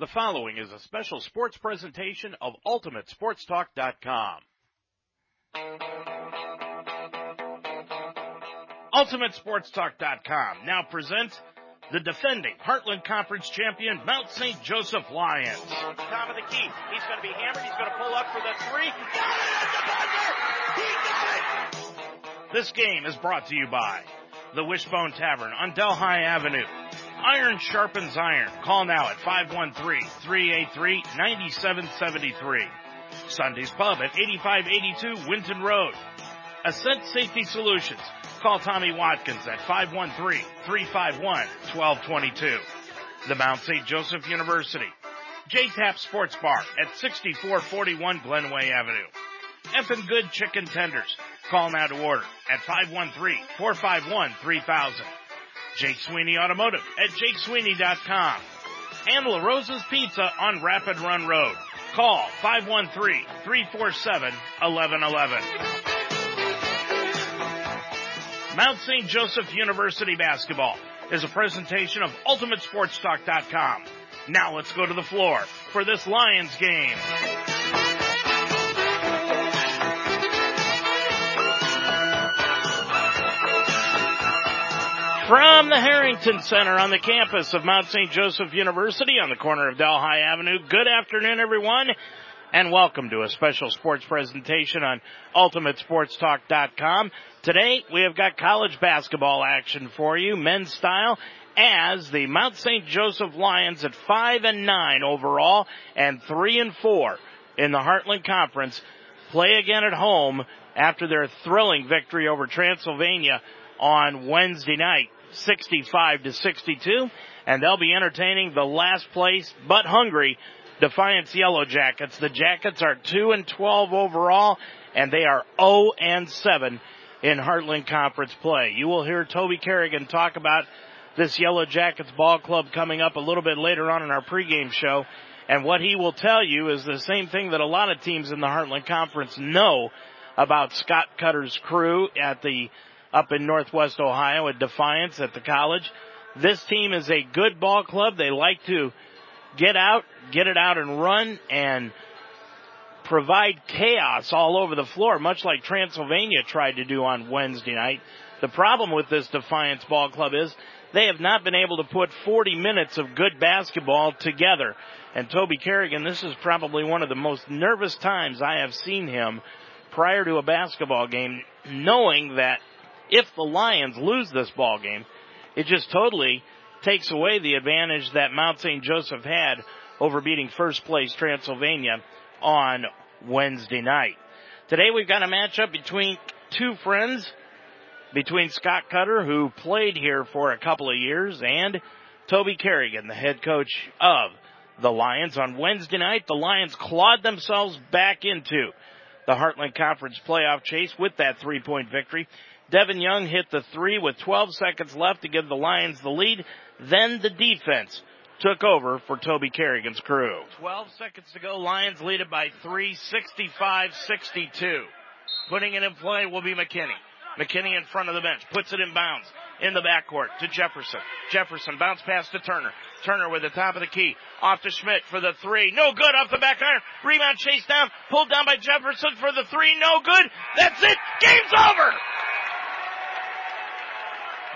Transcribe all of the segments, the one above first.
The following is a special sports presentation of UltimateSportsTalk.com. UltimateSportsTalk.com now presents the defending Heartland Conference champion Mount St. Joseph Lions. Top of the key. He's going to be hammered. He's going to pull up for the three. This game is brought to you by the Wishbone Tavern on Delhi Avenue. Iron sharpens iron. Call now at 513-383-9773. Sunday's Pub at 8582 Winton Road. Ascent Safety Solutions. Call Tommy Watkins at 513-351-1222. The Mount St. Joseph University. J-Tap Sports Bar at 6441 Glenway Avenue. And Good Chicken Tenders. Call now to order at 513-451-3000. Jake Sweeney Automotive at jakesweeney.com. And La Rosa's Pizza on Rapid Run Road. Call 513-347-1111. Mount St. Joseph University Basketball is a presentation of UltimateSportsTalk.com. Now let's go to the floor for this Lions game. From the Harrington Center on the campus of Mount St. Joseph University on the corner of Delhi Avenue. Good afternoon, everyone, and welcome to a special sports presentation on UltimateSportsTalk.com. Today, we have got college basketball action for you, men's style, as the Mount St. Joseph Lions at 5 and 9 overall and 3 and 4 in the Heartland Conference play again at home after their thrilling victory over Transylvania on Wednesday night. 65 to 62, and they'll be entertaining the last place but hungry Defiance Yellow Jackets. The Jackets are 2 and 12 overall, and they are 0 and 7 in Heartland Conference play. You will hear Toby Kerrigan talk about this Yellow Jackets ball club coming up a little bit later on in our pregame show. And what he will tell you is the same thing that a lot of teams in the Heartland Conference know about Scott Cutter's crew at the up in Northwest Ohio at Defiance at the college. This team is a good ball club. They like to get out, get it out and run and provide chaos all over the floor, much like Transylvania tried to do on Wednesday night. The problem with this Defiance ball club is they have not been able to put 40 minutes of good basketball together. And Toby Kerrigan, this is probably one of the most nervous times I have seen him prior to a basketball game, knowing that if the Lions lose this ball game, it just totally takes away the advantage that Mount St. Joseph had over beating first place Transylvania on Wednesday night. Today we've got a matchup between two friends, between Scott Cutter, who played here for a couple of years, and Toby Kerrigan, the head coach of the Lions. On Wednesday night, the Lions clawed themselves back into the Heartland Conference playoff chase with that three point victory. Devin Young hit the three with 12 seconds left to give the Lions the lead. Then the defense took over for Toby Kerrigan's crew. 12 seconds to go. Lions lead it by three, 65-62. Putting it in play will be McKinney. McKinney in front of the bench, puts it in bounds in the backcourt to Jefferson. Jefferson bounce pass to Turner. Turner with the top of the key. Off to Schmidt for the three. No good off the back iron. Rebound chased down. Pulled down by Jefferson for the three. No good. That's it. Game's over.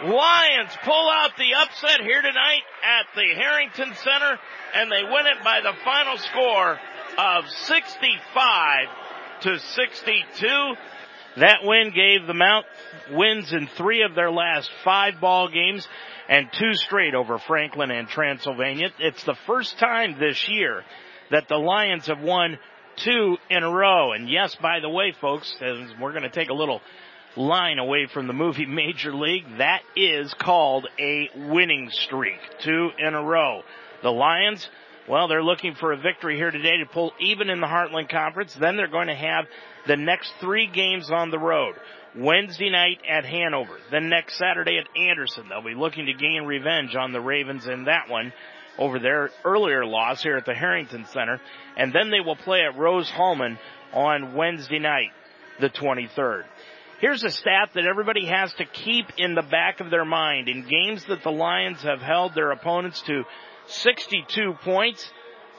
Lions pull out the upset here tonight at the Harrington Center and they win it by the final score of 65 to 62. That win gave the Mount wins in three of their last five ball games and two straight over Franklin and Transylvania. It's the first time this year that the Lions have won two in a row. And yes, by the way, folks, we're going to take a little line away from the movie Major League. That is called a winning streak. Two in a row. The Lions, well, they're looking for a victory here today to pull even in the Heartland Conference. Then they're going to have the next three games on the road. Wednesday night at Hanover. Then next Saturday at Anderson. They'll be looking to gain revenge on the Ravens in that one over their earlier loss here at the Harrington Center. And then they will play at Rose-Hulman on Wednesday night, the 23rd. Here's a stat that everybody has to keep in the back of their mind. In games that the Lions have held their opponents to 62 points,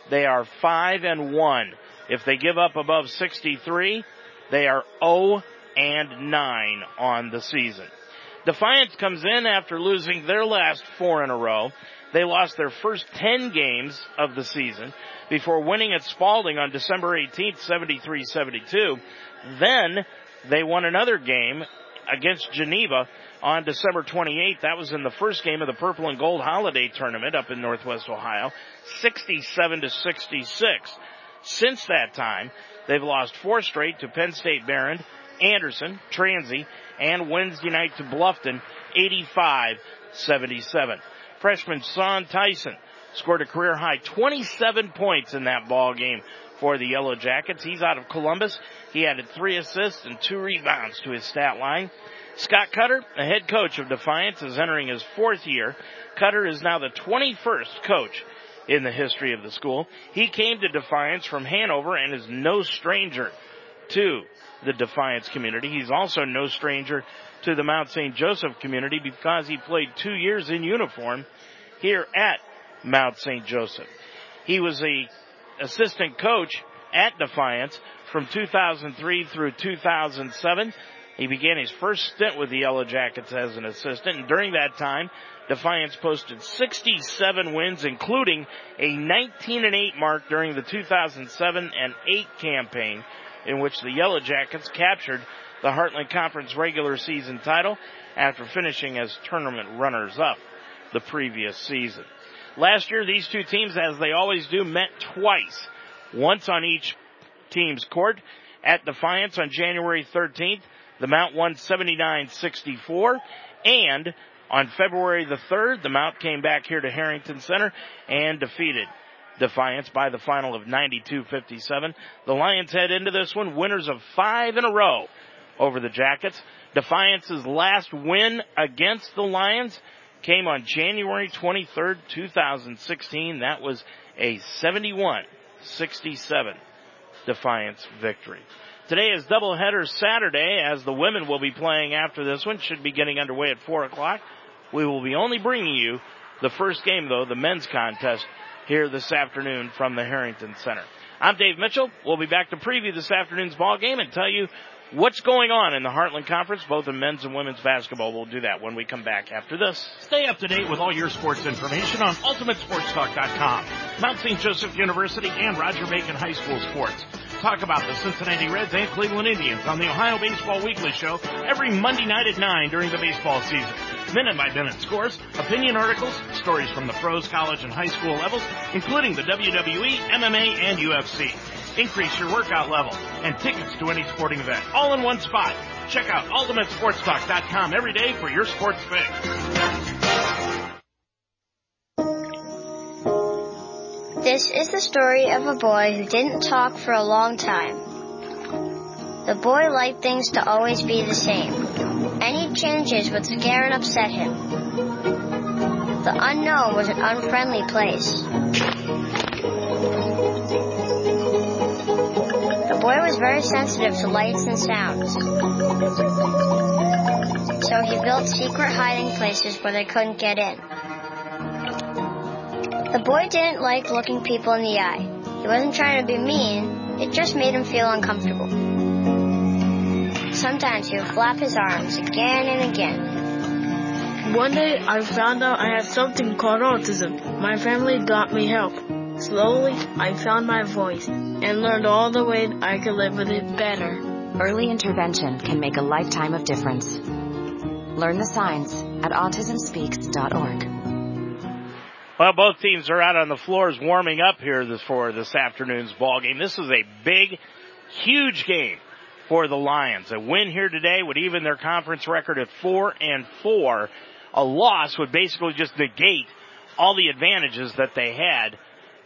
they are 5 and 1. If they give up above 63, they are 0 and 9 on the season. Defiance comes in after losing their last four in a row. They lost their first 10 games of the season before winning at Spalding on December 18th, 73-72. Then they won another game against Geneva on December 28th. That was in the first game of the Purple and Gold Holiday Tournament up in Northwest Ohio, 67 to 66. Since that time, they've lost four straight to Penn State Behrend, Anderson, Transy, and Wednesday night to Bluffton, 85-77. Freshman Sean Tyson scored a career high 27 points in that ball game for the Yellow Jackets. He's out of Columbus. He added three assists and two rebounds to his stat line. Scott Cutter, the head coach of Defiance, is entering his fourth year. Cutter is now the 21st coach in the history of the school. He came to Defiance from Hanover and is no stranger to the Defiance community. He's also no stranger to the Mount St. Joseph community because he played two years in uniform here at Mount St. Joseph. He was a assistant coach at Defiance from 2003 through 2007. He began his first stint with the Yellow Jackets as an assistant, and during that time, Defiance posted 67 wins, including a 19 and 8 mark during the 2007 and 8 campaign, in which the Yellow Jackets captured the Heartland Conference regular season title after finishing as tournament runners up the previous season. Last year, these two teams, as they always do, met twice. Once on each team's court. At Defiance on January 13th, the Mount won 79-64. And on February the 3rd, the Mount came back here to Harrington Center and defeated Defiance by the final of 92-57. The Lions head into this one winners of five in a row over the Jackets. Defiance's last win against the Lions came on January 23rd, 2016. That was a 71-67 Defiance victory. Today is doubleheader Saturday as the women will be playing after this one. Should be getting underway at 4 o'clock. We will be only bringing you the first game though, the men's contest here this afternoon from the Harrington Center. I'm Dave Mitchell. We'll be back to preview this afternoon's ball game and tell you what's going on in the Heartland Conference, both in men's and women's basketball. We'll do that when we come back after this. Stay up to date with all your sports information on UltimateSportsTalk.com. Mount St. Joseph University and Roger Bacon High School sports. Talk about the Cincinnati Reds and Cleveland Indians on the Ohio Baseball Weekly Show every Monday night at 9 during the baseball season. Minute by minute scores, opinion articles, stories from the pros, college, and high school levels, including the WWE, MMA, and UFC increase your workout level, and tickets to any sporting event. All in one spot. Check out UltimateSportsTalk.com every day for your sports fix. This is the story of a boy who didn't talk for a long time. The boy liked things to always be the same. Any changes would scare and upset him. The unknown was an unfriendly place. Boy was very sensitive to lights and sounds. So he built secret hiding places where they couldn't get in. The boy didn't like looking people in the eye. He wasn't trying to be mean, it just made him feel uncomfortable. Sometimes he would flap his arms again and again. One day I found out I had something called autism. My family got me help. Slowly, I found my voice and learned all the ways I could live with it better. Early intervention can make a lifetime of difference. Learn the signs at autismspeaks.org. Well, both teams are out on the floors warming up here this, for this afternoon's ball game. This is a big, huge game for the Lions. A win here today would even their conference record at four and four. A loss would basically just negate all the advantages that they had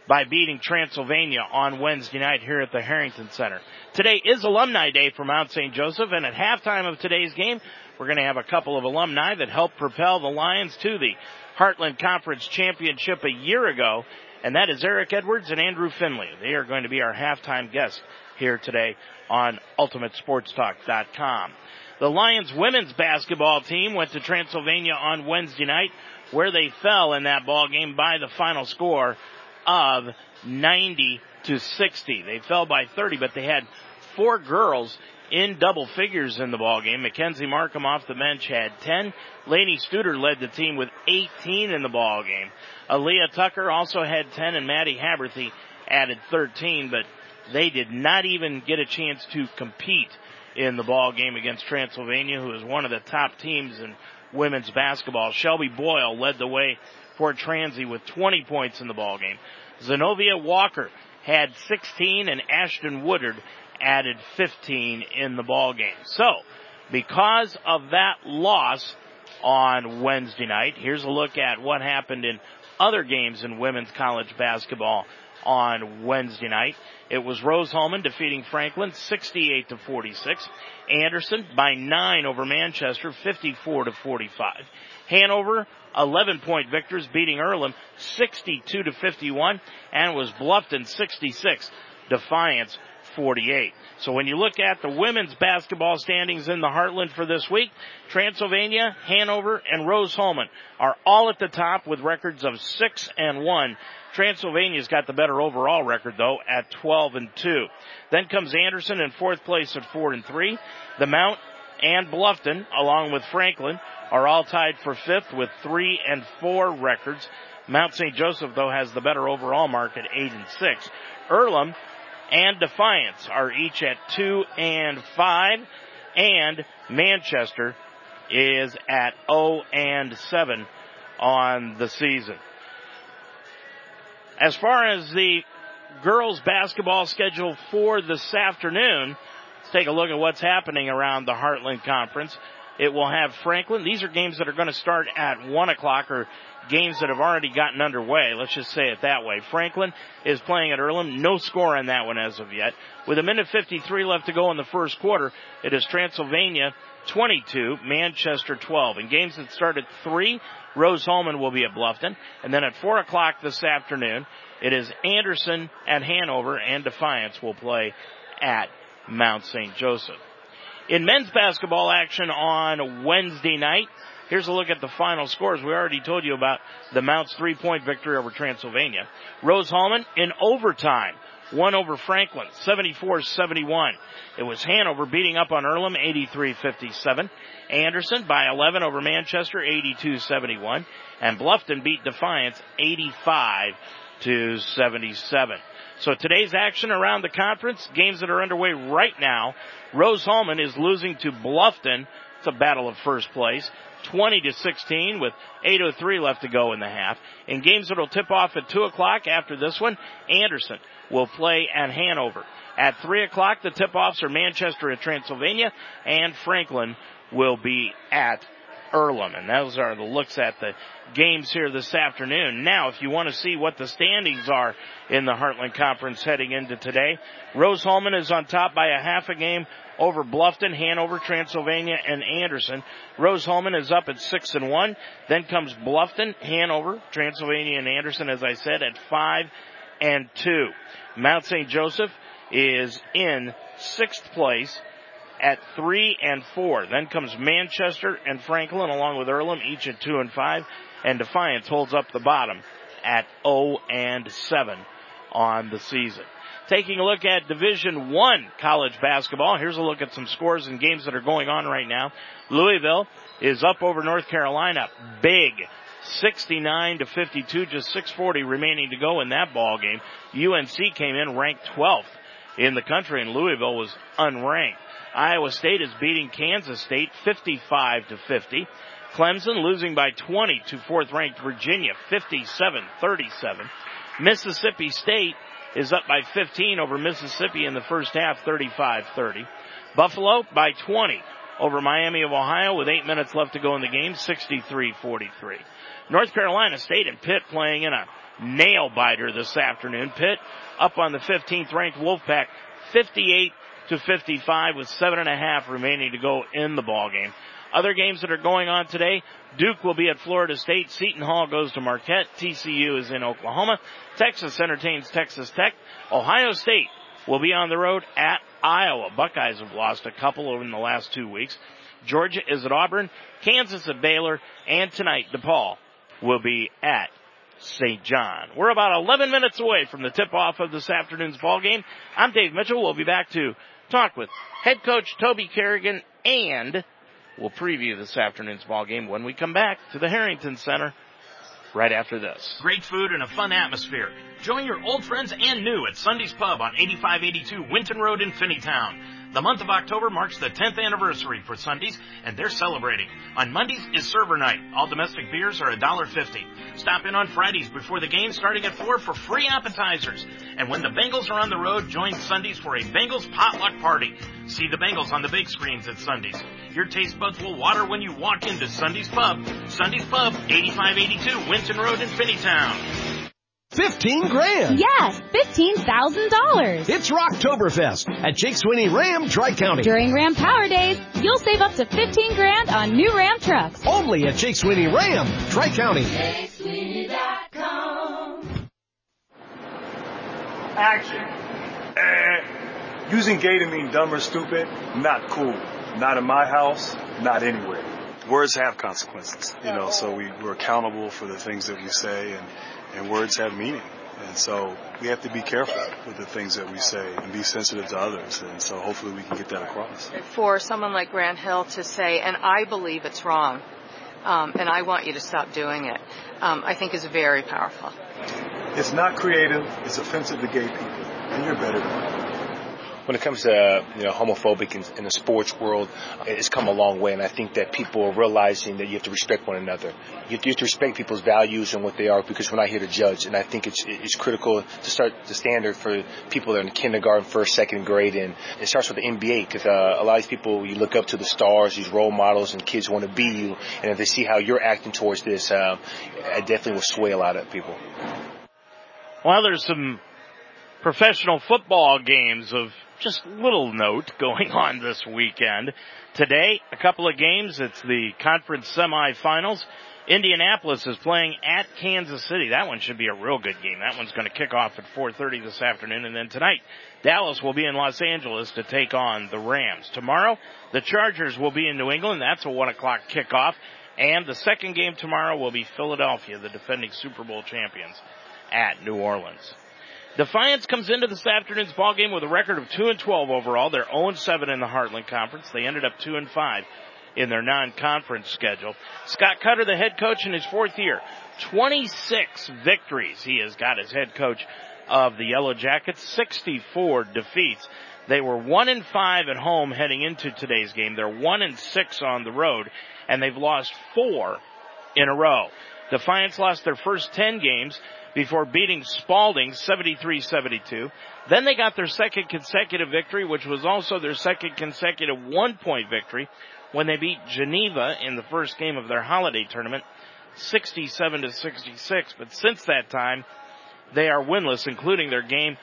by beating Transylvania on Wednesday night here at the Harrington Center. Today is Alumni Day for Mount St. Joseph, and at halftime of today's game, we're going to have a couple of alumni that helped propel the Lions to the Heartland Conference Championship a year ago, and that is Eric Edwards and Andrew Finley. They are going to be our halftime guests here today on UltimateSportsTalk.com. The Lions women's basketball team went to Transylvania on Wednesday night, where they fell in that ball game by the final score of 90 to 60. They fell by 30, but they had four girls in double figures in the ball game. Mackenzie Markham off the bench had 10. Laney Studer led the team with 18 in the ball game. Aaliyah Tucker also had 10 and Maddie Haberthy added 13, but they did not even get a chance to compete in the ball game against Transylvania, who is one of the top teams in women's basketball. Shelby Boyle led the way for Transy with 20 points in the ball game. Zenobia Walker had 16 and Ashton Woodard added 15 in the ball game. So, because of that loss on Wednesday night, here's a look at what happened in other games in women's college basketball on Wednesday night. It was Rose Hulman defeating Franklin 68 to 46. Anderson by 9 over Manchester 54 to 45. Hanover 11 point victors beating Earlham 62 to 51 and was Bluffton 66 Defiance 48. So when you look at the women's basketball standings in the Heartland for this week, Transylvania, Hanover, and Rose Hulman are all at the top with records of 6 and 1. Transylvania's got the better overall record though at 12 and 2. Then comes Anderson in fourth place at 4 and 3. The Mount and Bluffton, along with Franklin, are all tied for fifth with 3 and 4 records. Mount St. Joseph though has the better overall mark at 8 and 6. Earlham and Defiance are each at 2 and 5 and Manchester is at 0 and 7 on the season. As far as the girls basketball schedule for this afternoon, take a look at what's happening around the Heartland Conference. It will have Franklin. These are games that are going to start at 1 o'clock or games that have already gotten underway. Let's just say it that way. Franklin is playing at Earlham. No score on that one as of yet. With a minute 53 left to go in the first quarter, it is Transylvania 22, Manchester 12. In games that start at 3, Rose Hulman will be at Bluffton. And then at 4 o'clock this afternoon, it is Anderson at Hanover and Defiance will play at Mount St. Joseph. In men's basketball action on Wednesday night, here's a look at the final scores. We already told you about the Mounts three point victory over Transylvania. Rose Hulman in overtime won over Franklin 74-71. It was Hanover beating up on Earlham 83-57. Anderson by 11 over Manchester 82-71 and Bluffton beat Defiance 85 to 77. So today's action around the conference, games that are underway right now. Rose-Hulman is losing to Bluffton. It's a battle of first place. 20 to 16 with 8.03 left to go in the half. In games that will tip off at 2 o'clock after this one, Anderson will play at Hanover. At 3 o'clock, the tip-offs are Manchester at Transylvania and Franklin will be at Earlham. And those are the looks at the games here this afternoon. Now, if you want to see what the standings are in the Heartland Conference heading into today, Rose-Hulman is on top by a half a game over Bluffton, Hanover, Transylvania, and Anderson. Rose-Hulman is up at six and one. Then comes Bluffton, Hanover, Transylvania, and Anderson, as I said, at five and two. Mount St. Joseph is in sixth place at three and four. Then comes Manchester and Franklin along with Earlham, each at two and five. And Defiance holds up the bottom at 0 and 7 on the season. Taking a look at Division One college basketball. Here's a look at some scores and games that are going on right now. Louisville is up over North Carolina. Big. 69 to 52, just 640 remaining to go in that ball game. UNC came in ranked 12th in the country and Louisville was unranked. Iowa State is beating Kansas State 55 to 50. Clemson losing by 20 to fourth ranked Virginia 57-37. Mississippi State is up by 15 over Mississippi in the first half 35-30. Buffalo by 20 over Miami of Ohio with eight minutes left to go in the game 63-43. North Carolina State and Pitt playing in a nail biter this afternoon. Pitt up on the 15th ranked Wolfpack 58 to 55 with seven and a half remaining to go in the ball game. Other games that are going on today, Duke will be at Florida State. Seton Hall goes to Marquette. TCU is in Oklahoma. Texas entertains Texas Tech. Ohio State will be on the road at Iowa. Buckeyes have lost a couple over in the last two weeks. Georgia is at Auburn. Kansas at Baylor. And tonight, DePaul will be at St. John. We're about 11 minutes away from the tip-off of this afternoon's ball game. I'm Dave Mitchell. We'll be back to talk with head coach Toby Kerrigan and we'll preview this afternoon's ball game when we come back to the Harrington Center right after this. Great food and a fun atmosphere. Join your old friends and new at Sunday's Pub on 8582 Winton Road in Finneytown. The month of October marks the 10th anniversary for Sundays, and they're celebrating. On Mondays is server night. All domestic beers are $1.50. Stop in on Fridays before the game starting at 4 for free appetizers. And when the Bengals are on the road, join Sundays for a Bengals potluck party. See the Bengals on the big screens at Sundays. Your taste buds will water when you walk into Sunday's Pub. Sunday's Pub, 8582 Winton Road in Finneytown. 15 grand. Yes, $15,000. It's Rocktoberfest at Jake Sweeney Ram Tri-County. During Ram Power Days, you'll save up to 15 grand on new Ram trucks. Only at Jake Sweeney Ram Tri-County. Action. Eh. Using gay to mean dumb or stupid, not cool. Not in my house, not anywhere. Words have consequences, you know, so we, we're accountable for the things that we say and and words have meaning. And so we have to be careful with the things that we say and be sensitive to others. And so hopefully we can get that across. For someone like Grant Hill to say, and I believe it's wrong, um, and I want you to stop doing it, um, I think is very powerful. It's not creative. It's offensive to gay people. And you're better when it comes to you know homophobic in, in, the sports world, it's come a long way, and I think that people are realizing that you have to respect one another. You have to, respect people's values and what they are, because we're not here to judge. And I think it's it's critical to start the standard for people that are in kindergarten, first, second grade, and it starts with the NBA, because uh, a lot of these people you look up to the stars, these role models, and kids want to be you. And if they see how you're acting towards this, uh, it definitely will sway a lot of people. Well, there's some professional football games of just little note going on this weekend. Today, a couple of games. It's the conference semifinals. Indianapolis is playing at Kansas City. That one should be a real good game. That one's going to kick off at 4:30 this afternoon and then tonight Dallas will be in Los Angeles to take on the Rams. Tomorrow, the Chargers will be in New England. That's a 1 o'clock kickoff. And the second game tomorrow will be Philadelphia, the defending Super Bowl champions, at New Orleans. Defiance comes into this afternoon's ball game with a record of 2 and 12 overall. They're 0 and 7 in the Heartland Conference. They ended up 2 and 5 in their non-conference schedule. Scott Cutter, the head coach in his fourth year, 26 victories. He has got as head coach of the Yellow Jackets, 64 defeats. They were 1 and 5 at home heading into today's game. They're 1 and 6 on the road and they've lost 4 in a row. Defiance lost their first 10 games before beating Spalding 73-72. Then they got their second consecutive victory, which was also their second consecutive one point victory when they beat Geneva in the first game of their holiday tournament 67 to 66. But since that time, they are winless, including their game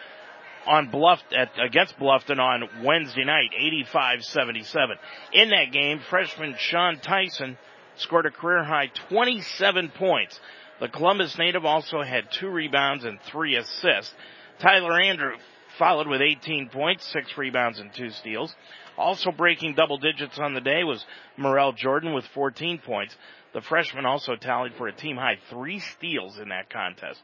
on Bluff at, against Bluffton on Wednesday night, 85-77. In that game, freshman Sean Tyson scored a career high 27 points. The Columbus native also had two rebounds and three assists. Tyler Andrew followed with 18 points, six rebounds and two steals. Also breaking double digits on the day was Morel Jordan with 14 points. The freshman also tallied for a team high three steals in that contest.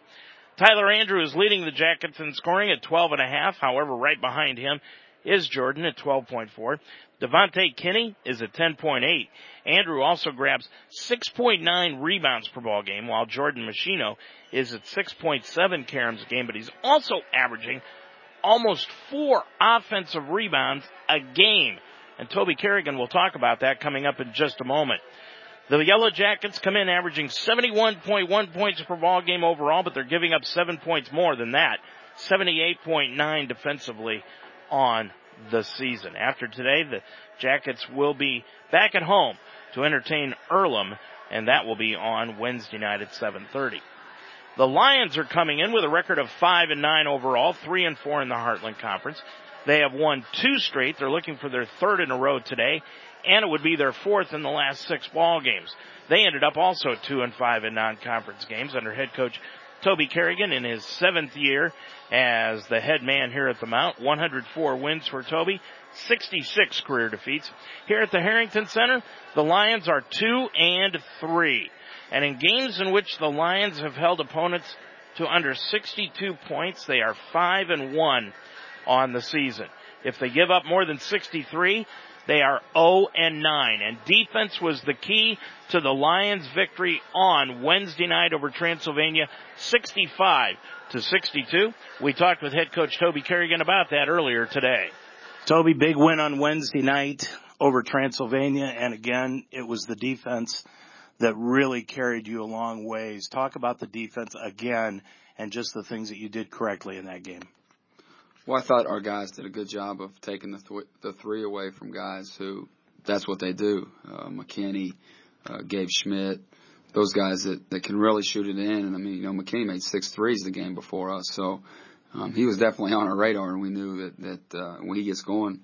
Tyler Andrew is leading the Jackets in scoring at 12 and a half. However, right behind him is Jordan at 12.4. Devontae Kinney is at 10.8. Andrew also grabs 6.9 rebounds per ball game, while Jordan Machino is at 6.7 caroms a game, but he's also averaging almost four offensive rebounds a game. And Toby Kerrigan will talk about that coming up in just a moment. The Yellow Jackets come in averaging 71.1 points per ball game overall, but they're giving up seven points more than that. 78.9 defensively on the season. After today, the Jackets will be back at home to entertain Earlham, and that will be on Wednesday night at 7:30. The Lions are coming in with a record of five and nine overall, three and four in the Heartland Conference. They have won two straight. They're looking for their third in a row today, and it would be their fourth in the last six ball games. They ended up also two and five in non-conference games under head coach Toby Kerrigan in his seventh year as the head man here at the Mount. 104 wins for Toby, 66 career defeats. Here at the Harrington Center, the Lions are two and three. And in games in which the Lions have held opponents to under 62 points, they are 5 and 1 on the season. If they give up more than 63, they are 0 and 9. And defense was the key to the Lions victory on Wednesday night over Transylvania, 65 to 62. We talked with head coach Toby Kerrigan about that earlier today. Toby, big win on Wednesday night over Transylvania. And again, it was the defense that really carried you a long ways. Talk about the defense again and just the things that you did correctly in that game. Well, I thought our guys did a good job of taking the th- the three away from guys who that's what they do. Uh, McKinney, uh, Gabe Schmidt, those guys that, that can really shoot it in. And I mean, you know, McKinney made six threes the game before us, so um, he was definitely on our radar, and we knew that that uh, when he gets going,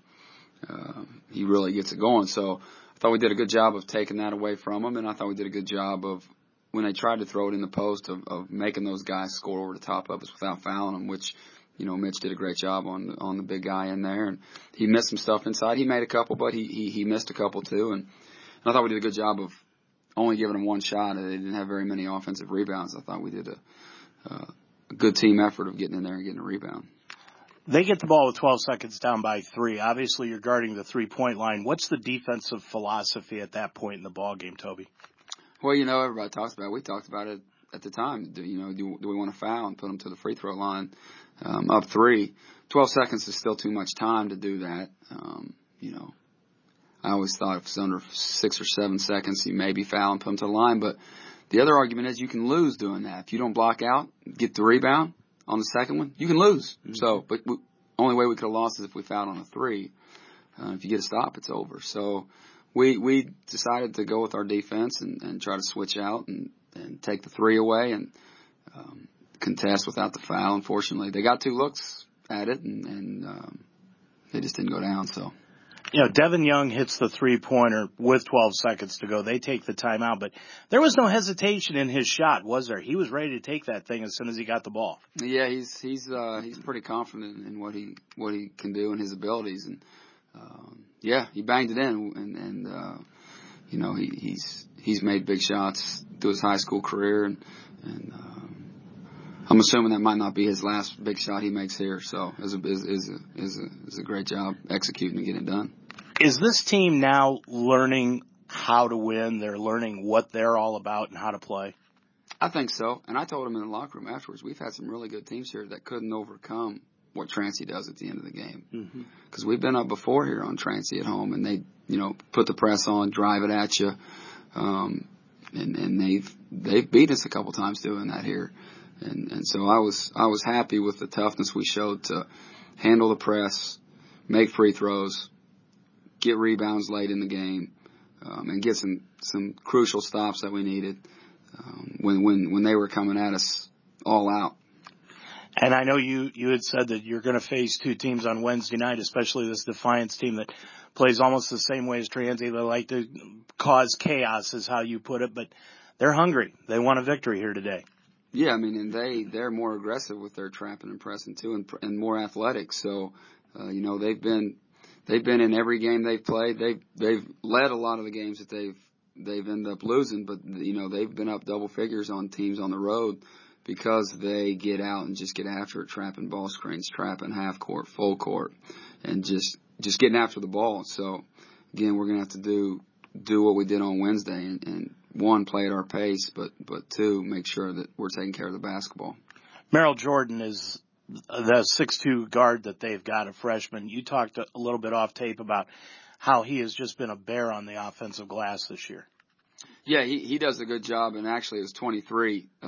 uh, he really gets it going. So I thought we did a good job of taking that away from him, and I thought we did a good job of when they tried to throw it in the post of, of making those guys score over the top of us without fouling them, which you know, Mitch did a great job on on the big guy in there, and he missed some stuff inside. He made a couple, but he he, he missed a couple too, and, and I thought we did a good job of only giving him one shot. They didn't have very many offensive rebounds. I thought we did a, uh, a good team effort of getting in there and getting a rebound. They get the ball with 12 seconds down by three. Obviously, you're guarding the three point line. What's the defensive philosophy at that point in the ball game, Toby? Well, you know, everybody talks about it. We talked about it at the time. Do, you know, do, do we want to foul and put them to the free throw line? Um, up three. 12 seconds is still too much time to do that. Um, you know, I always thought if it's under six or seven seconds, you may be fouling, put them to the line. But the other argument is you can lose doing that. If you don't block out, get the rebound on the second one, you can lose. Mm-hmm. So, but we, only way we could have lost is if we fouled on a three. Uh, if you get a stop, it's over. So we we decided to go with our defense and, and try to switch out and, and take the three away and um, contest without the foul. Unfortunately, they got two looks at it, and, and um, they just didn't go down. So. You know, Devin Young hits the three pointer with 12 seconds to go. They take the timeout, but there was no hesitation in his shot, was there? He was ready to take that thing as soon as he got the ball. Yeah, he's he's uh, he's pretty confident in what he what he can do and his abilities, and um, yeah, he banged it in, and and uh, you know he, he's he's made big shots through his high school career, and and uh, I'm assuming that might not be his last big shot he makes here. So is a is is a, is a, is a great job executing and getting it done. Is this team now learning how to win? They're learning what they're all about and how to play. I think so. And I told him in the locker room afterwards, we've had some really good teams here that couldn't overcome what Transy does at the end of the game. Because mm-hmm. we've been up before here on Transy at home, and they, you know, put the press on, drive it at you, um, and and they've they've beat us a couple times doing that here. And, and so I was, I was happy with the toughness we showed to handle the press, make free throws, get rebounds late in the game, um, and get some, some crucial stops that we needed, um, when, when, when they were coming at us all out. And I know you, you had said that you're going to face two teams on Wednesday night, especially this Defiance team that plays almost the same way as Transy. They like to cause chaos is how you put it, but they're hungry. They want a victory here today. Yeah, I mean, and they they're more aggressive with their trapping and pressing too, and and more athletic. So, uh, you know, they've been they've been in every game they've played. They've they've led a lot of the games that they've they've ended up losing, but you know they've been up double figures on teams on the road because they get out and just get after it, trapping ball screens, trapping half court, full court, and just just getting after the ball. So again, we're gonna have to do do what we did on Wednesday and, and one, play at our pace, but, but two, make sure that we're taking care of the basketball. Merrill Jordan is the six-two guard that they've got, a freshman. You talked a little bit off tape about how he has just been a bear on the offensive glass this year. Yeah, he, he does a good job, and actually, it's 23. Uh,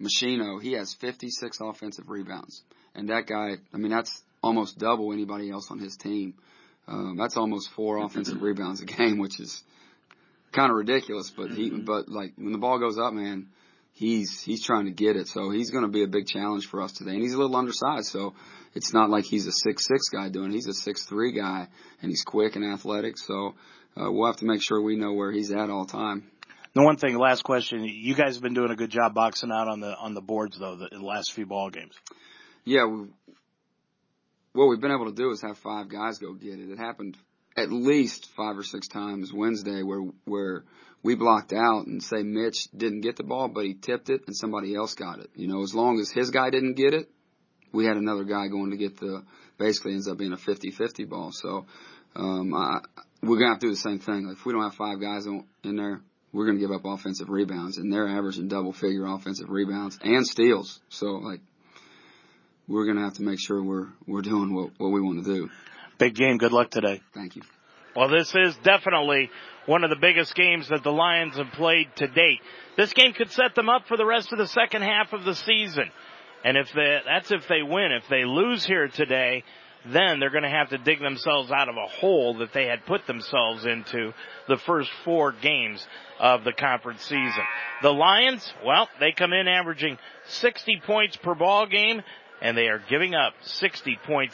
Machino, he has 56 offensive rebounds, and that guy, I mean, that's almost double anybody else on his team. Um, that's almost four offensive rebounds a game, which is kind of ridiculous, but he, mm-hmm. but like when the ball goes up, man, he's he's trying to get it. So he's going to be a big challenge for us today. And he's a little undersized, so it's not like he's a six six guy doing. It. He's a six three guy, and he's quick and athletic. So uh, we'll have to make sure we know where he's at all time. The one thing, last question, you guys have been doing a good job boxing out on the on the boards though the, the last few ball games. Yeah, we, what we've been able to do is have five guys go get it. It happened at least five or six times Wednesday where where we blocked out and say Mitch didn't get the ball, but he tipped it and somebody else got it. You know, as long as his guy didn't get it, we had another guy going to get the. Basically, ends up being a 50-50 ball. So um, I, we're gonna have to do the same thing. If we don't have five guys in there, we're gonna give up offensive rebounds, and they're averaging double figure offensive rebounds and steals. So like we're gonna have to make sure we're we're doing what what we want to do. Big game. Good luck today. Thank you. Well, this is definitely one of the biggest games that the Lions have played to date. This game could set them up for the rest of the second half of the season. And if they, that's if they win. If they lose here today, then they're going to have to dig themselves out of a hole that they had put themselves into the first four games of the conference season. The Lions, well, they come in averaging 60 points per ball game and they are giving up 60.6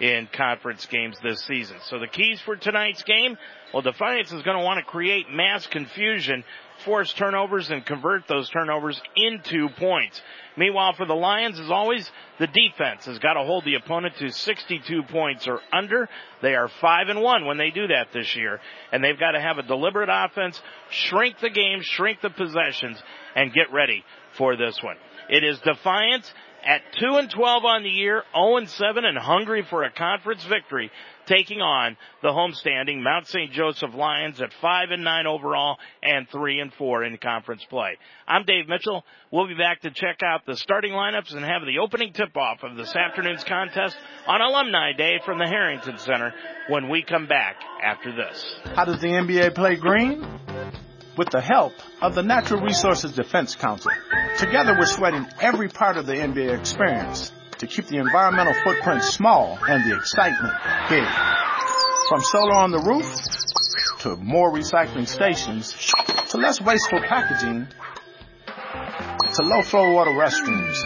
in conference games this season. So the keys for tonight's game, well, Defiance is going to want to create mass confusion, force turnovers, and convert those turnovers into points. Meanwhile, for the Lions, as always, the defense has got to hold the opponent to 62 points or under. They are 5 and 1 when they do that this year. And they've got to have a deliberate offense, shrink the game, shrink the possessions, and get ready for this one. It is Defiance at 2 and 12 on the year, 0 and 7 and hungry for a conference victory, taking on the homestanding Mount St. Joseph Lions at 5 and 9 overall and 3 and 4 in conference play. I'm Dave Mitchell. We'll be back to check out the starting lineups and have the opening tip-off of this afternoon's contest on Alumni Day from the Harrington Center when we come back after this. How does the NBA play green? With the help of the Natural Resources Defense Council. Together we're sweating every part of the NBA experience to keep the environmental footprint small and the excitement big. From solar on the roof to more recycling stations to less wasteful packaging to low flow water restrooms.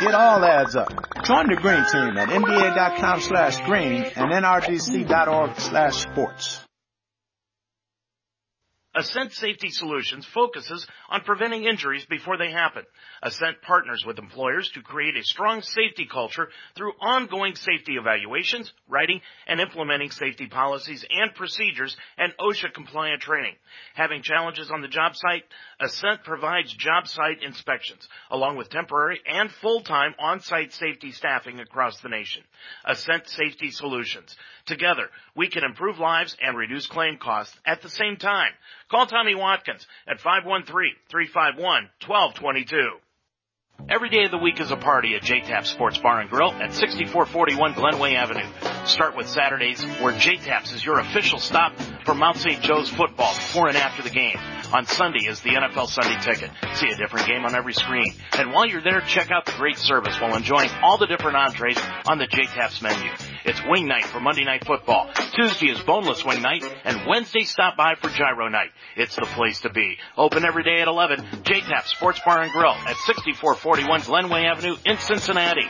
It all adds up. Join the green team at nba.com slash green and nrdc.org slash sports. Ascent Safety Solutions focuses on preventing injuries before they happen. Ascent partners with employers to create a strong safety culture through ongoing safety evaluations, writing, and implementing safety policies and procedures and OSHA compliant training. Having challenges on the job site, Ascent provides job site inspections, along with temporary and full-time on-site safety staffing across the nation. Ascent Safety Solutions. Together, we can improve lives and reduce claim costs at the same time. Call Tommy Watkins at 513-351-1222. Every day of the week is a party at JTAP Sports Bar and Grill at 6441 Glenway Avenue. Start with Saturdays where JTAPS is your official stop for Mount St. Joe's football before and after the game. On Sunday is the NFL Sunday Ticket. See a different game on every screen. And while you're there, check out the great service while enjoying all the different entrees on the JTAPS menu. It's wing night for Monday Night Football. Tuesday is boneless wing night, and Wednesday stop by for gyro night. It's the place to be. Open every day at 11. JTAP Sports Bar and Grill at 6441 Glenway Avenue in Cincinnati.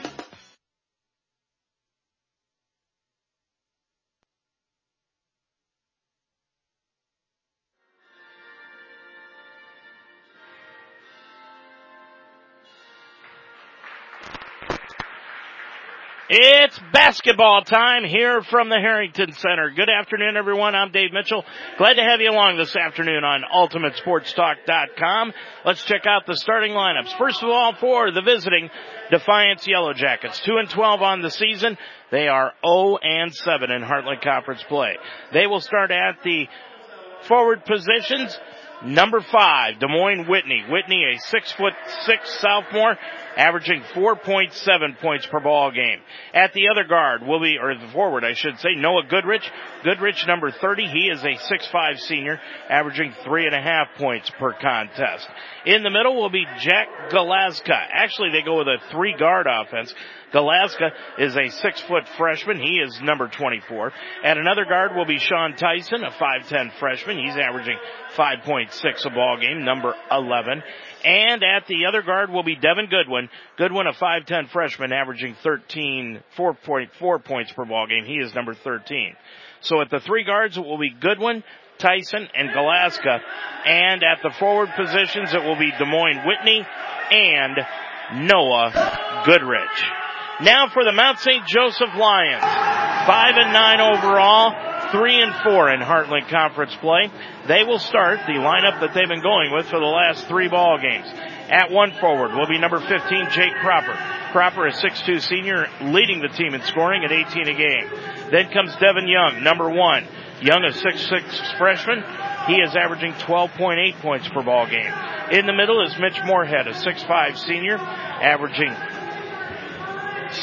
It's basketball time here from the Harrington Center. Good afternoon, everyone. I'm Dave Mitchell. Glad to have you along this afternoon on UltimateSportsTalk.com. Let's check out the starting lineups. First of all, for the visiting Defiance Yellow Jackets, 2 and 12 on the season. They are 0 and 7 in Heartland Conference play. They will start at the forward positions. Number five, Des Moines Whitney. Whitney, a six foot six sophomore, averaging 4.7 points per ball game. At the other guard will be, or the forward, I should say, Noah Goodrich. Goodrich, number 30. He is a six-five senior, averaging three and a half points per contest. In the middle will be Jack Galaska. Actually, they go with a three guard offense. Galaska is a six foot freshman. He is number 24. And another guard will be Sean Tyson, a 5'10 freshman. He's averaging 5.6 a ball game, number 11. And at the other guard will be Devin Goodwin. Goodwin, a 5'10 freshman, averaging 13, 4.4 points per ball game. He is number 13. So at the three guards, it will be Goodwin, Tyson, and Galaska. And at the forward positions, it will be Des Moines Whitney and Noah Goodrich. Now for the Mount St. Joseph Lions. Five and nine overall three and four in Heartland Conference play. They will start the lineup that they've been going with for the last three ball games. At one forward will be number 15, Jake Cropper. Cropper, a 6'2 senior, leading the team in scoring at 18 a game. Then comes Devin Young, number one. Young, a 6'6 freshman. He is averaging 12.8 points per ball game. In the middle is Mitch Moorhead, a 6'5 senior, averaging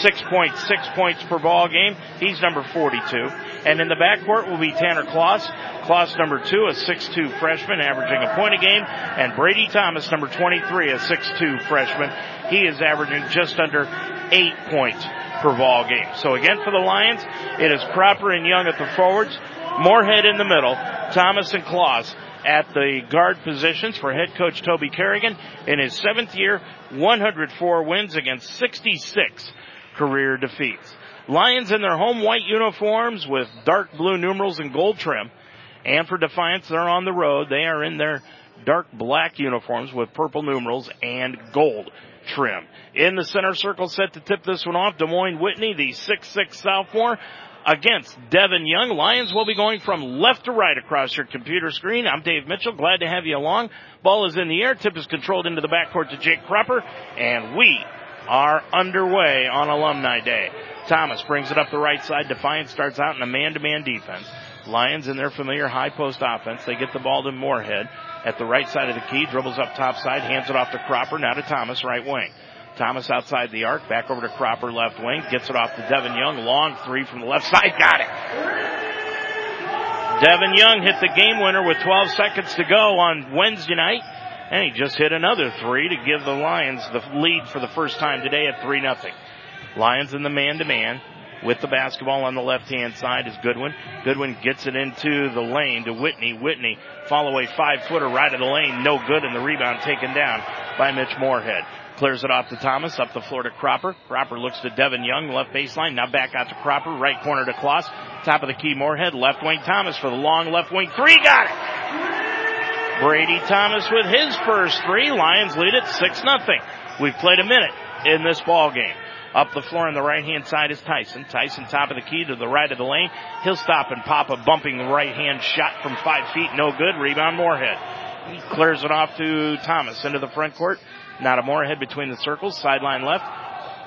6.6 points per ball game. He's number 42. And in the backcourt will be Tanner Kloss. Kloss number two, a 6'2 freshman, averaging a point a game. And Brady Thomas, number 23, a 6'2 freshman. He is averaging just under eight points per ball game. So again for the Lions, it is Cropper and Young at the forwards, Moorhead in the middle, Thomas and Kloss at the guard positions for head coach Toby Kerrigan in his seventh year, 104 wins against 66 career defeats. Lions in their home white uniforms with dark blue numerals and gold trim. And for Defiance, they're on the road. They are in their dark black uniforms with purple numerals and gold trim. In the center circle set to tip this one off, Des Moines Whitney, the 6'6 sophomore, against Devin Young. Lions will be going from left to right across your computer screen. I'm Dave Mitchell. Glad to have you along. Ball is in the air. Tip is controlled into the backcourt to Jake Cropper. And we are underway on Alumni Day. Thomas brings it up the right side. Defiance starts out in a man-to-man defense. Lions in their familiar high post offense. They get the ball to Moorhead at the right side of the key, dribbles up top side, hands it off to Cropper, now to Thomas, right wing. Thomas outside the arc, back over to Cropper, left wing, gets it off to Devin Young, long three from the left side, got it. Devin Young hit the game winner with 12 seconds to go on Wednesday night. And he just hit another three to give the Lions the lead for the first time today at 3 nothing. Lions in the man to man with the basketball on the left hand side is Goodwin. Goodwin gets it into the lane to Whitney. Whitney follow a five footer right of the lane. No good and the rebound taken down by Mitch Moorhead. Clears it off to Thomas, up the floor to Cropper. Cropper looks to Devin Young, left baseline. Now back out to Cropper, right corner to Kloss. Top of the key, Moorhead, left wing Thomas for the long left wing three. Got it! Brady Thomas with his first three. Lions lead it 6 nothing. We've played a minute in this ball game. Up the floor on the right hand side is Tyson. Tyson top of the key to the right of the lane. He'll stop and pop a bumping right hand shot from five feet. No good. Rebound Moorhead. He clears it off to Thomas into the front court. Not a Moorhead between the circles. Sideline left.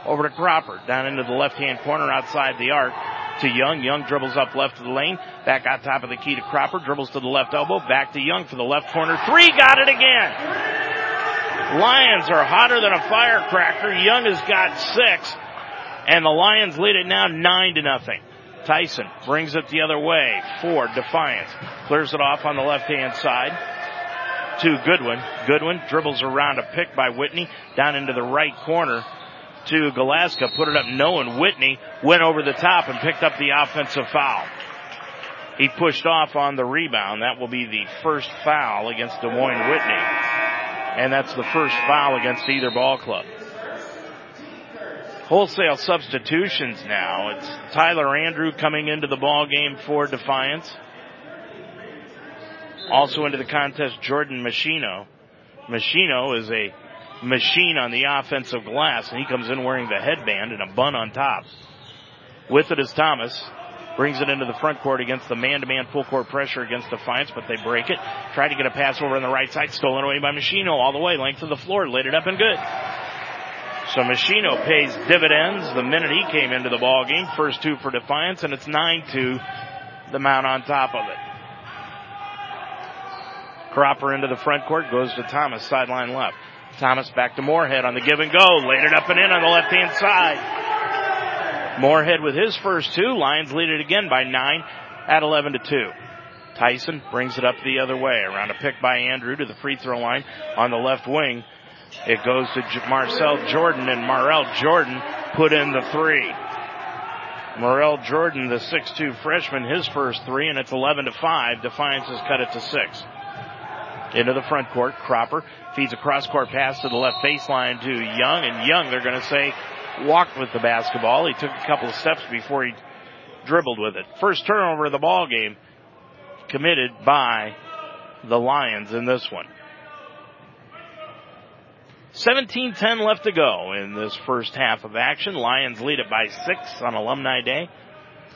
Over to Cropper. Down into the left hand corner outside the arc to Young. Young dribbles up left of the lane. Back on top of the key to Cropper. Dribbles to the left elbow. Back to Young for the left corner. Three. Got it again. Lions are hotter than a firecracker. Young has got six. And the Lions lead it now nine to nothing. Tyson brings it the other way for Defiance. Clears it off on the left hand side to Goodwin. Goodwin dribbles around a pick by Whitney down into the right corner to Galaska. Put it up no and Whitney went over the top and picked up the offensive foul. He pushed off on the rebound. That will be the first foul against Des Moines Whitney. And that's the first foul against either ball club. Wholesale substitutions now. It's Tyler Andrew coming into the ball game for Defiance. Also into the contest, Jordan Machino. Machino is a machine on the offensive glass, and he comes in wearing the headband and a bun on top. With it is Thomas. Brings it into the front court against the man-to-man full court pressure against Defiance, but they break it. Try to get a pass over on the right side, stolen away by Machino all the way, length of the floor, laid it up and good. So Machino pays dividends the minute he came into the ball game. First two for Defiance, and it's 9-2, the Mount on top of it. Cropper into the front court, goes to Thomas, sideline left. Thomas back to Moorhead on the give and go, laid it up and in on the left hand side. Moorhead with his first two, Lions lead it again by nine at 11 to 2. Tyson brings it up the other way around a pick by Andrew to the free throw line on the left wing. It goes to Marcel Jordan and Morel Jordan put in the three. Morel Jordan, the 6'2 freshman, his first three, and it's 11 to 5. Defiance has cut it to 6 into the front court. Cropper feeds a cross court pass to the left baseline to Young, and Young, they're going to say, walked with the basketball. He took a couple of steps before he dribbled with it. First turnover of the ball game committed by the Lions in this one. 17-10 left to go in this first half of action. Lions lead it by six on Alumni Day.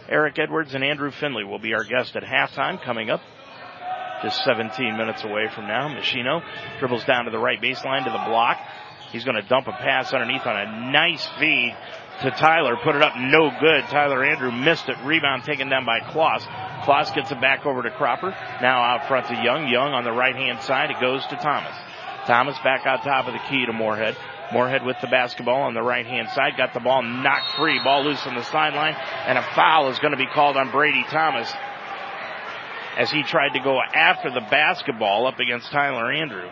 Eric Edwards and Andrew Finley will be our guest at halftime coming up just 17 minutes away from now. Machino dribbles down to the right baseline to the block. He's going to dump a pass underneath on a nice feed to Tyler. Put it up, no good. Tyler Andrew missed it. Rebound taken down by Kloss. Kloss gets it back over to Cropper. Now out front to Young. Young on the right hand side. It goes to Thomas. Thomas back out top of the key to Moorhead. Moorhead with the basketball on the right hand side. Got the ball knocked free. Ball loose on the sideline. And a foul is going to be called on Brady Thomas as he tried to go after the basketball up against Tyler Andrew.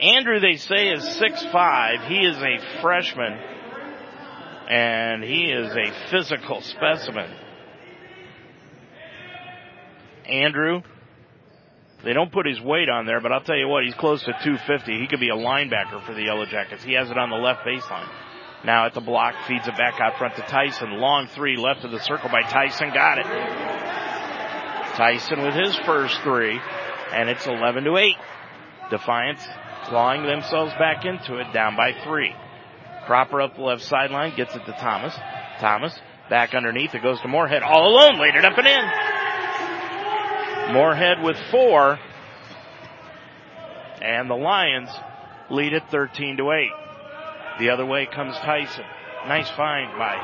Andrew, they say, is six five. He is a freshman, and he is a physical specimen. Andrew, they don't put his weight on there, but I'll tell you what, he's close to 250. He could be a linebacker for the Yellow Jackets. He has it on the left baseline. Now at the block, feeds it back out front to Tyson. Long three left of the circle by Tyson. Got it. Tyson with his first three, and it's 11 to 8. Defiance clawing themselves back into it, down by three. Cropper up the left sideline, gets it to Thomas. Thomas back underneath, it goes to Moorhead all alone, laid it up and in. Moorhead with four, and the Lions lead it 13 to 8. The other way comes Tyson. Nice find by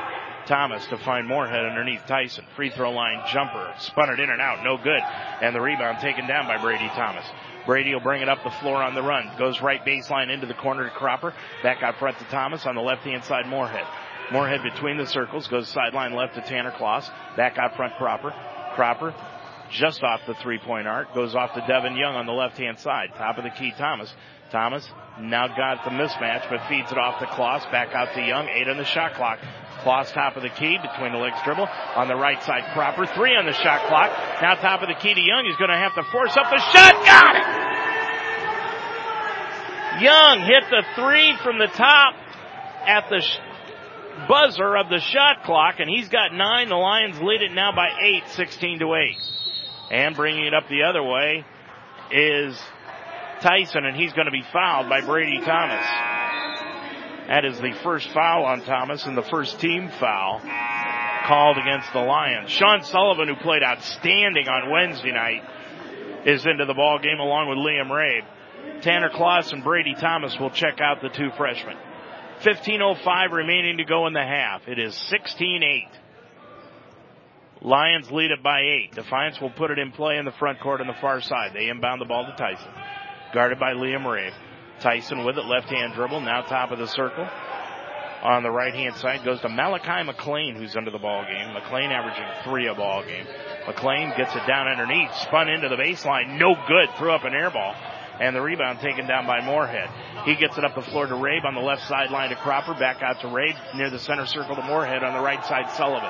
Thomas to find Moorhead underneath Tyson. Free throw line jumper. Spun it in and out. No good. And the rebound taken down by Brady Thomas. Brady will bring it up the floor on the run. Goes right baseline into the corner to Cropper. Back out front to Thomas on the left hand side Moorhead. Moorhead between the circles. Goes sideline left to Tanner Kloss. Back out front Cropper. Cropper just off the three point arc. Goes off to Devin Young on the left hand side. Top of the key Thomas. Thomas now got the mismatch, but feeds it off to Kloss. Back out to Young. Eight on the shot clock. Kloss top of the key between the legs dribble. On the right side, Cropper. Three on the shot clock. Now top of the key to Young. He's going to have to force up the shot. Got it! Young hit the three from the top at the sh- buzzer of the shot clock, and he's got nine. The Lions lead it now by eight, 16 to 8. And bringing it up the other way is Tyson, and he's going to be fouled by Brady Thomas. That is the first foul on Thomas and the first team foul called against the Lions. Sean Sullivan, who played outstanding on Wednesday night, is into the ball game along with Liam Rabe. Tanner Kloss and Brady Thomas will check out the two freshmen. 15.05 remaining to go in the half. It is 16-8. Lions lead it by eight. Defiance will put it in play in the front court on the far side. They inbound the ball to Tyson. Guarded by Liam Rabe. Tyson with it, left hand dribble, now top of the circle. On the right hand side goes to Malachi McLean, who's under the ball game. McLean averaging three a ball game. McLean gets it down underneath, spun into the baseline, no good, threw up an air ball. And the rebound taken down by Moorhead. He gets it up the floor to Rabe on the left sideline to Cropper, back out to Rabe near the center circle to Moorhead on the right side, Sullivan.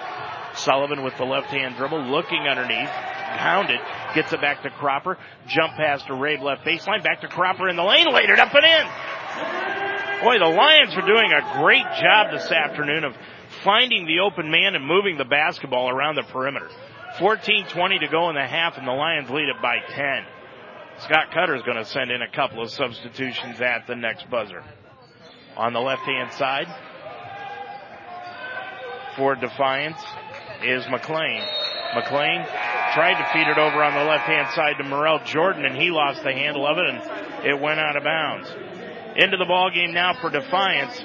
Sullivan with the left hand dribble, looking underneath, pounded, gets it back to Cropper, jump pass to Rabe left baseline, back to Cropper in the lane, laid it up and in. Boy, the Lions are doing a great job this afternoon of finding the open man and moving the basketball around the perimeter. 14-20 to go in the half and the Lions lead it by 10. Scott Cutter is going to send in a couple of substitutions at the next buzzer. On the left hand side, for Defiance is McLean. McLean tried to feed it over on the left hand side to Morel Jordan and he lost the handle of it and it went out of bounds. Into the ball game now for Defiance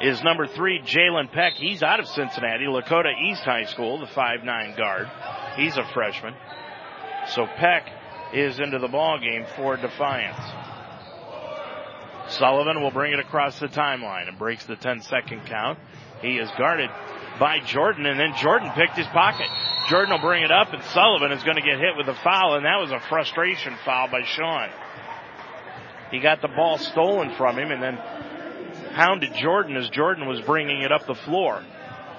is number three, Jalen Peck. He's out of Cincinnati, Lakota East High School, the five nine guard. He's a freshman. So Peck is into the ball game for Defiance. Sullivan will bring it across the timeline and breaks the 10 second count. He is guarded by Jordan and then Jordan picked his pocket. Jordan will bring it up and Sullivan is going to get hit with a foul and that was a frustration foul by Sean. He got the ball stolen from him and then hounded Jordan as Jordan was bringing it up the floor.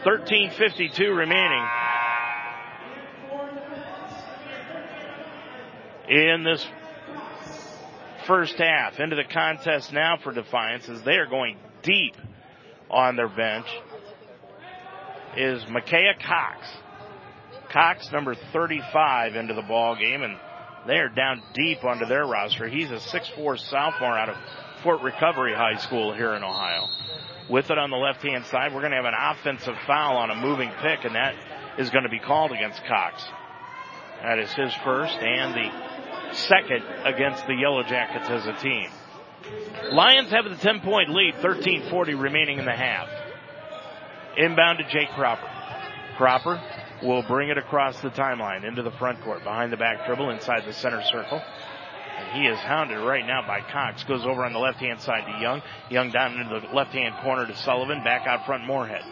13.52 remaining. In this first half, into the contest now for Defiance as they are going deep on their bench is Micaiah Cox. Cox, number 35, into the ball game, and they are down deep onto their roster. He's a 6'4 sophomore out of Fort Recovery High School here in Ohio. With it on the left hand side, we're going to have an offensive foul on a moving pick, and that is going to be called against Cox. That is his first and the second against the Yellow Jackets as a team. Lions have the 10 point lead, 13.40 remaining in the half. Inbound to Jake Cropper. Cropper will bring it across the timeline into the front court, behind the back dribble, inside the center circle. And he is hounded right now by Cox. Goes over on the left hand side to Young. Young down into the left hand corner to Sullivan. Back out front, Moorhead.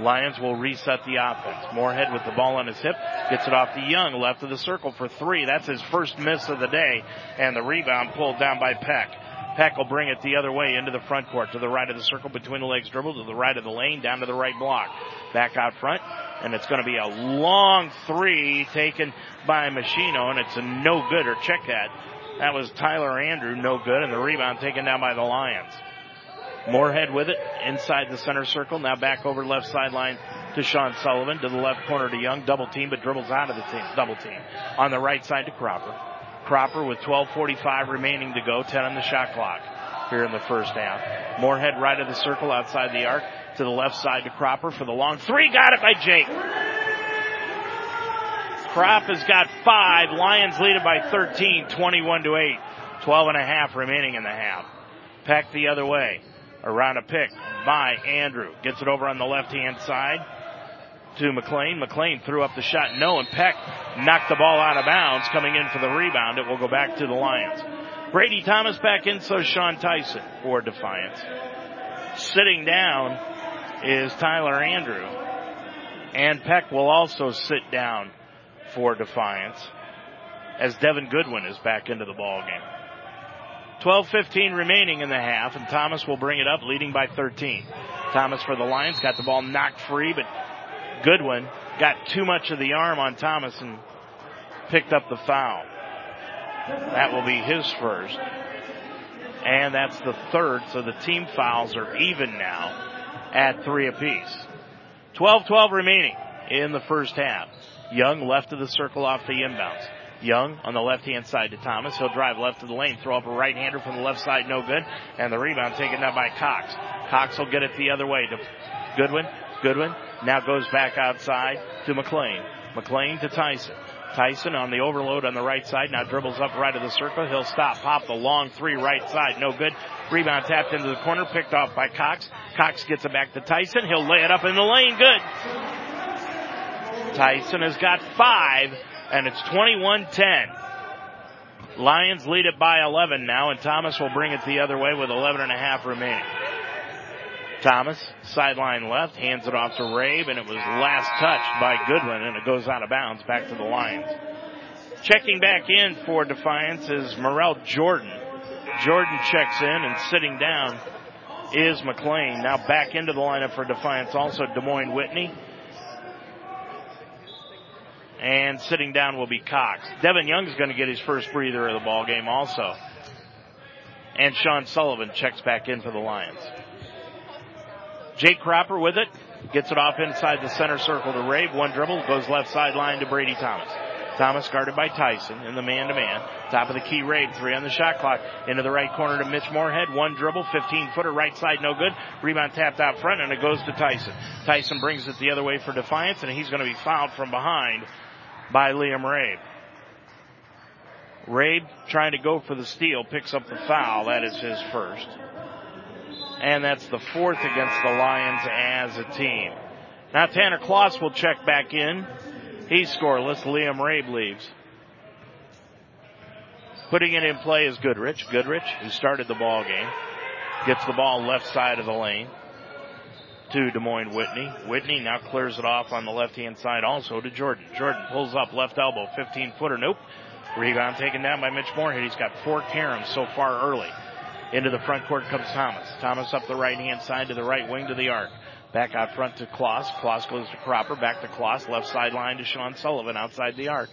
Lions will reset the offense. Moorhead with the ball on his hip gets it off to Young, left of the circle for three. That's his first miss of the day, and the rebound pulled down by Peck. Peck will bring it the other way into the front court, to the right of the circle, between the legs dribble, to the right of the lane, down to the right block. Back out front, and it's going to be a long three taken by Machino, and it's a no good, or check that. That was Tyler Andrew, no good, and the rebound taken down by the Lions. Moorhead with it inside the center circle. Now back over left sideline to Sean Sullivan to the left corner to Young. Double team, but dribbles out of the team. Double team on the right side to Cropper. Cropper with 12:45 remaining to go. 10 on the shot clock here in the first half. Moorhead right of the circle outside the arc to the left side to Cropper for the long three. Got it by Jake. Crop has got five. Lions lead it by 13, 21 to 8. 12 and a half remaining in the half. Peck the other way around a pick by Andrew. Gets it over on the left hand side to McLean. McLean threw up the shot. No, and Peck knocked the ball out of bounds coming in for the rebound. It will go back to the Lions. Brady Thomas back in, so Sean Tyson for Defiance. Sitting down is Tyler Andrew. And Peck will also sit down for Defiance as Devin Goodwin is back into the ball game. 12-15 remaining in the half, and Thomas will bring it up, leading by 13. Thomas for the Lions got the ball knocked free, but Goodwin got too much of the arm on Thomas and picked up the foul. That will be his first. And that's the third, so the team fouls are even now at three apiece. 12-12 remaining in the first half. Young left of the circle off the inbounds. Young on the left hand side to Thomas. He'll drive left of the lane, throw up a right hander from the left side, no good. And the rebound taken down by Cox. Cox will get it the other way to Goodwin. Goodwin now goes back outside to McLean. McLean to Tyson. Tyson on the overload on the right side. Now dribbles up right of the circle. He'll stop, pop the long three right side. No good. Rebound tapped into the corner, picked off by Cox. Cox gets it back to Tyson. He'll lay it up in the lane. Good. Tyson has got five and it's 21-10. Lions lead it by 11 now, and Thomas will bring it the other way with 11 and a half remaining. Thomas, sideline left, hands it off to Rabe, and it was last touched by Goodwin, and it goes out of bounds back to the Lions. Checking back in for Defiance is Morel Jordan. Jordan checks in, and sitting down is McLean. Now back into the lineup for Defiance also Des Moines Whitney. And sitting down will be Cox. Devin Young's going to get his first breather of the ball game also. And Sean Sullivan checks back in for the Lions. Jake Cropper with it. Gets it off inside the center circle to Rabe. One dribble goes left sideline to Brady Thomas. Thomas guarded by Tyson in the man to man. Top of the key Rabe. Three on the shot clock. Into the right corner to Mitch Moorhead. One dribble. 15 footer. Right side no good. Rebound tapped out front and it goes to Tyson. Tyson brings it the other way for Defiance and he's going to be fouled from behind by Liam Rabe. Rabe trying to go for the steal, picks up the foul. That is his first. And that's the fourth against the Lions as a team. Now Tanner Kloss will check back in. He's scoreless. Liam Rabe leaves. Putting it in play is Goodrich. Goodrich, who started the ball game, gets the ball left side of the lane to Des Moines Whitney. Whitney now clears it off on the left hand side also to Jordan. Jordan pulls up left elbow, 15 footer. Nope. Rebound taken down by Mitch Moorhead. He's got four caroms so far early. Into the front court comes Thomas. Thomas up the right hand side to the right wing to the arc. Back out front to Kloss. Kloss goes to Cropper. Back to Kloss. Left sideline to Sean Sullivan outside the arc.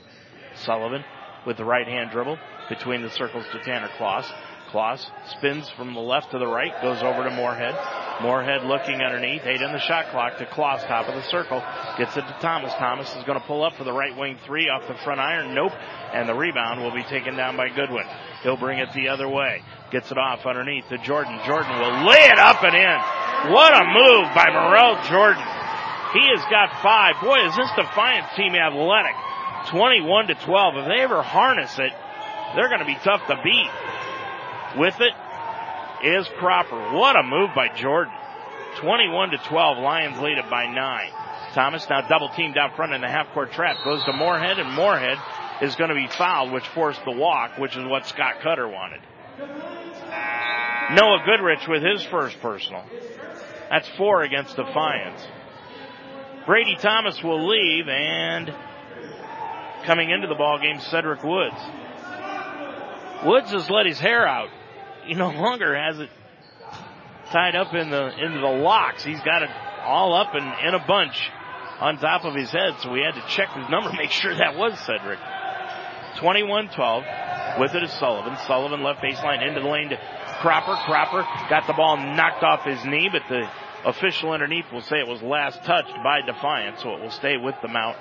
Sullivan with the right hand dribble between the circles to Tanner Kloss. Kloss spins from the left to the right, goes over to Moorhead. Moorhead looking underneath, eight on the shot clock to Kloss, top of the circle. Gets it to Thomas. Thomas is going to pull up for the right wing three off the front iron. Nope. And the rebound will be taken down by Goodwin. He'll bring it the other way. Gets it off underneath to Jordan. Jordan will lay it up and in. What a move by Morel Jordan. He has got five. Boy, is this Defiance team athletic. 21 to 12. If they ever harness it, they're going to be tough to beat. With it is Cropper. What a move by Jordan. 21 to 12. Lions lead it by nine. Thomas now double teamed out front in the half court trap. Goes to Moorhead and Moorhead is going to be fouled, which forced the walk, which is what Scott Cutter wanted. Noah Goodrich with his first personal. That's four against Defiance. Brady Thomas will leave and coming into the ball game, Cedric Woods. Woods has let his hair out. He no longer has it tied up in the into the locks. He's got it all up and in a bunch on top of his head. So we had to check his number, make sure that was Cedric. 21-12. With it is Sullivan. Sullivan left baseline into the lane to Cropper. Cropper got the ball knocked off his knee, but the official underneath will say it was last touched by Defiance, so it will stay with the Mount.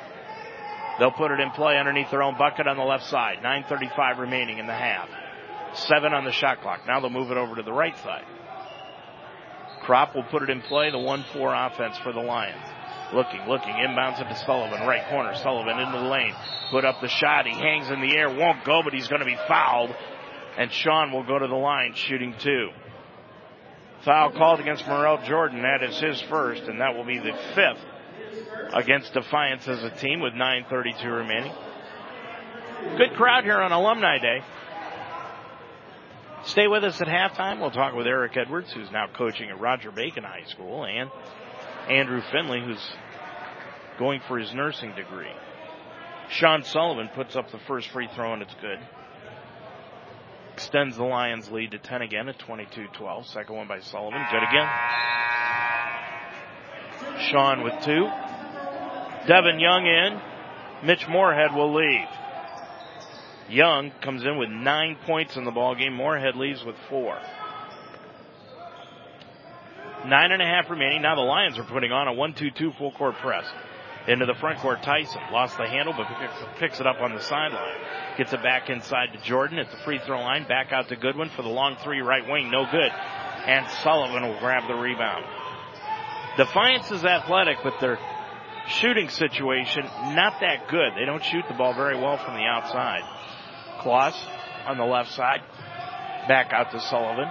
They'll put it in play underneath their own bucket on the left side. 9.35 remaining in the half. Seven on the shot clock. Now they'll move it over to the right side. Crop will put it in play, the 1-4 offense for the Lions. Looking, looking, inbounds it to Sullivan, right corner. Sullivan into the lane. Put up the shot. He hangs in the air, won't go, but he's going to be fouled. And Sean will go to the line shooting two. Foul called against Morel Jordan. That is his first, and that will be the fifth against Defiance as a team with 9.32 remaining. Good crowd here on Alumni Day. Stay with us at halftime. We'll talk with Eric Edwards, who's now coaching at Roger Bacon High School, and Andrew Finley, who's going for his nursing degree. Sean Sullivan puts up the first free throw, and it's good. Extends the Lions lead to 10 again at 22-12. Second one by Sullivan. Good again. Sean with two. Devin Young in. Mitch Moorhead will leave. Young comes in with nine points in the ball game. Moorhead leaves with four. Nine and a half remaining. Now the Lions are putting on a 1-2-2 full court press. Into the front court, Tyson lost the handle, but picks it up on the sideline. Gets it back inside to Jordan at the free throw line. Back out to Goodwin for the long three right wing. No good. And Sullivan will grab the rebound. Defiance is athletic, but their shooting situation not that good. They don't shoot the ball very well from the outside. Kloss on the left side. Back out to Sullivan.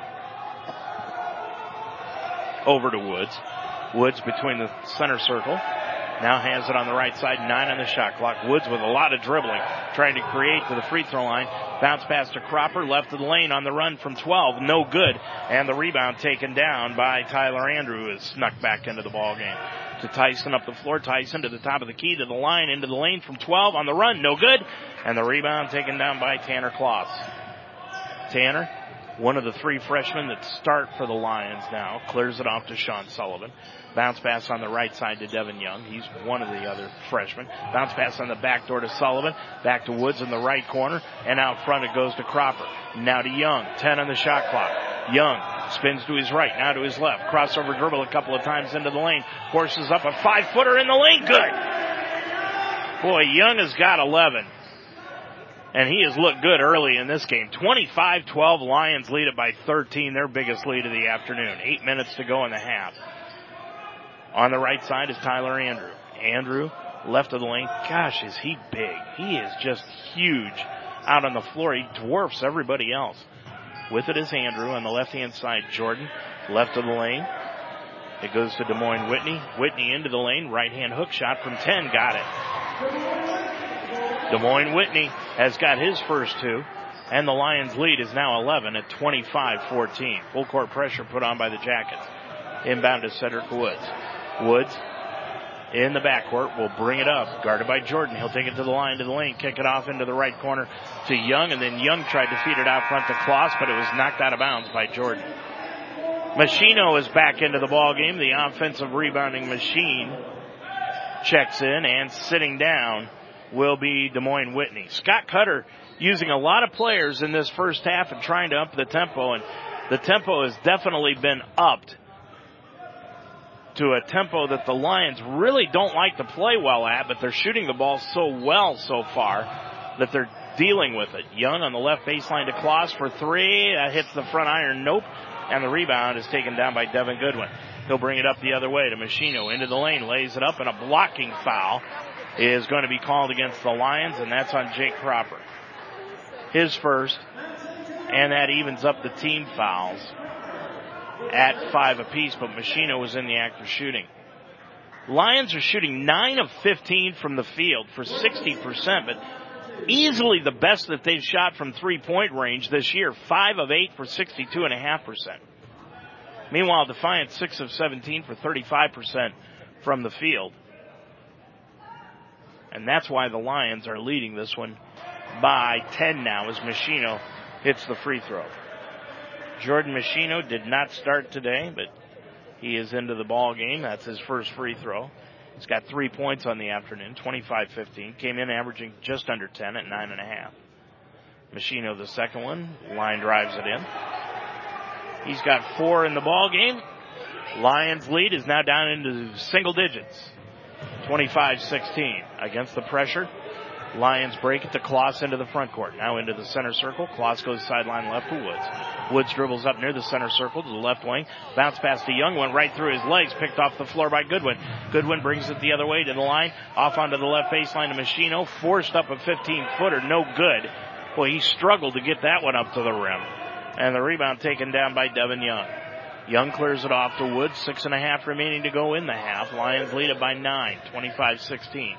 Over to Woods. Woods between the center circle. Now has it on the right side, nine on the shot clock. Woods with a lot of dribbling, trying to create to the free throw line. Bounce pass to Cropper, left of the lane on the run from 12, no good. And the rebound taken down by Tyler Andrew, has snuck back into the ball game. To Tyson up the floor, Tyson to the top of the key, to the line, into the lane from 12 on the run, no good. And the rebound taken down by Tanner Kloss. Tanner, one of the three freshmen that start for the Lions now, clears it off to Sean Sullivan. Bounce pass on the right side to Devin Young. He's one of the other freshmen. Bounce pass on the back door to Sullivan. Back to Woods in the right corner. And out front it goes to Cropper. Now to Young. 10 on the shot clock. Young spins to his right, now to his left. Crossover dribble a couple of times into the lane. Forces up a five footer in the lane. Good. Boy, Young has got 11. And he has looked good early in this game. 25-12 Lions lead it by 13, their biggest lead of the afternoon. Eight minutes to go in the half. On the right side is Tyler Andrew. Andrew, left of the lane. Gosh, is he big. He is just huge out on the floor. He dwarfs everybody else. With it is Andrew on the left hand side. Jordan, left of the lane. It goes to Des Moines Whitney. Whitney into the lane. Right hand hook shot from 10. Got it. Des Moines Whitney has got his first two. And the Lions lead is now 11 at 25-14. Full court pressure put on by the Jackets. Inbound to Cedric Woods. Woods in the backcourt will bring it up, guarded by Jordan. He'll take it to the line, to the lane, kick it off into the right corner to Young, and then Young tried to feed it out front to Kloss, but it was knocked out of bounds by Jordan. Machino is back into the ball game. The offensive rebounding machine checks in, and sitting down will be Des Moines Whitney. Scott Cutter using a lot of players in this first half and trying to up the tempo, and the tempo has definitely been upped to a tempo that the Lions really don't like to play well at, but they're shooting the ball so well so far that they're dealing with it. Young on the left baseline to Kloss for three. That hits the front iron. Nope. And the rebound is taken down by Devin Goodwin. He'll bring it up the other way to Machino into the lane, lays it up, and a blocking foul is going to be called against the Lions, and that's on Jake Cropper. His first, and that evens up the team fouls at five apiece, but Machino was in the act of shooting. Lions are shooting 9 of 15 from the field for 60%, but easily the best that they've shot from three point range this year. 5 of 8 for 62.5%. Meanwhile, Defiant 6 of 17 for 35% from the field. And that's why the Lions are leading this one by 10 now as Machino hits the free throw. Jordan Machino did not start today, but he is into the ball game. That's his first free throw. He's got three points on the afternoon, 25-15. Came in averaging just under 10 at nine and a half. Machino the second one. Line drives it in. He's got four in the ball game. Lions lead is now down into single digits. 25-16 against the pressure. Lions break it to Kloss into the front court. Now into the center circle. Kloss goes sideline left to Woods. Woods dribbles up near the center circle to the left wing. Bounce pass to Young, went right through his legs, picked off the floor by Goodwin. Goodwin brings it the other way to the line. Off onto the left baseline to Machino. Forced up a 15 footer. No good. Boy, he struggled to get that one up to the rim. And the rebound taken down by Devin Young. Young clears it off to Woods. Six and a half remaining to go in the half. Lions lead it by nine. 25-16.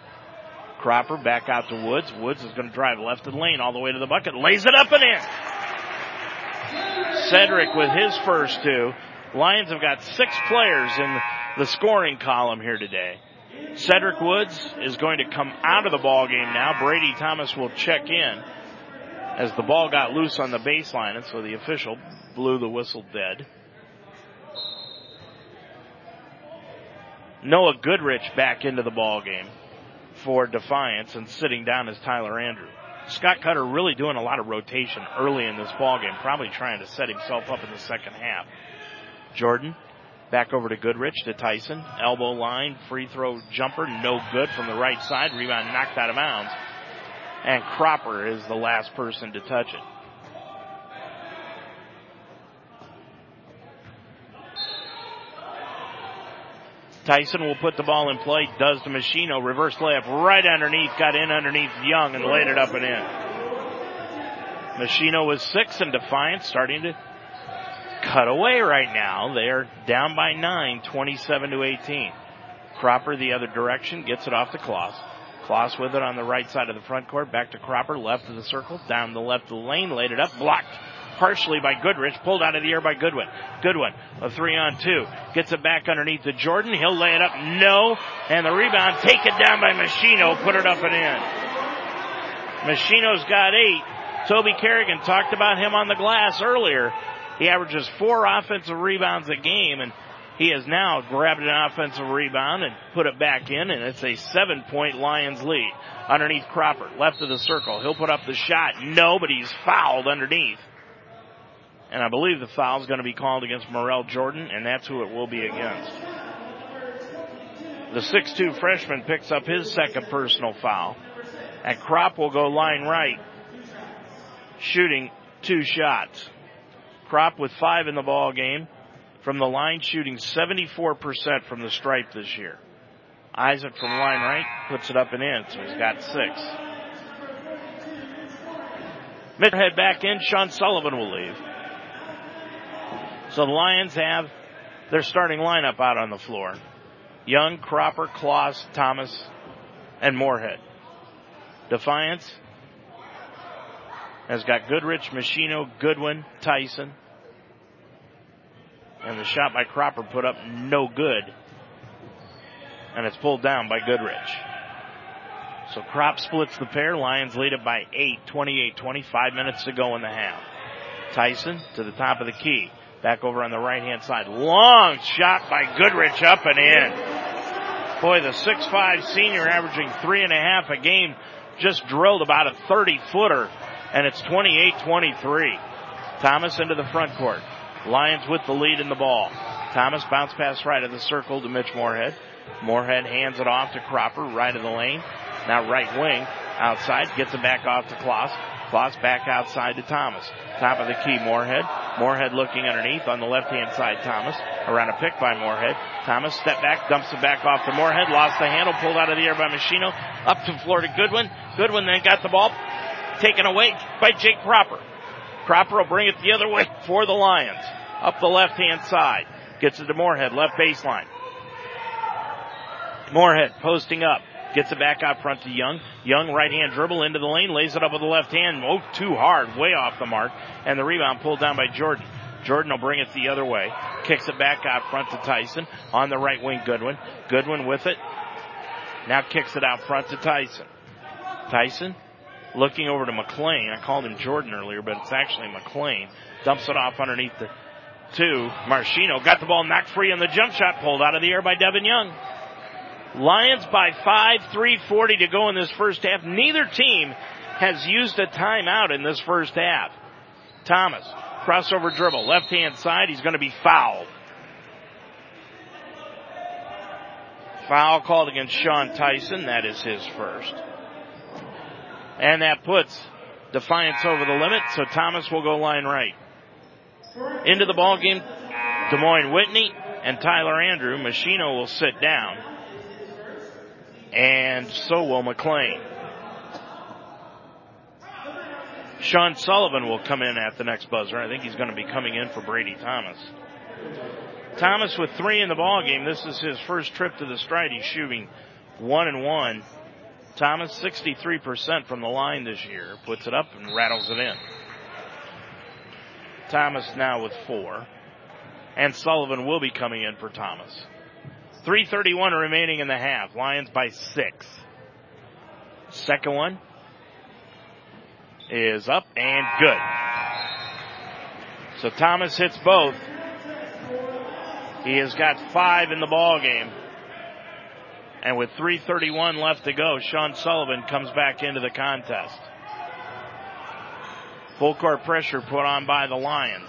Cropper back out to Woods. Woods is going to drive left the lane all the way to the bucket. Lays it up and in. Cedric with his first two. Lions have got six players in the scoring column here today. Cedric Woods is going to come out of the ball game now. Brady Thomas will check in as the ball got loose on the baseline, and so the official blew the whistle dead. Noah Goodrich back into the ball game for Defiance and sitting down is Tyler Andrew. Scott Cutter really doing a lot of rotation early in this ball game, probably trying to set himself up in the second half. Jordan back over to Goodrich to Tyson. Elbow line, free throw jumper, no good from the right side. Rebound knocked out of bounds. And Cropper is the last person to touch it. Tyson will put the ball in play, does the Machino, reverse layup right underneath, got in underneath Young and laid it up and in. Machino was six and Defiant starting to cut away right now. They're down by nine, 27 to 18. Cropper the other direction, gets it off to Kloss. Kloss with it on the right side of the front court, back to Cropper, left of the circle, down the left of the lane, laid it up, blocked partially by Goodrich, pulled out of the air by Goodwin. Goodwin, a three on two, gets it back underneath to Jordan. He'll lay it up, no, and the rebound taken down by Machino, put it up and in. Machino's got eight. Toby Kerrigan talked about him on the glass earlier. He averages four offensive rebounds a game, and he has now grabbed an offensive rebound and put it back in, and it's a seven point Lions lead. Underneath Cropper, left of the circle. He'll put up the shot. No, but he's fouled underneath. And I believe the foul is going to be called against Morel Jordan, and that's who it will be against. The 6'2 freshman picks up his second personal foul. And Crop will go line right, shooting two shots. Crop with five in the ball game from the line, shooting 74% from the stripe this year. Isaac from line right puts it up and in, so he's got six. Moorhead back in, Sean Sullivan will leave. So the Lions have their starting lineup out on the floor. Young, Cropper, Kloss, Thomas, and Moorhead. Defiance has got Goodrich, Machino, Goodwin, Tyson. And the shot by Cropper put up no good. And it's pulled down by Goodrich. So Crop splits the pair. Lions lead it by 8, 28 25 minutes to go in the half. Tyson to the top of the key. Back over on the right hand side. Long shot by Goodrich up and in. Boy, the six-five senior averaging three and a half a game just drilled about a 30 footer and it's 28-23. Thomas into the front court. Lions with the lead in the ball. Thomas bounce pass right of the circle to Mitch Moorhead. Moorhead hands it off to Cropper, right of the lane. Now right wing, outside, gets it back off to Kloss. Kloss back outside to Thomas. Top of the key, Moorhead. Moorhead looking underneath on the left hand side, Thomas. Around a pick by Moorhead. Thomas step back, dumps it back off to Moorhead, lost the handle, pulled out of the air by Machino. Up to Florida Goodwin. Goodwin then got the ball taken away by Jake Cropper. Cropper will bring it the other way for the Lions. Up the left hand side. Gets it to Moorhead, left baseline. Moorhead posting up. Gets it back out front to Young. Young right hand dribble into the lane, lays it up with the left hand. Oh, too hard, way off the mark. And the rebound pulled down by Jordan. Jordan will bring it the other way. Kicks it back out front to Tyson. On the right wing, Goodwin. Goodwin with it. Now kicks it out front to Tyson. Tyson looking over to McLean. I called him Jordan earlier, but it's actually McLean. Dumps it off underneath the two. Machino got the ball knocked free on the jump shot, pulled out of the air by Devin Young. Lions by five, 340 to go in this first half. Neither team has used a timeout in this first half. Thomas, crossover dribble, left hand side, he's to be fouled. Foul called against Sean Tyson, that is his first. And that puts Defiance over the limit, so Thomas will go line right. Into the ball game, Des Moines Whitney and Tyler Andrew. Machino will sit down and so will McLean. Sean Sullivan will come in at the next buzzer. I think he's going to be coming in for Brady Thomas. Thomas with three in the ball game. This is his first trip to the stride. He's shooting one and one. Thomas 63% from the line this year. Puts it up and rattles it in. Thomas now with four. And Sullivan will be coming in for Thomas. 331 remaining in the half. Lions by six. Second one is up and good. So Thomas hits both. He has got five in the ball game. And with 331 left to go, Sean Sullivan comes back into the contest. Full court pressure put on by the Lions.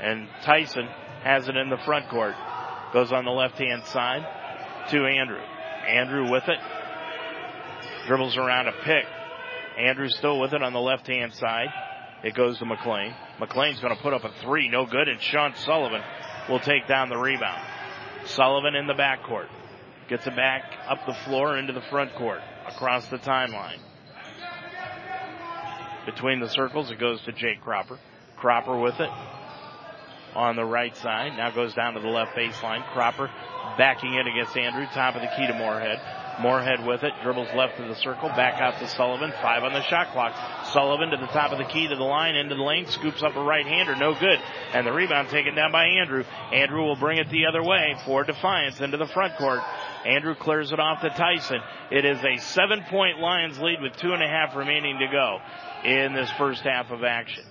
And Tyson has it in the front court. Goes on the left hand side to Andrew. Andrew with it. Dribbles around a pick. Andrew still with it on the left hand side. It goes to McLean. McLean's going to put up a three, no good, and Sean Sullivan will take down the rebound. Sullivan in the backcourt. Gets it back up the floor into the front court. Across the timeline. Between the circles, it goes to Jake Cropper. Cropper with it on the right side. Now goes down to the left baseline. Cropper backing it against Andrew. Top of the key to Moorhead. Moorhead with it. Dribbles left of the circle. Back out to Sullivan. Five on the shot clock. Sullivan to the top of the key to the line. Into the lane. Scoops up a right hander. No good. And the rebound taken down by Andrew. Andrew will bring it the other way for Defiance into the front court. Andrew clears it off to Tyson. It is a seven point Lions lead with two and a half remaining to go in this first half of action.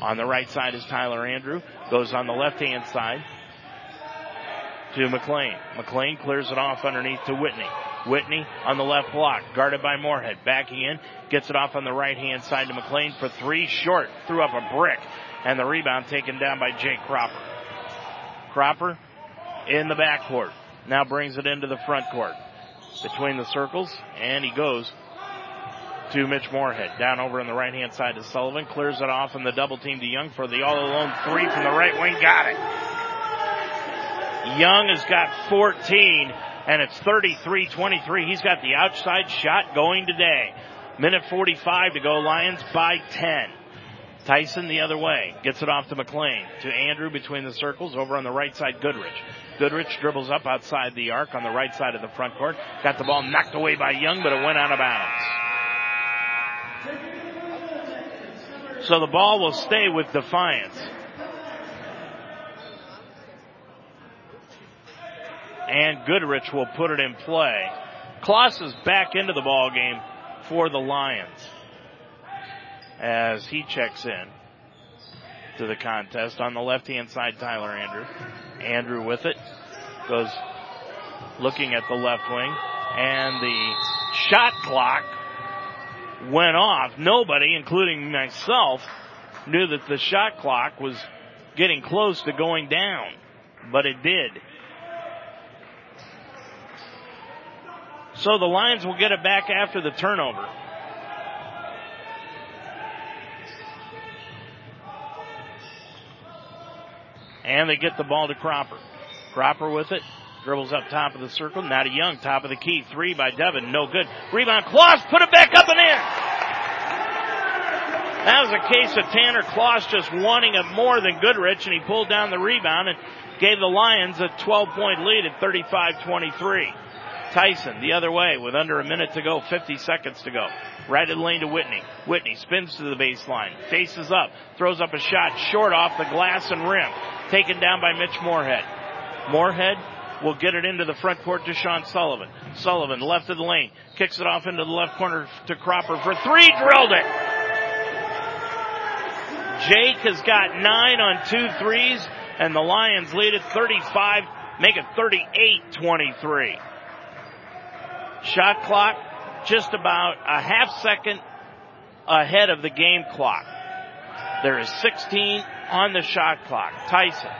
On the right side is Tyler Andrew. Goes on the left hand side to McLean. McLean clears it off underneath to Whitney. Whitney on the left block, guarded by Moorhead. Backing in, gets it off on the right hand side to McLean for three, short. Threw up a brick, and the rebound taken down by Jake Cropper. Cropper in the backcourt. Now brings it into the front court. Between the circles, and he goes to Mitch Moorhead. Down over on the right hand side to Sullivan. Clears it off in the double team to Young for the all alone three from the right wing. Got it. Young has got 14 and it's 33-23. He's got the outside shot going today. Minute 45 to go. Lions by 10. Tyson the other way. Gets it off to McLean. To Andrew between the circles. Over on the right side, Goodrich. Goodrich dribbles up outside the arc on the right side of the front court. Got the ball knocked away by Young, but it went out of bounds. So the ball will stay with Defiance. And Goodrich will put it in play. Kloss is back into the ball game for the Lions as he checks in to the contest. On the left hand side, Tyler Andrew. Andrew with it. Goes looking at the left wing. And the shot clock went off. Nobody, including myself, knew that the shot clock was getting close to going down. but it did. So the Lions will get it back after the turnover. And they get the ball to Cropper. Cropper with it. Dribbles up top of the circle. A young top of the key. Three by Devin. No good. Rebound. Kloss put it back up and in. That was a case of Tanner Kloss just wanting it more than Goodrich and he pulled down the rebound and gave the Lions a 12 point lead at 35-23. Tyson the other way with under a minute to go, 50 seconds to go. Right in the lane to Whitney. Whitney spins to the baseline, faces up, throws up a shot short off the glass and rim. Taken down by Mitch Moorhead. Moorhead will get it into the front court to Sean Sullivan. Sullivan left of the lane, kicks it off into the left corner to Cropper for three, drilled it. Jake has got nine on two threes, and the Lions lead at 35, make it 38-23. Shot clock just about a half second ahead of the game clock. There is 16 on the shot clock. Tyson,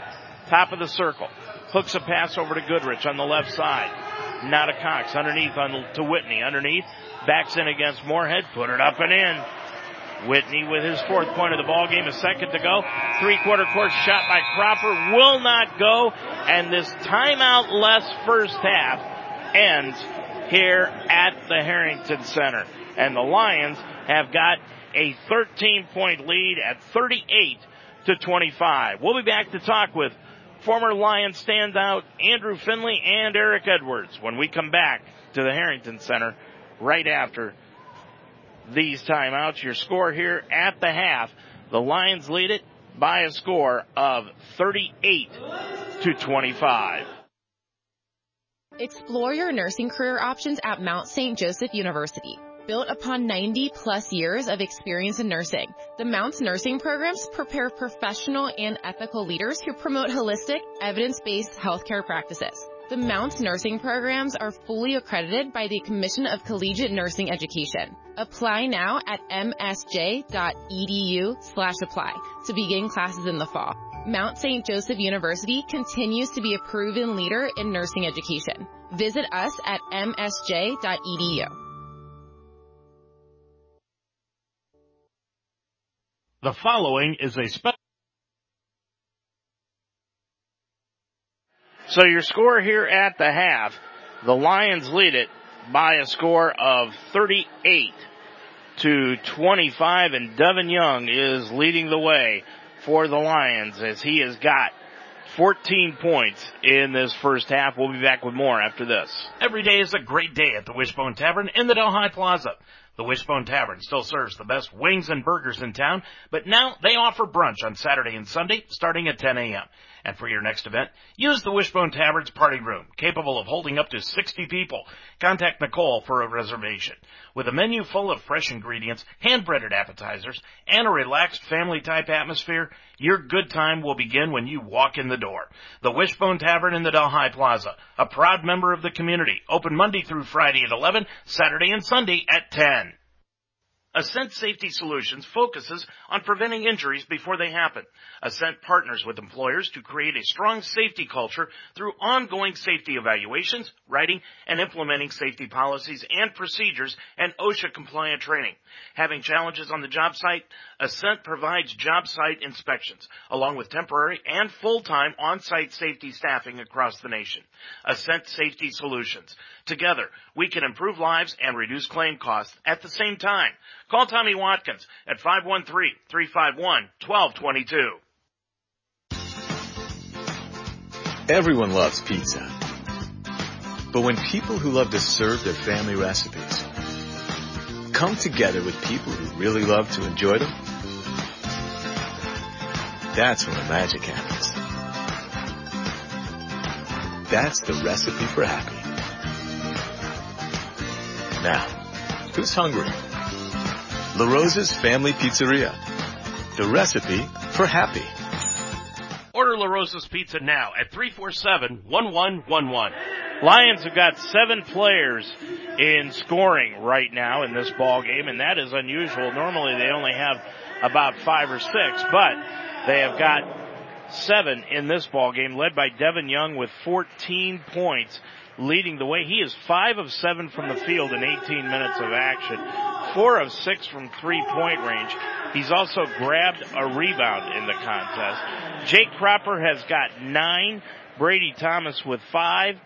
top of the circle, hooks a pass over to Goodrich on the left side. Not a Cox underneath on to Whitney. Underneath, backs in against Moorhead, put it up and in. Whitney with his fourth point of the ball game, a second to go. Three quarter court shot by Cropper will not go, and this timeout less first half ends here at the Harrington Center. And the Lions have got a 13 point lead at 38 to 25. We'll be back to talk with former Lions standout Andrew Finley and Eric Edwards when we come back to the Harrington Center right after these timeouts. Your score here at the half. The Lions lead it by a score of 38 to 25. Explore your nursing career options at Mount St. Joseph University. Built upon 90 plus years of experience in nursing, the Mounts nursing programs prepare professional and ethical leaders who promote holistic, evidence-based healthcare practices. The Mounts nursing programs are fully accredited by the Commission of Collegiate Nursing Education. Apply now at msj.edu slash apply to begin classes in the fall. Mount St. Joseph University continues to be a proven leader in nursing education. Visit us at msj.edu. The following is a special. So your score here at the half, the Lions lead it by a score of 38 to 25 and Devin Young is leading the way for the Lions as he has got 14 points in this first half. We'll be back with more after this. Every day is a great day at the Wishbone Tavern in the Delhi Plaza. The Wishbone Tavern still serves the best wings and burgers in town, but now they offer brunch on Saturday and Sunday starting at 10 a.m. And for your next event, use the Wishbone Tavern's party room, capable of holding up to 60 people. Contact Nicole for a reservation. With a menu full of fresh ingredients, hand-breaded appetizers, and a relaxed family type atmosphere, your good time will begin when you walk in the door. The Wishbone Tavern in the Delhi Plaza, a proud member of the community, open Monday through Friday at 11, Saturday and Sunday at 10. Ascent Safety Solutions focuses on preventing injuries before they happen. Ascent partners with employers to create a strong safety culture through ongoing safety evaluations, writing, and implementing safety policies and procedures and OSHA compliant training. Having challenges on the job site, Ascent provides job site inspections, along with temporary and full-time on-site safety staffing across the nation. Ascent Safety Solutions. Together, we can improve lives and reduce claim costs at the same time. Call Tommy Watkins at 513-351-1222. Everyone loves pizza. But when people who love to serve their family recipes come together with people who really love to enjoy them, that's when the magic happens. That's the recipe for happy. Now, who's hungry? La Rosa's Family Pizzeria. The recipe for happy. Order La Rosa's Pizza now at 347-1111. Lions have got seven players in scoring right now in this ball game, and that is unusual. Normally they only have about five or six, but they have got seven in this ball game, led by Devin Young with 14 points, leading the way. He is five of seven from the field in 18 minutes of action, four of six from three point range. He's also grabbed a rebound in the contest. Jake Cropper has got nine. Brady Thomas with five.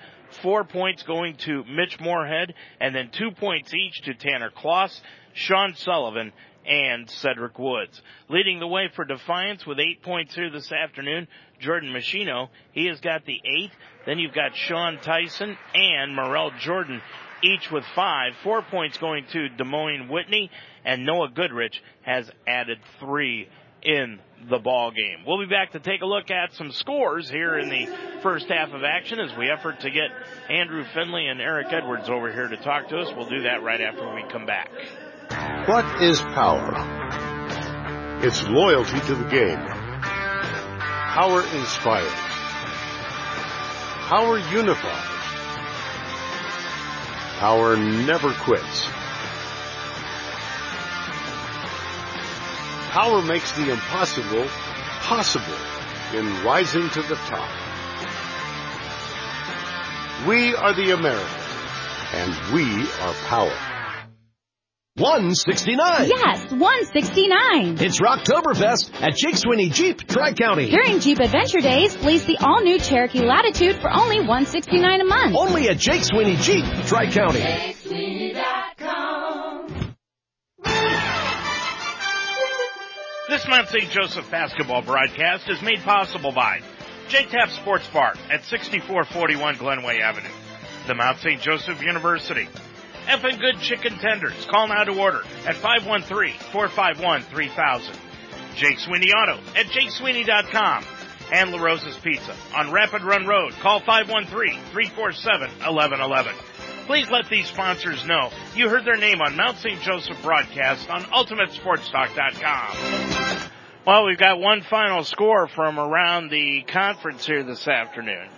Four points going to Mitch Moorhead, and then two points each to Tanner Kloss, Sean Sullivan, and Cedric Woods. Leading the way for Defiance with eight points here this afternoon, Jordan Machino. He has got the eight. Then you've got Sean Tyson and Morel Jordan, each with five. Four points going to Des Moines Whitney, and Noah Goodrich has added three in the ball game. We'll be back to take a look at some scores here in the first half of action as we effort to get Andrew Finley and Eric Edwards over here to talk to us. We'll do that right after we come back. What is power? It's loyalty to the game. Power inspires. Power unifies. Power never quits. Power makes the impossible possible in rising to the top. We are the Americans, and we are power. 169. Yes, 169. It's Rocktoberfest at Jake Sweeney Jeep, Tri-County. During Jeep Adventure Days, lease the all-new Cherokee Latitude for only 169 a month. Only at Jake Sweeney Jeep, Tri-County. This Mount St. Joseph basketball broadcast is made possible by J-Tap Sports Bar at 6441 Glenway Avenue, the Mount St. Joseph University, Effin Good Chicken Tenders. Call now to order at 513-451-3000. Jake Sweeney Auto at jakesweeney.com and La Rosa's Pizza on Rapid Run Road. Call 513-347-1111. Please let these sponsors know you heard their name on Mount St. Joseph broadcast on UltimateSportsTalk.com. Well, we've got one final score from around the conference here this afternoon.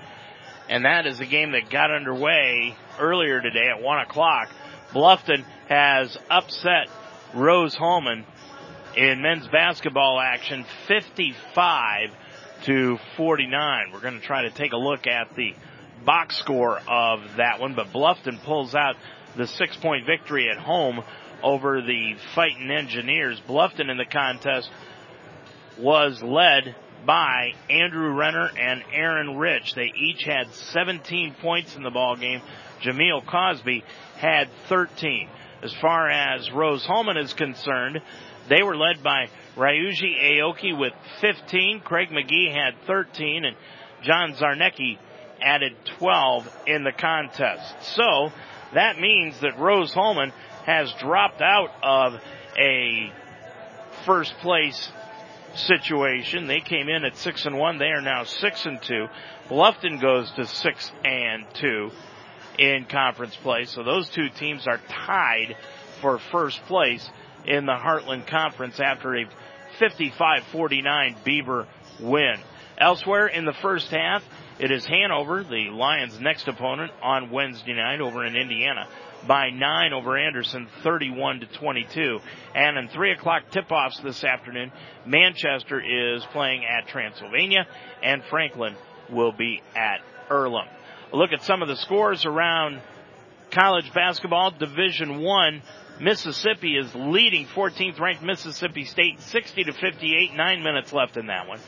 And that is a game that got underway earlier today at 1 o'clock. Bluffton has upset Rose Hulman in men's basketball action 55 to 49. We're going to try to take a look at the box score of that one, but Bluffton pulls out the six point victory at home over the fighting engineers. Bluffton in the contest was led by Andrew Renner and Aaron Rich. They each had 17 points in the ball game. Jameel Cosby had 13. As far as Rose Hulman is concerned, they were led by Ryuji Aoki with 15. Craig McGee had 13 and John Zarnecki added 12 in the contest. So that means that Rose Hulman has dropped out of a first place situation. They came in at six and one. They are now six and two. Bluffton goes to six and two in conference play. So those two teams are tied for first place in the Heartland Conference after a 55-49 Beaver win. Elsewhere in the first half, it is Hanover, the Lions' next opponent on Wednesday night over in Indiana by nine over Anderson, 31 to 22. And in three o'clock tip-offs this afternoon, Manchester is playing at Transylvania and Franklin will be at Earlham. A look at some of the scores around college basketball. Division one, Mississippi is leading 14th ranked Mississippi State 60 to 58. Nine minutes left in that one.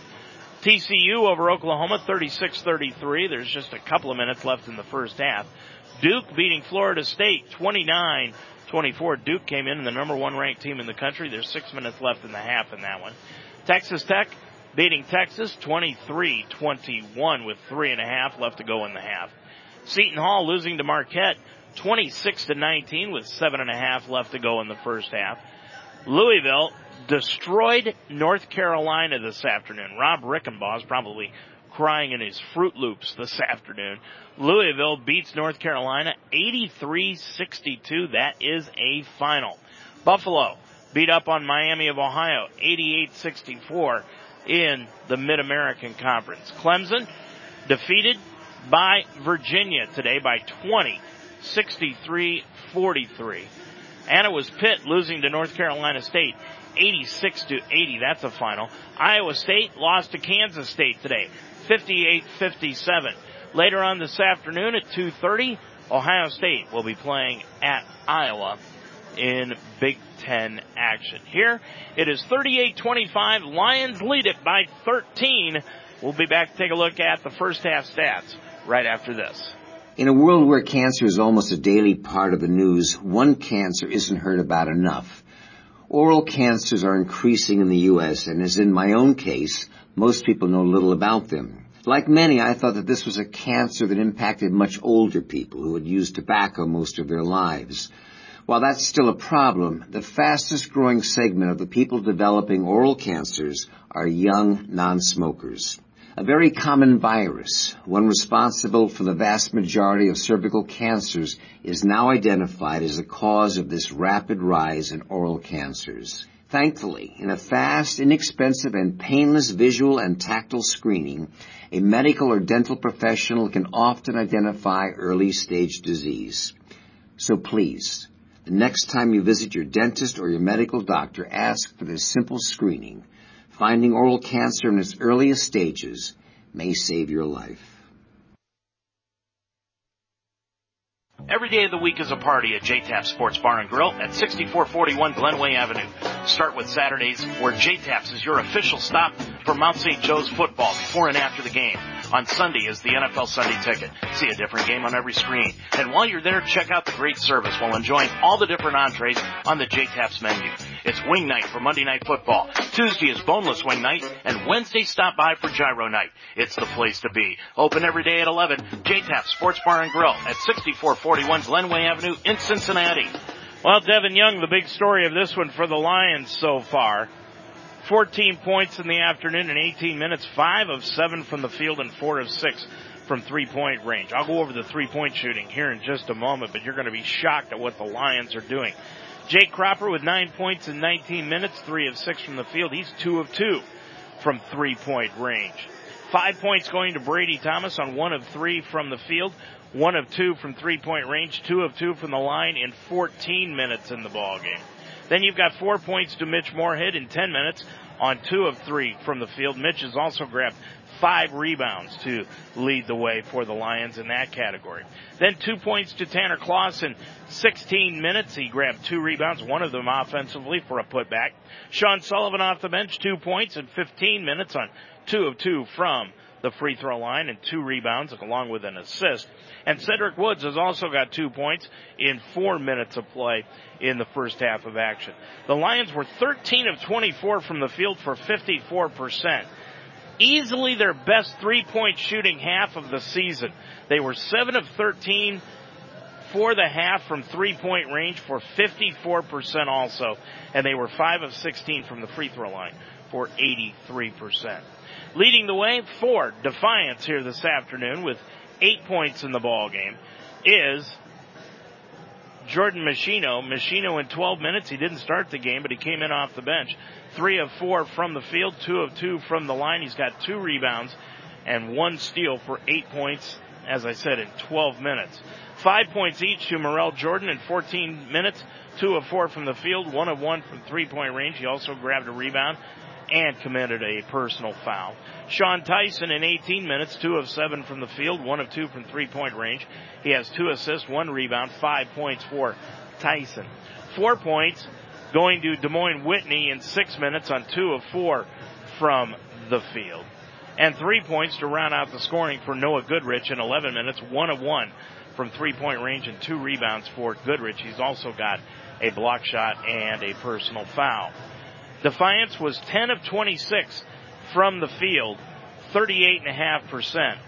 TCU over Oklahoma 36-33. There's just a couple of minutes left in the first half. Duke beating Florida State 29-24. Duke came in the number one ranked team in the country. There's six minutes left in the half in that one. Texas Tech beating Texas 23-21 with three and a half left to go in the half. Seton Hall losing to Marquette 26 to 19 with seven and a half left to go in the first half. Louisville destroyed North Carolina this afternoon. Rob Rickenbaugh is probably crying in his Froot Loops this afternoon. Louisville beats North Carolina 83-62. That is a final. Buffalo beat up on Miami of Ohio 88-64 in the Mid-American Conference. Clemson defeated by Virginia today by 20, 63-43. And it was Pitt losing to North Carolina State 86 to 80. That's a final. Iowa State lost to Kansas State today, 58-57. Later on this afternoon at 2:30, Ohio State will be playing at Iowa in Big Ten action. Here it is 38-25. Lions lead it by 13. We'll be back to take a look at the first half stats right after this. In a world where cancer is almost a daily part of the news, one cancer isn't heard about enough. Oral cancers are increasing in the U.S., and as in my own case, most people know little about them. Like many, I thought that this was a cancer that impacted much older people who had used tobacco most of their lives. While that's still a problem, the fastest growing segment of the people developing oral cancers are young non-smokers. A very common virus, one responsible for the vast majority of cervical cancers, is now identified as the cause of this rapid rise in oral cancers. Thankfully, in a fast, inexpensive, and painless visual and tactile screening, a medical or dental professional can often identify early stage disease. So please, the next time you visit your dentist or your medical doctor, ask for this simple screening Finding oral cancer in its earliest stages may save your life. Every day of the week is a party at JTAP Sports Bar and Grill at 6441 Glenway Avenue. Start with Saturdays where JTAP's is your official stop for Mount St. Joe's football before and after the game. On Sunday is the NFL Sunday Ticket. See a different game on every screen. And while you're there, check out the great service while enjoying all the different entrees on the JTAP's menu. It's wing night for Monday Night Football. Tuesday is boneless wing night. And Wednesday stop by for gyro night. It's the place to be. Open every day at 11. JTAP Sports Bar and Grill at 6441 Glenway Avenue in Cincinnati. Well, Devin Young, the big story of this one for the Lions so far. 14 points in the afternoon in 18 minutes, 5 of 7 from the field and 4 of 6 from three point range. I'll go over the three point shooting here in just a moment, but you're going to be shocked at what the Lions are doing. Jake Cropper with 9 points in 19 minutes, 3 of 6 from the field. He's 2 of 2 from three point range. 5 points going to Brady Thomas on 1 of 3 from the field. One of two from three point range, two of two from the line in 14 minutes in the ball game. Then you've got four points to Mitch Moorhead in 10 minutes on two of three from the field. Mitch has also grabbed five rebounds to lead the way for the Lions in that category. Then two points to Tanner Kloss in 16 minutes. He grabbed two rebounds, one of them offensively for a putback. Sean Sullivan off the bench, two points in 15 minutes on two of two from the free throw line and two rebounds along with an assist. And Cedric Woods has also got two points in four minutes of play in the first half of action. The Lions were 13 of 24 from the field for 54%. Easily their best three point shooting half of the season. They were 7 of 13 for the half from three point range for 54% also. And they were 5 of 16 from the free throw line for 83%. Leading the way for Defiance here this afternoon with eight points in the ball game is Jordan Machino. Machino in 12 minutes, he didn't start the game, but he came in off the bench. Three of four from the field, two of two from the line. He's got two rebounds and one steal for eight points, as I said, in 12 minutes. Five points each to Morel Jordan in 14 minutes, two of four from the field, one of one from three point range. He also grabbed a rebound and committed a personal foul. Sean Tyson in 18 minutes, two of seven from the field, one of two from three point range. He has two assists, one rebound, five points for Tyson. Four points going to Des Moines Whitney in six minutes on two of four from the field. And three points to round out the scoring for Noah Goodrich in 11 minutes, one of one from three point range and two rebounds for Goodrich. He's also got a block shot and a personal foul. Defiance was 10 of 26 from the field, 38.5%.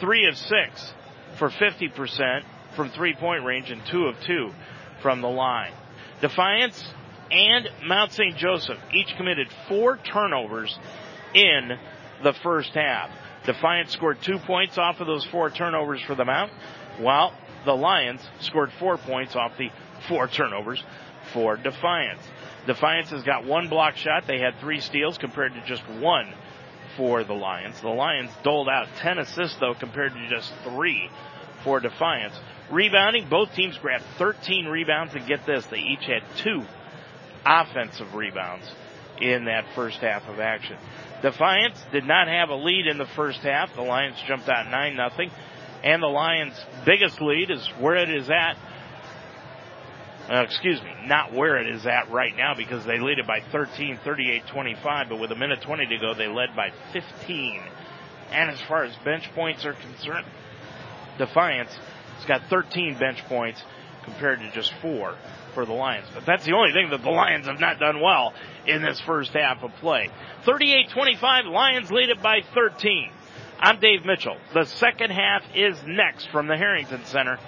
3 of 6 for 50% from three point range and 2 of 2 from the line. Defiance and Mount St. Joseph each committed four turnovers in the first half. Defiance scored two points off of those four turnovers for the Mount, while the Lions scored four points off the four turnovers for Defiance. Defiance has got one block shot. They had three steals compared to just one for the Lions. The Lions doled out 10 assists though compared to just three for Defiance. Rebounding, both teams grabbed 13 rebounds and get this, they each had two offensive rebounds in that first half of action. Defiance did not have a lead in the first half. The Lions jumped out 9 nothing, and the Lions' biggest lead is where it is at. Uh, excuse me, not where it is at right now because they lead it by 13, 38, 25, but with a minute 20 to go, they led by 15. And as far as bench points are concerned, Defiance has got 13 bench points compared to just four for the Lions. But that's the only thing that the Lions have not done well in this first half of play. 38-25, Lions lead it by 13. I'm Dave Mitchell. The second half is next from the Harrington Center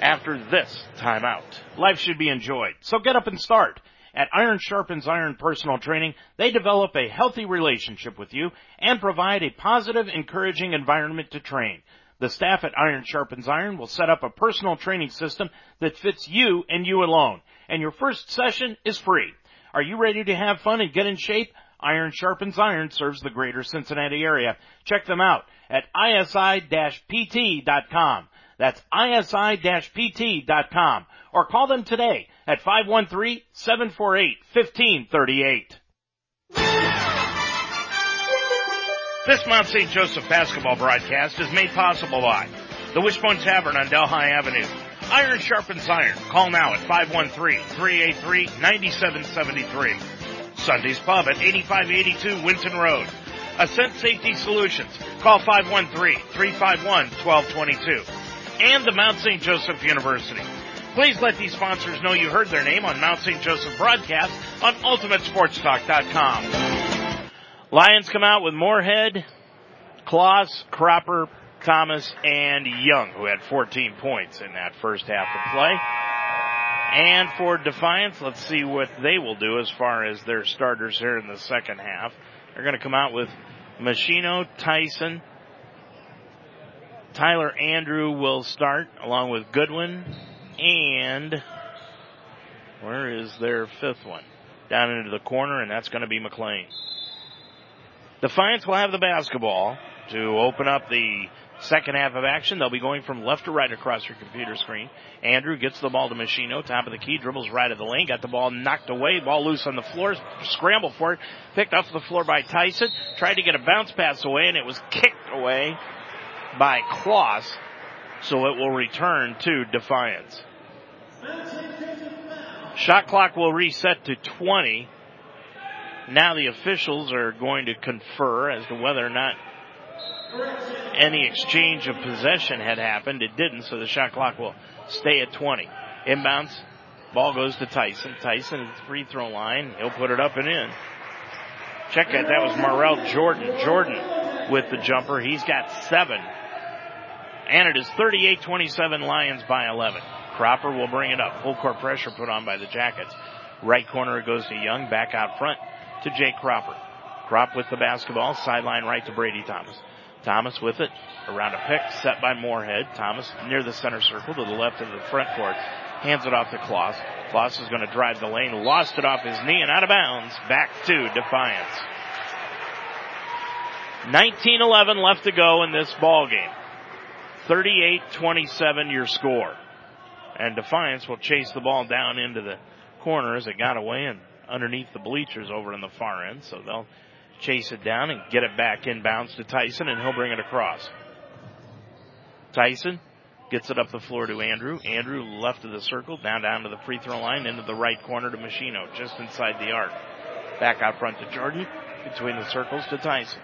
after this timeout. Life should be enjoyed, so get up and start. At Iron Sharpens Iron Personal Training, they develop a healthy relationship with you and provide a positive, encouraging environment to train. The staff at Iron Sharpens Iron will set up a personal training system that fits you and you alone. And your first session is free. Are you ready to have fun and get in shape? Iron Sharpens Iron serves the greater Cincinnati area. Check them out at isi-pt.com. That's isi-pt.com. Or call them today at 513-748-1538. This Mount St. Joseph basketball broadcast is made possible by the Wishbone Tavern on Delhi Avenue. Iron sharpens iron. Call now at 513-383-9773. Sunday's Pub at 8582 Winton Road. Ascent Safety Solutions. Call 513-351-1222. And the Mount St. Joseph University. Please let these sponsors know you heard their name on Mount St. Joseph broadcast on UltimateSportsTalk.com. Lions come out with Moorhead, Kloss, Cropper, Thomas, and Young, who had 14 points in that first half of play. And for Defiance, let's see what they will do as far as their starters here in the second half. They're going to come out with Machino, Tyson, Tyler Andrew will start along with Goodwin and where is their fifth one? Down into the corner and that's going to be McLean. Defiance will have the basketball to open up the second half of action. They'll be going from left to right across your computer screen. Andrew gets the ball to Machino, top of the key, dribbles right of the lane, got the ball knocked away, ball loose on the floor, scramble for it, picked off the floor by Tyson, tried to get a bounce pass away, and it was kicked away by Kloss, so it will return to Defiance. Shot clock will reset to 20. Now the officials are going to confer as to whether or not any exchange of possession had happened. It didn't, so the shot clock will stay at 20. Inbounds, ball goes to Tyson. Tyson at the free throw line. He'll put it up and in. Check that. That was Morel Jordan. Jordan with the jumper. He's got seven. And it is 38-27 Lions by 11. Cropper will bring it up. Full court pressure put on by the Jackets. Right corner goes to Young. Back out front to Jake Cropper. Crop with the basketball. Sideline right to Brady Thomas. Thomas with it. Around a pick set by Moorhead. Thomas near the center circle to the left of the front court. Hands it off to Kloss. Kloss is going to drive the lane. Lost it off his knee and out of bounds. Back to Defiance. 19-11 left to go in this ball game. 38-27 your score. And Defiance will chase the ball down into the corner as it got away and underneath the bleachers over in the far end. So they'll chase it down and get it back inbounds to Tyson and he'll bring it across. Tyson gets it up the floor to Andrew. Andrew left of the circle, down down to the free throw line, into the right corner to Machino, just inside the arc. Back out front to Jordan, between the circles to Tyson.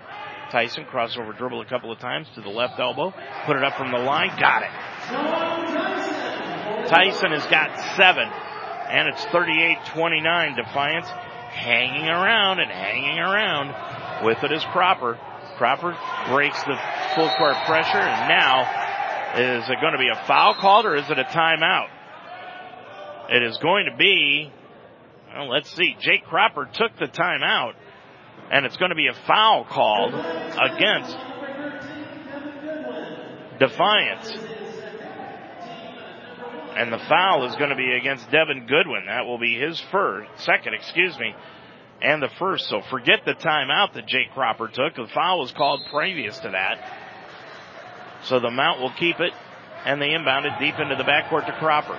Tyson crossover dribble a couple of times to the left elbow, put it up from the line, got it. Tyson has got seven, and it's 38-29. Defiance hanging around and hanging around with it is Cropper. Cropper breaks the full court pressure, and now is it going to be a foul called or is it a timeout? It is going to be, well, let's see. Jake Cropper took the timeout, and it's going to be a foul called against Defiance. And the foul is going to be against Devin Goodwin. That will be his first, second, excuse me, and the first. So forget the timeout that Jake Cropper took. The foul was called previous to that. So the Mount will keep it, and they inbound it deep into the backcourt to Cropper.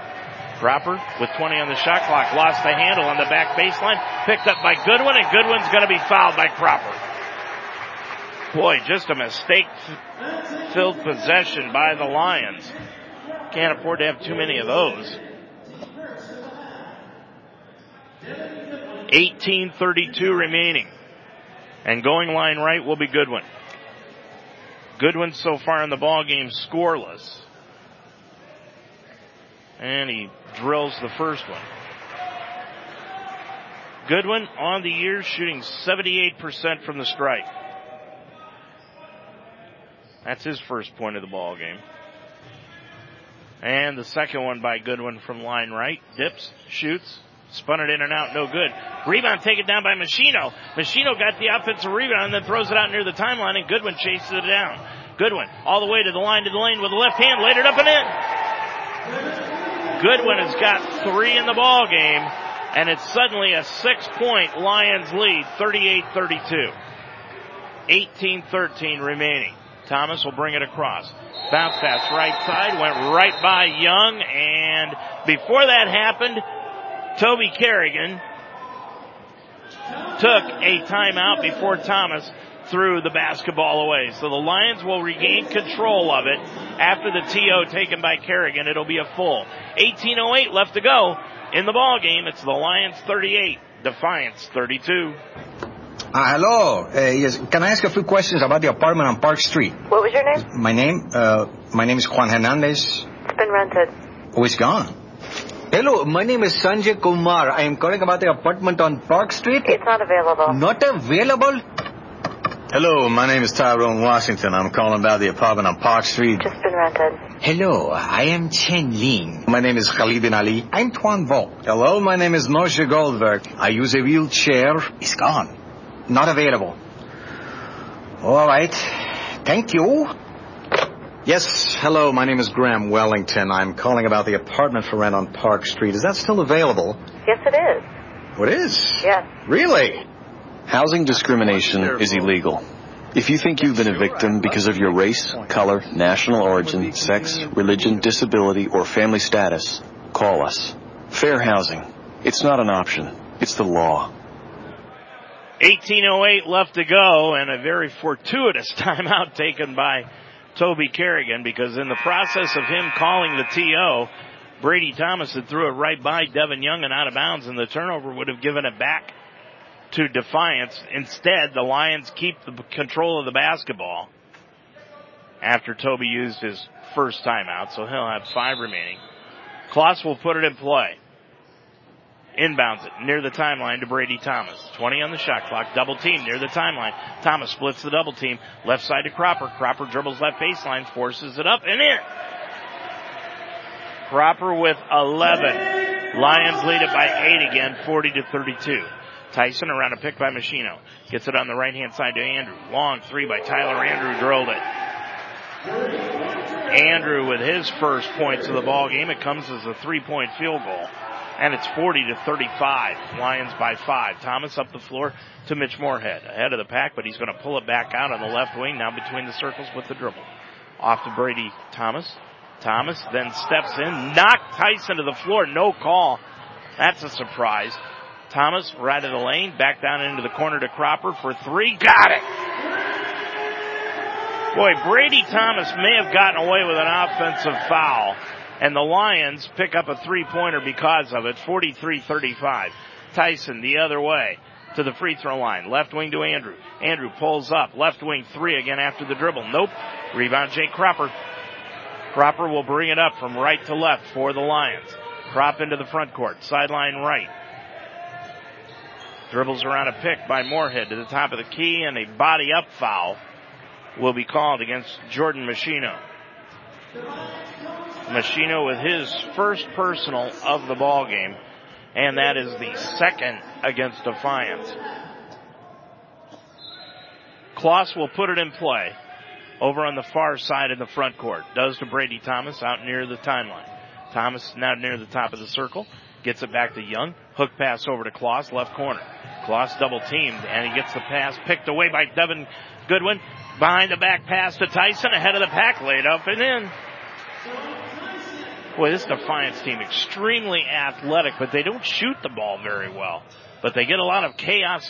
Cropper with 20 on the shot clock, lost the handle on the back baseline, picked up by Goodwin, and Goodwin's going to be fouled by Cropper. Boy, just a mistake filled possession by the Lions. Can't afford to have too many of those. 1832 remaining. And going line right will be Goodwin. Goodwin so far in the ball game scoreless. And he drills the first one. Goodwin on the year shooting 78% from the strike. That's his first point of the ball game. And the second one by Goodwin from line right. Dips, shoots, spun it in and out, no good. Rebound taken down by Machino. Machino got the offensive rebound and then throws it out near the timeline and Goodwin chases it down. Goodwin all the way to the line to the lane with the left hand, laid it up and in. Goodwin has got three in the ball game and it's suddenly a six point Lions lead, 38-32. 18-13 remaining. Thomas will bring it across. Bounce pass right side, went right by Young, and before that happened, Toby Kerrigan took a timeout before Thomas threw the basketball away. So the Lions will regain control of it after the TO taken by Kerrigan. It'll be a full 18:08 left to go in the ball game. It's the Lions 38, Defiance 32. Uh, hello. Uh, yes, can I ask a few questions about the apartment on Park Street? What was your name? My name, uh, my name is Juan Hernandez. It's been rented. Oh, it's gone. Hello, my name is Sanjay Kumar. I am calling about the apartment on Park Street. It's not available. Not available? Hello, my name is Tyrone Washington. I'm calling about the apartment on Park Street. Just been rented. Hello, I am Chen Ling. My name is Khalid bin Ali. I'm Tuan Vo. Hello, my name is Moshe Goldberg. I use a wheelchair. It's gone. Not available. All right. Thank you. Yes, hello, my name is Graham Wellington. I'm calling about the apartment for rent on Park Street. Is that still available? Yes, it is. Oh, what is? Yes. Really? Housing discrimination is illegal. If you think you've been a victim because of your race, color, national origin, sex, religion, disability, or family status, call us. Fair housing. It's not an option. It's the law. 1808 left to go and a very fortuitous timeout taken by Toby Kerrigan because in the process of him calling the TO, Brady Thomas had threw it right by Devin Young and out of bounds and the turnover would have given it back to Defiance. Instead, the Lions keep the control of the basketball after Toby used his first timeout, so he'll have five remaining. Kloss will put it in play. Inbounds it near the timeline to Brady Thomas. 20 on the shot clock. Double team near the timeline. Thomas splits the double team. Left side to Cropper. Cropper dribbles left baseline, forces it up and in. Cropper with 11. Lions lead it by 8 again, 40 to 32. Tyson around a pick by Machino. Gets it on the right hand side to Andrew. Long three by Tyler Andrew drilled it. Andrew with his first points of the ball game. It comes as a three point field goal. And it's 40 to 35. Lions by five. Thomas up the floor to Mitch Moorhead. Ahead of the pack, but he's going to pull it back out on the left wing, now between the circles with the dribble. Off to Brady Thomas. Thomas then steps in, knocked Tyson to the floor, no call. That's a surprise. Thomas right of the lane, back down into the corner to Cropper for three. Got it! Boy, Brady Thomas may have gotten away with an offensive foul, and the Lions pick up a three pointer because of it, 43-35. Tyson the other way to the free throw line. Left wing to Andrew. Andrew pulls up. Left wing three again after the dribble. Nope. Rebound Jake Cropper. Cropper will bring it up from right to left for the Lions. Crop into the front court. Sideline right. Dribbles around a pick by Moorhead to the top of the key and a body up foul will be called against Jordan Machino. Machino with his first personal of the ball game, and that is the second against Defiance. Kloss will put it in play over on the far side in the front court. Does to Brady Thomas out near the timeline. Thomas now near the top of the circle. Gets it back to Young. Hook pass over to Kloss, left corner. Kloss double teamed, and he gets the pass picked away by Devin Goodwin. Behind the back pass to Tyson, ahead of the pack, laid up and in. Boy, this Defiance team extremely athletic, but they don't shoot the ball very well. But they get a lot of chaos,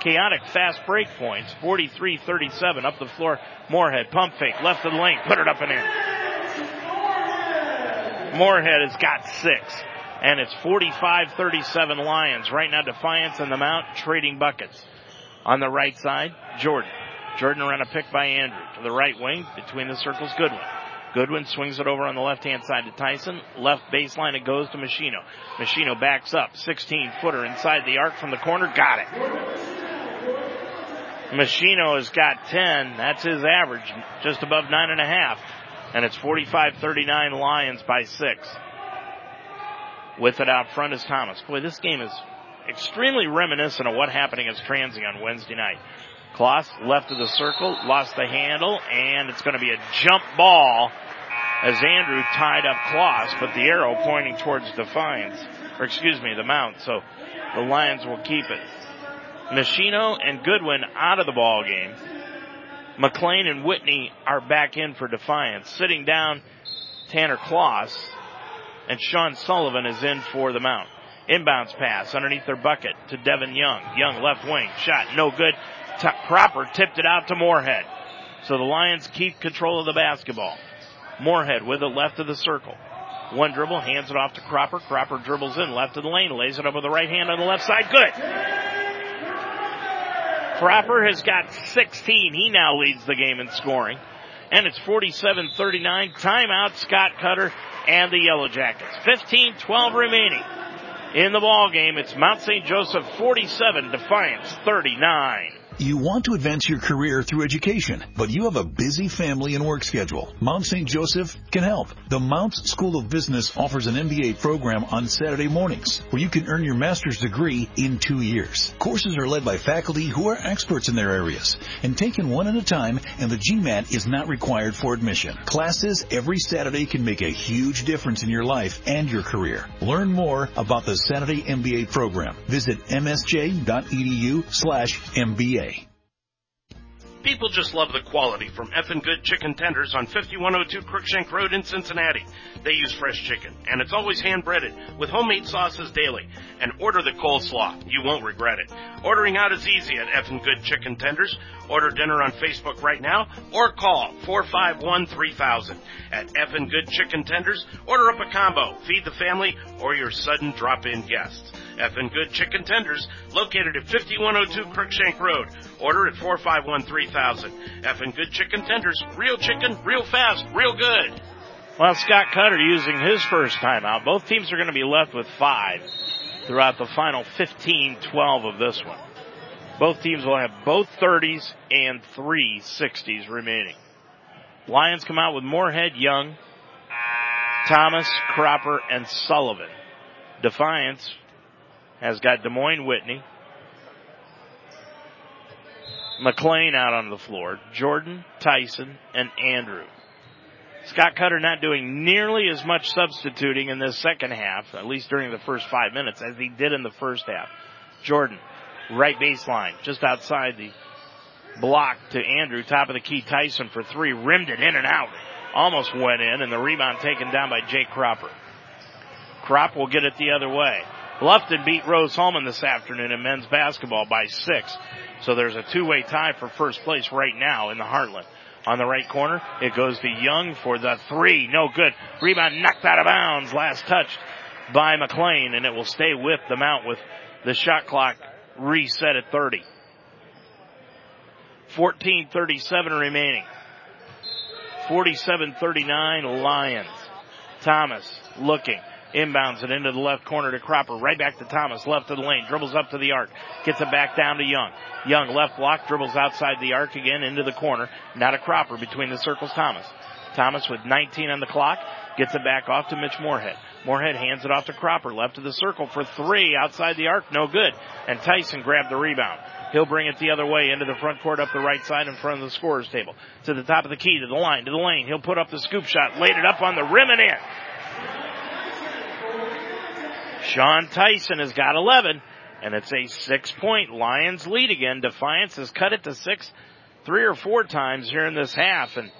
chaotic fast break points. 43-37 up the floor. Moorhead pump fake left of the lane, put it up and in. Moorhead has got six. And it's 45-37 Lions. Right now Defiance and the Mount trading buckets. On the right side, Jordan. Jordan around a pick by Andrew. To the right wing, between the circles, Goodwin. Goodwin swings it over on the left hand side to Tyson. Left baseline it goes to Machino. Machino backs up. 16 footer inside the arc from the corner. Got it. Machino has got 10. That's his average. Just above nine and a half. And it's 45-39 Lions by six. With it out front is Thomas. Boy, this game is extremely reminiscent of what happened against Transy on Wednesday night. Kloss left of the circle, lost the handle, and it's going to be a jump ball as Andrew tied up Kloss, but the arrow pointing towards Defiance, or excuse me, the Mount. So the Lions will keep it. Machino and Goodwin out of the ball game. McLean and Whitney are back in for Defiance. Sitting down, Tanner Kloss and Sean Sullivan is in for the Mount. Inbounds pass underneath their bucket to Devin Young. Young left wing shot no good. T- Cropper tipped it out to Moorhead. So the Lions keep control of the basketball. Moorhead with it left of the circle. One dribble, hands it off to Cropper. Cropper dribbles in left of the lane, lays it up with the right hand on the left side. Good. Cropper has got 16. He now leads the game in scoring. And it's 47-39. Timeout, Scott Cutter and the Yellow Jackets. 15-12 remaining in the ball game. It's Mount St. Joseph 47, Defiance 39. You want to advance your career through education, but you have a busy family and work schedule. Mount St. Joseph can help. The Mounts School of Business offers an MBA program on Saturday mornings where you can earn your master's degree in two years. Courses are led by faculty who are experts in their areas and taken one at a time and the GMAT is not required for admission. Classes every Saturday can make a huge difference in your life and your career. Learn more about the Saturday MBA program. Visit msj.edu slash MBA. People just love the quality from effing Good Chicken Tenders on 5102 Crookshank Road in Cincinnati. They use fresh chicken, and it's always hand breaded with homemade sauces daily. And order the coleslaw. You won't regret it. Ordering out is easy at effing Good Chicken Tenders. Order dinner on Facebook right now or call 451-3000. At effing Good Chicken Tenders, order up a combo, feed the family, or your sudden drop-in guests. Effing Good Chicken Tenders, located at 5102 Crookshank Road. Order at 451-3000. Effin Good Chicken Tenders, real chicken, real fast, real good. Well, Scott Cutter using his first timeout. Both teams are going to be left with five throughout the final 15-12 of this one. Both teams will have both 30s and three 60s remaining. Lions come out with Moorhead, Young, Thomas, Cropper, and Sullivan. Defiance has got Des Moines Whitney. McLean out on the floor. Jordan, Tyson, and Andrew. Scott Cutter not doing nearly as much substituting in this second half, at least during the first five minutes, as he did in the first half. Jordan, right baseline, just outside the block to Andrew, top of the key Tyson for three, rimmed it in and out. Almost went in, and the rebound taken down by Jake Cropper. Crop will get it the other way. Bluffton beat Rose Hulman this afternoon in men's basketball by six. So there's a two-way tie for first place right now in the Heartland. On the right corner, it goes to Young for the three. No good. Rebound knocked out of bounds. Last touched by McLean, and it will stay with the Mount with the shot clock reset at 30. 14:37 remaining. 47-39 Lions. Thomas looking. Inbounds it into the left corner to Cropper. Right back to Thomas. Left of the lane. Dribbles up to the arc. Gets it back down to Young. Young left block. Dribbles outside the arc again into the corner. Not a Cropper between the circles. Thomas. Thomas with 19 on the clock. Gets it back off to Mitch Moorhead. Moorhead hands it off to Cropper. Left of the circle for three. Outside the arc. No good. And Tyson grabbed the rebound. He'll bring it the other way into the front court up the right side in front of the scorer's table. To the top of the key, to the line, to the lane. He'll put up the scoop shot. Laid it up on the rim and in. Sean Tyson has got 11, and it's a six point Lions lead again. Defiance has cut it to six three or four times here in this half, and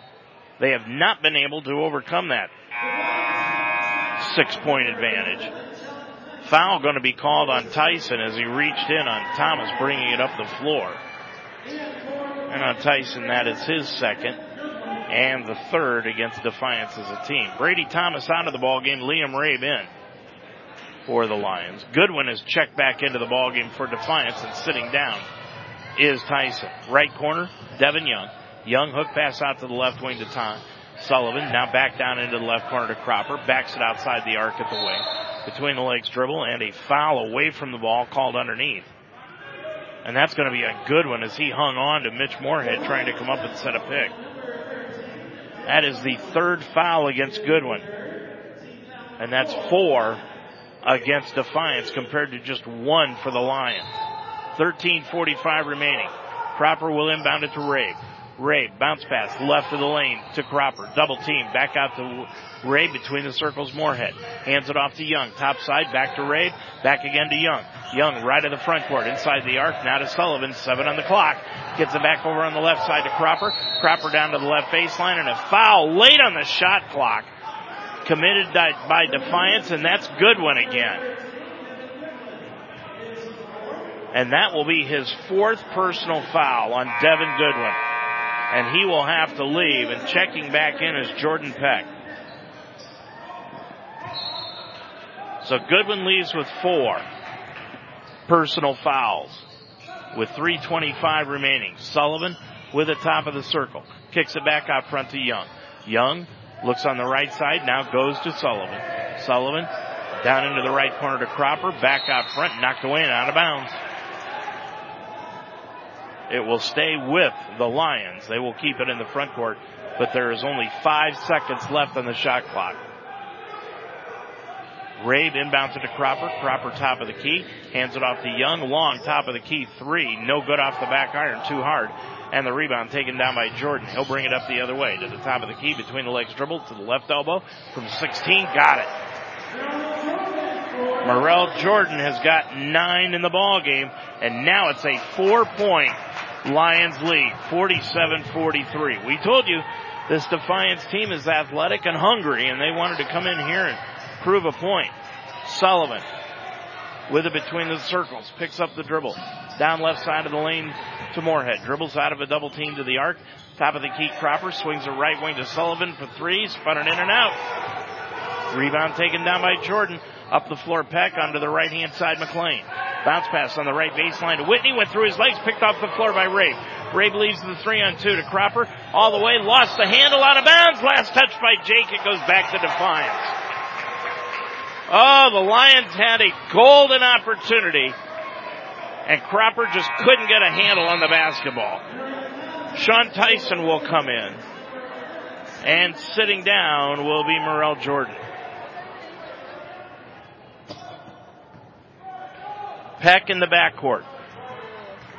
they have not been able to overcome that. six point advantage. Foul going to be called on Tyson as he reached in on Thomas, bringing it up the floor. And on Tyson, that is his second and the third against Defiance as a team. Brady Thomas out of the ball game, Liam Rabe in for the Lions. Goodwin is checked back into the ball game for Defiance and sitting down is Tyson. Right corner, Devin Young. Young hook pass out to the left wing to Tom. Sullivan now back down into the left corner to Cropper. Backs it outside the arc at the wing. Between the legs dribble and a foul away from the ball called underneath. And that's going to be a good one as he hung on to Mitch Moorhead trying to come up and set a pick. That is the third foul against Goodwin. And that's four against Defiance compared to just one for the Lions. 13.45 remaining. Cropper will inbound it to Rabe. Ray, bounce pass, left of the lane to Cropper. Double team, back out to Ray between the circles, Moorhead. Hands it off to Young. Top side, back to Ray, back again to Young. Young right of the front court, inside the arc, now to Sullivan, seven on the clock. Gets it back over on the left side to Cropper. Cropper down to the left baseline and a foul late on the shot clock. Committed by Defiance and that's Goodwin again. And that will be his fourth personal foul on Devin Goodwin and he will have to leave. And checking back in is Jordan Peck. So Goodwin leaves with four personal fouls with 325 remaining. Sullivan with the top of the circle. Kicks it back out front to Young. Young looks on the right side, now goes to Sullivan. Sullivan down into the right corner to Cropper, back out front, knocked away and out of bounds. It will stay with the Lions. They will keep it in the front court, but there is only five seconds left on the shot clock. Rabe inbounds it to Cropper. Cropper top of the key. Hands it off to Young. Long top of the key. Three. No good off the back iron. Too hard. And the rebound taken down by Jordan. He'll bring it up the other way to the top of the key between the legs dribble to the left elbow from 16. Got it. Morel Jordan has got nine in the ball game and now it's a four point Lions lead, 47-43. We told you this Defiance team is athletic and hungry, and they wanted to come in here and prove a point. Sullivan with it between the circles, picks up the dribble. Down left side of the lane to Moorhead. Dribbles out of a double team to the arc. Top of the key, Cropper swings a right wing to Sullivan for three. Spun it in and out. Rebound taken down by Jordan. Up the floor, Peck onto the right hand side, McLean. Bounce pass on the right baseline to Whitney, went through his legs, picked off the floor by Rabe. Rabe leaves the three on two to Cropper, all the way, lost the handle out of bounds, last touch by Jake, it goes back to Defiance. Oh, the Lions had a golden opportunity, and Cropper just couldn't get a handle on the basketball. Sean Tyson will come in, and sitting down will be Morel Jordan. Peck in the backcourt.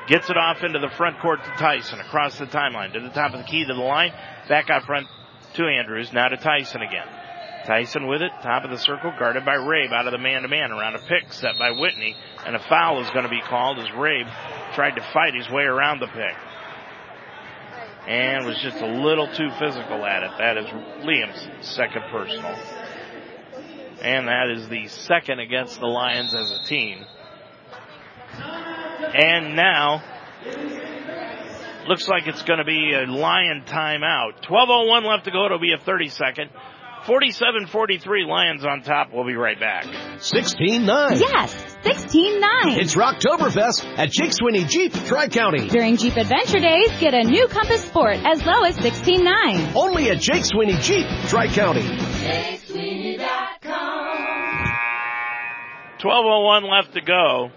Gets it off into the front court to Tyson across the timeline to the top of the key to the line. Back out front to Andrews. Now to Tyson again. Tyson with it, top of the circle, guarded by Rabe out of the man to man around a pick set by Whitney. And a foul is going to be called as Rabe tried to fight his way around the pick. And was just a little too physical at it. That is Liam's second personal. And that is the second against the Lions as a team. And now, looks like it's going to be a Lion timeout. 12.01 left to go. It'll be a 30 second. 47-43 Lions on top. We'll be right back. 16-9. Yes, 16-9. It's Rocktoberfest at Jake Sweeney Jeep, Tri-County. During Jeep Adventure Days, get a new Compass Sport as low as 16.9. Only at Jake Sweeney Jeep, Tri-County. 12.01 left to go.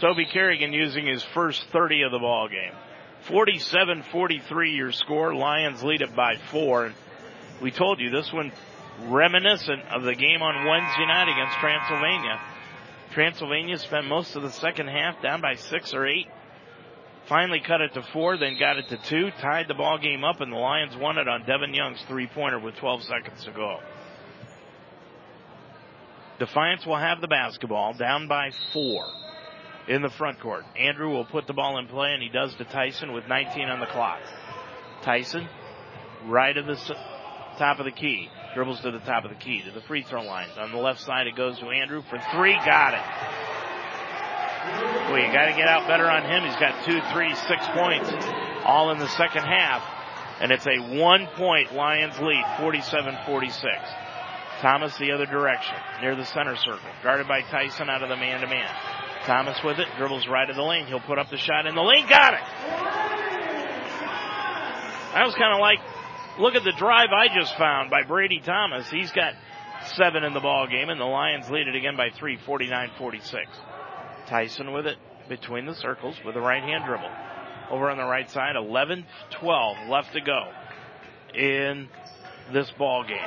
Toby Kerrigan using his first 30 of the ball game. 47-43 your score. Lions lead it by four. We told you this one reminiscent of the game on Wednesday night against Transylvania. Transylvania spent most of the second half down by six or eight. Finally cut it to four, then got it to two, tied the ball game up, and the Lions won it on Devin Young's three pointer with 12 seconds to go. Defiance will have the basketball down by four in the front court. Andrew will put the ball in play, and he does to Tyson with 19 on the clock. Tyson, right of the top of the key. Dribbles to the top of the key, to the free throw line. On the left side, it goes to Andrew for three. Got it. Well, you got to get out better on him. He's got two, three, six points, all in the second half. And it's a one point Lions lead, 47-46. Thomas the other direction, near the center circle, guarded by Tyson out of the man to man. Thomas with it, dribbles right of the lane. He'll put up the shot in the lane. Got it! That was kind of like, look at the drive I just found by Brady Thomas. He's got seven in the ball game, and the Lions lead it again by three, 49-46. Tyson with it between the circles with a right hand dribble. Over on the right side, 11-12 left to go in this ball game.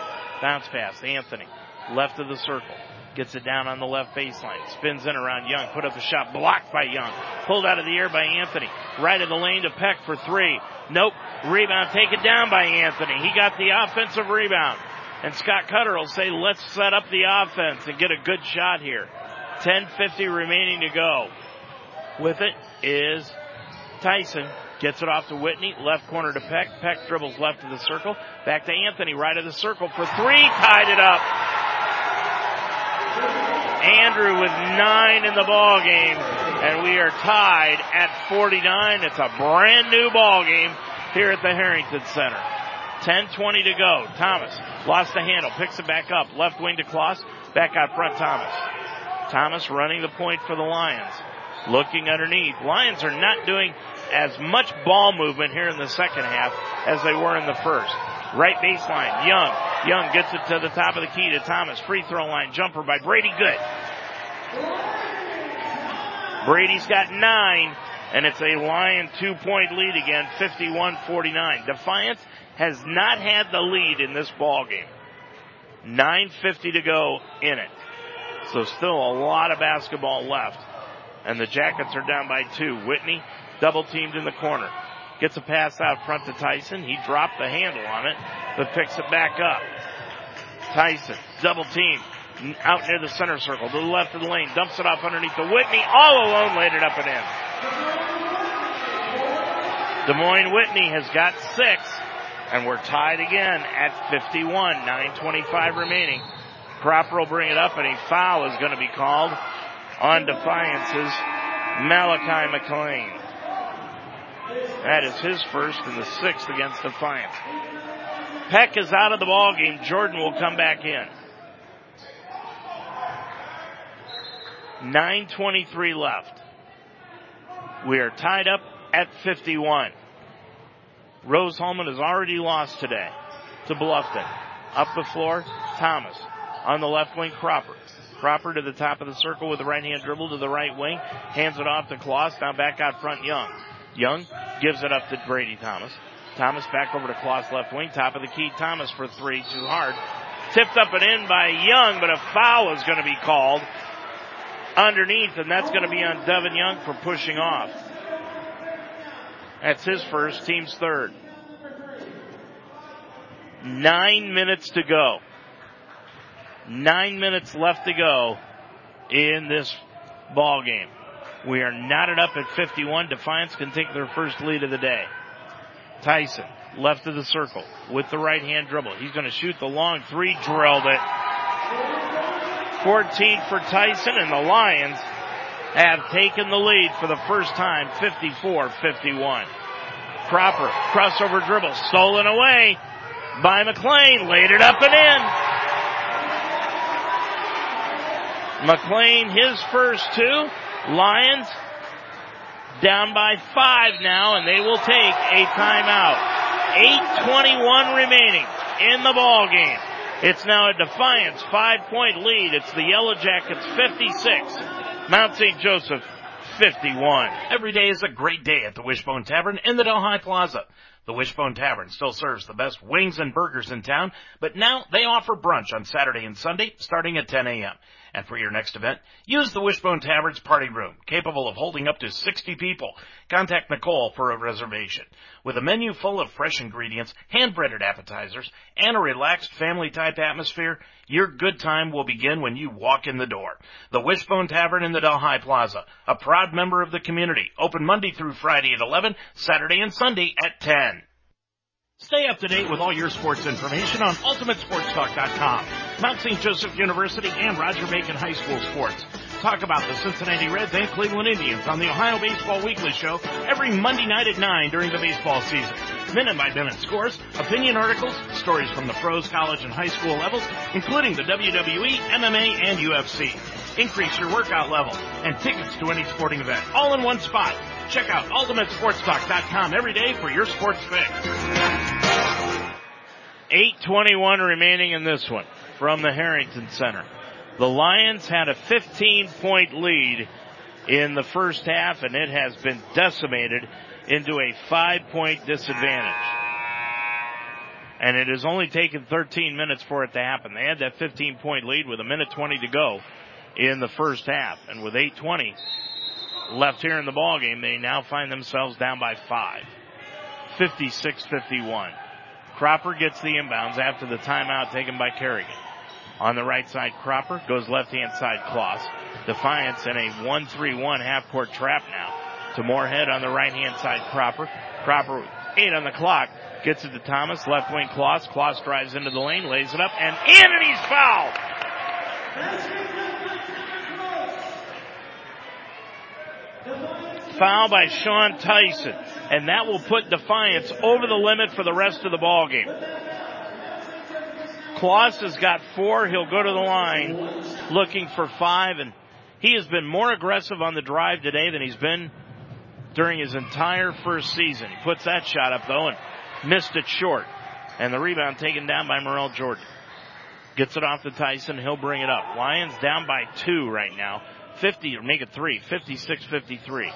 Bounce pass, Anthony, left of the circle. Gets it down on the left baseline. Spins in around Young. Put up the shot. Blocked by Young. Pulled out of the air by Anthony. Right of the lane to Peck for three. Nope. Rebound taken down by Anthony. He got the offensive rebound. And Scott Cutter will say, let's set up the offense and get a good shot here. 10.50 remaining to go. With it is Tyson. Gets it off to Whitney. Left corner to Peck. Peck dribbles left of the circle. Back to Anthony. Right of the circle for three. Tied it up. Andrew with nine in the ball game, and we are tied at 49. It's a brand new ball game here at the Harrington Center. 10:20 to go. Thomas lost the handle, picks it back up, left wing to Kloss, back out front. Thomas. Thomas running the point for the Lions. Looking underneath. Lions are not doing as much ball movement here in the second half as they were in the first. Right baseline. Young. Young gets it to the top of the key to Thomas. Free throw line jumper by Brady Good. Brady's got nine, and it's a Lion two point lead again, 51-49. Defiance has not had the lead in this ball game. 9.50 to go in it. So still a lot of basketball left. And the Jackets are down by two. Whitney double teamed in the corner. Gets a pass out front to Tyson. He dropped the handle on it, but picks it back up. Tyson, double team, out near the center circle, to the left of the lane, dumps it off underneath the Whitney, all alone laid it up and in. Des Moines Whitney has got six, and we're tied again at 51, 9.25 remaining. Cropper will bring it up, and a foul is going to be called on Defiance's Malachi McLean. That is his first and the sixth against Defiance. Peck is out of the ball game. Jordan will come back in. 9.23 left. We are tied up at 51. Rose Hulman has already lost today to Bluffton. Up the floor, Thomas. On the left wing, Cropper. Cropper to the top of the circle with the right hand dribble to the right wing. Hands it off to Kloss. Now back out front, Young. Young gives it up to Brady Thomas. Thomas back over to Kloss left wing. Top of the key, Thomas for three, too hard. Tipped up and in by Young, but a foul is going to be called underneath, and that's going to be on Devin Young for pushing off. That's his first, team's third. Nine minutes to go. Nine minutes left to go in this ball game. We are knotted up at 51. Defiance can take their first lead of the day. Tyson, left of the circle, with the right hand dribble. He's going to shoot the long three, drilled it. 14 for Tyson, and the Lions have taken the lead for the first time, 54-51. Cropper, crossover dribble, stolen away by McLean, laid it up and in. McLean, his first two. Lions down by five now, and they will take a timeout. 8.21 remaining in the ball game. It's now a Defiance five point lead. It's the Yellow Jackets 56, Mount St. Joseph 51. Every day is a great day at the Wishbone Tavern in the Delhi Plaza. The Wishbone Tavern still serves the best wings and burgers in town, but now they offer brunch on Saturday and Sunday starting at 10 a.m. And for your next event, use the Wishbone Tavern's party room, capable of holding up to 60 people. Contact Nicole for a reservation. With a menu full of fresh ingredients, hand-breaded appetizers, and a relaxed family-type atmosphere, your good time will begin when you walk in the door. The Wishbone Tavern in the Delhi Plaza, a proud member of the community, open Monday through Friday at 11, Saturday and Sunday at 10. Stay up to date with all your sports information on UltimateSportsTalk.com. Mount St. Joseph University and Roger Bacon High School sports. Talk about the Cincinnati Reds and Cleveland Indians on the Ohio Baseball Weekly Show every Monday night at 9 during the baseball season. Minute by minute scores, opinion articles, stories from the pros, college, and high school levels, including the WWE, MMA, and UFC. Increase your workout level and tickets to any sporting event all in one spot. Check out UltimateSportsTalk.com every day for your sports fix. 821 remaining in this one from the Harrington Center. The Lions had a 15 point lead in the first half and it has been decimated into a five point disadvantage. And it has only taken 13 minutes for it to happen. They had that 15 point lead with a minute 20 to go in the first half. And with 820 left here in the ball game, they now find themselves down by five. 56-51. Cropper gets the inbounds after the timeout taken by Kerrigan. On the right side, Cropper goes left hand side, Kloss. Defiance in a 1-3-1 half court trap now to Moorhead on the right hand side, Cropper. Cropper, eight on the clock, gets it to Thomas, left wing Kloss. Kloss drives into the lane, lays it up, and in, and he's fouled! Foul by Sean Tyson, and that will put Defiance over the limit for the rest of the ball game. Kloss has got four. He'll go to the line looking for five, and he has been more aggressive on the drive today than he's been during his entire first season. He puts that shot up though and missed it short. And the rebound taken down by Morel Jordan. Gets it off to Tyson. He'll bring it up. Lions down by two right now. 50 or make it three. 56-53.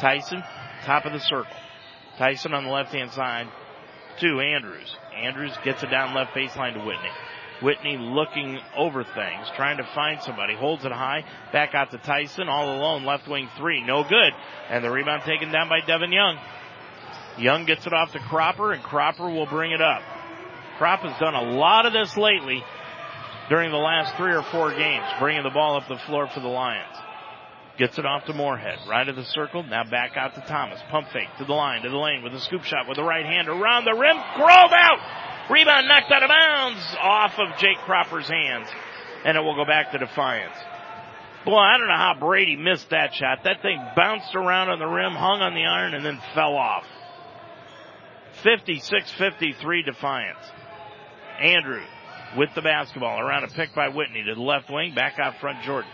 Tyson, top of the circle. Tyson on the left hand side to Andrews. Andrews gets it down left baseline to Whitney. Whitney looking over things, trying to find somebody, holds it high, back out to Tyson, all alone, left wing three, no good. And the rebound taken down by Devin Young. Young gets it off to Cropper, and Cropper will bring it up. Crop has done a lot of this lately during the last three or four games, bringing the ball up the floor for the Lions. Gets it off to Moorhead. Right of the circle. Now back out to Thomas. Pump fake to the line, to the lane with a scoop shot with the right hand around the rim. Grove out! Rebound knocked out of bounds off of Jake Cropper's hands. And it will go back to Defiance. Boy, I don't know how Brady missed that shot. That thing bounced around on the rim, hung on the iron, and then fell off. 56-53 Defiance. Andrew with the basketball around a pick by Whitney to the left wing, back out front Jordan.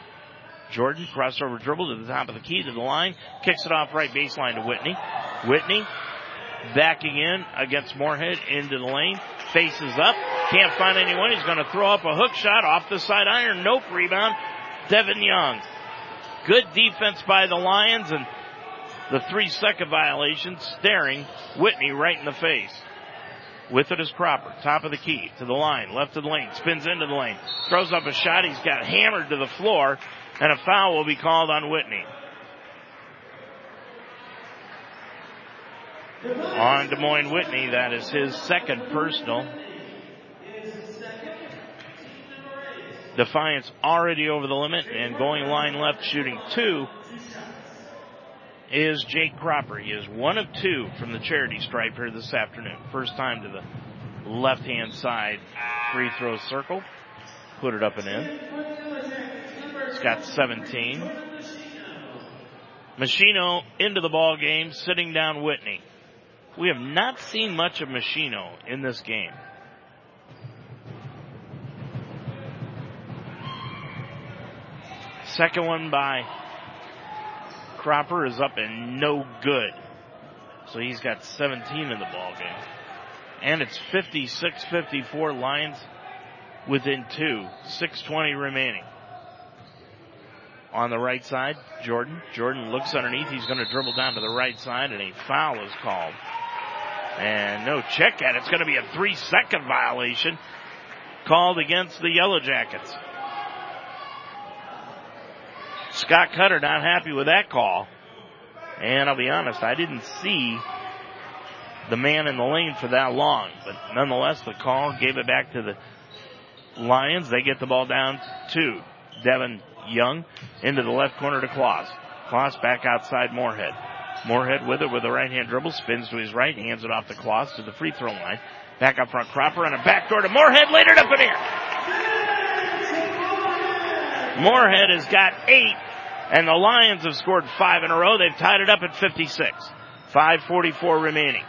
Jordan crossover dribble to the top of the key to the line, kicks it off right baseline to Whitney. Whitney backing in against Moorhead into the lane, faces up, can't find anyone. He's going to throw up a hook shot off the side iron. Nope, rebound. Devin Young. Good defense by the Lions and the three second violation staring Whitney right in the face. With it is Cropper, top of the key, to the line, left of the lane, spins into the lane, throws up a shot, he's got hammered to the floor, and a foul will be called on Whitney. On Des Moines Whitney, that is his second personal. Defiance already over the limit and going line left shooting two is Jake Cropper. He is one of two from the charity stripe here this afternoon. First time to the left hand side free throw circle. Put it up and in. He's got 17. Machino into the ball game, sitting down Whitney. We have not seen much of Machino in this game. Second one by Cropper is up and no good. So he's got 17 in the ball game. And it's 56-54 Lions within two. 6.20 remaining. On the right side, Jordan. Jordan looks underneath. He's going to dribble down to the right side and a foul is called. And no check at it. It's going to be a three second violation called against the Yellow Jackets. Scott Cutter not happy with that call. And I'll be honest, I didn't see the man in the lane for that long. But nonetheless, the call gave it back to the Lions. They get the ball down to Devin Young into the left corner to Kloss. Kloss back outside Moorhead. Moorhead with it with a right hand dribble, spins to his right, hands it off to Kloss to the free throw line. Back up front, Cropper and a backdoor to Moorhead, laid it up in. Moorhead has got eight, and the Lions have scored five in a row. They've tied it up at 56. 5.44 remaining.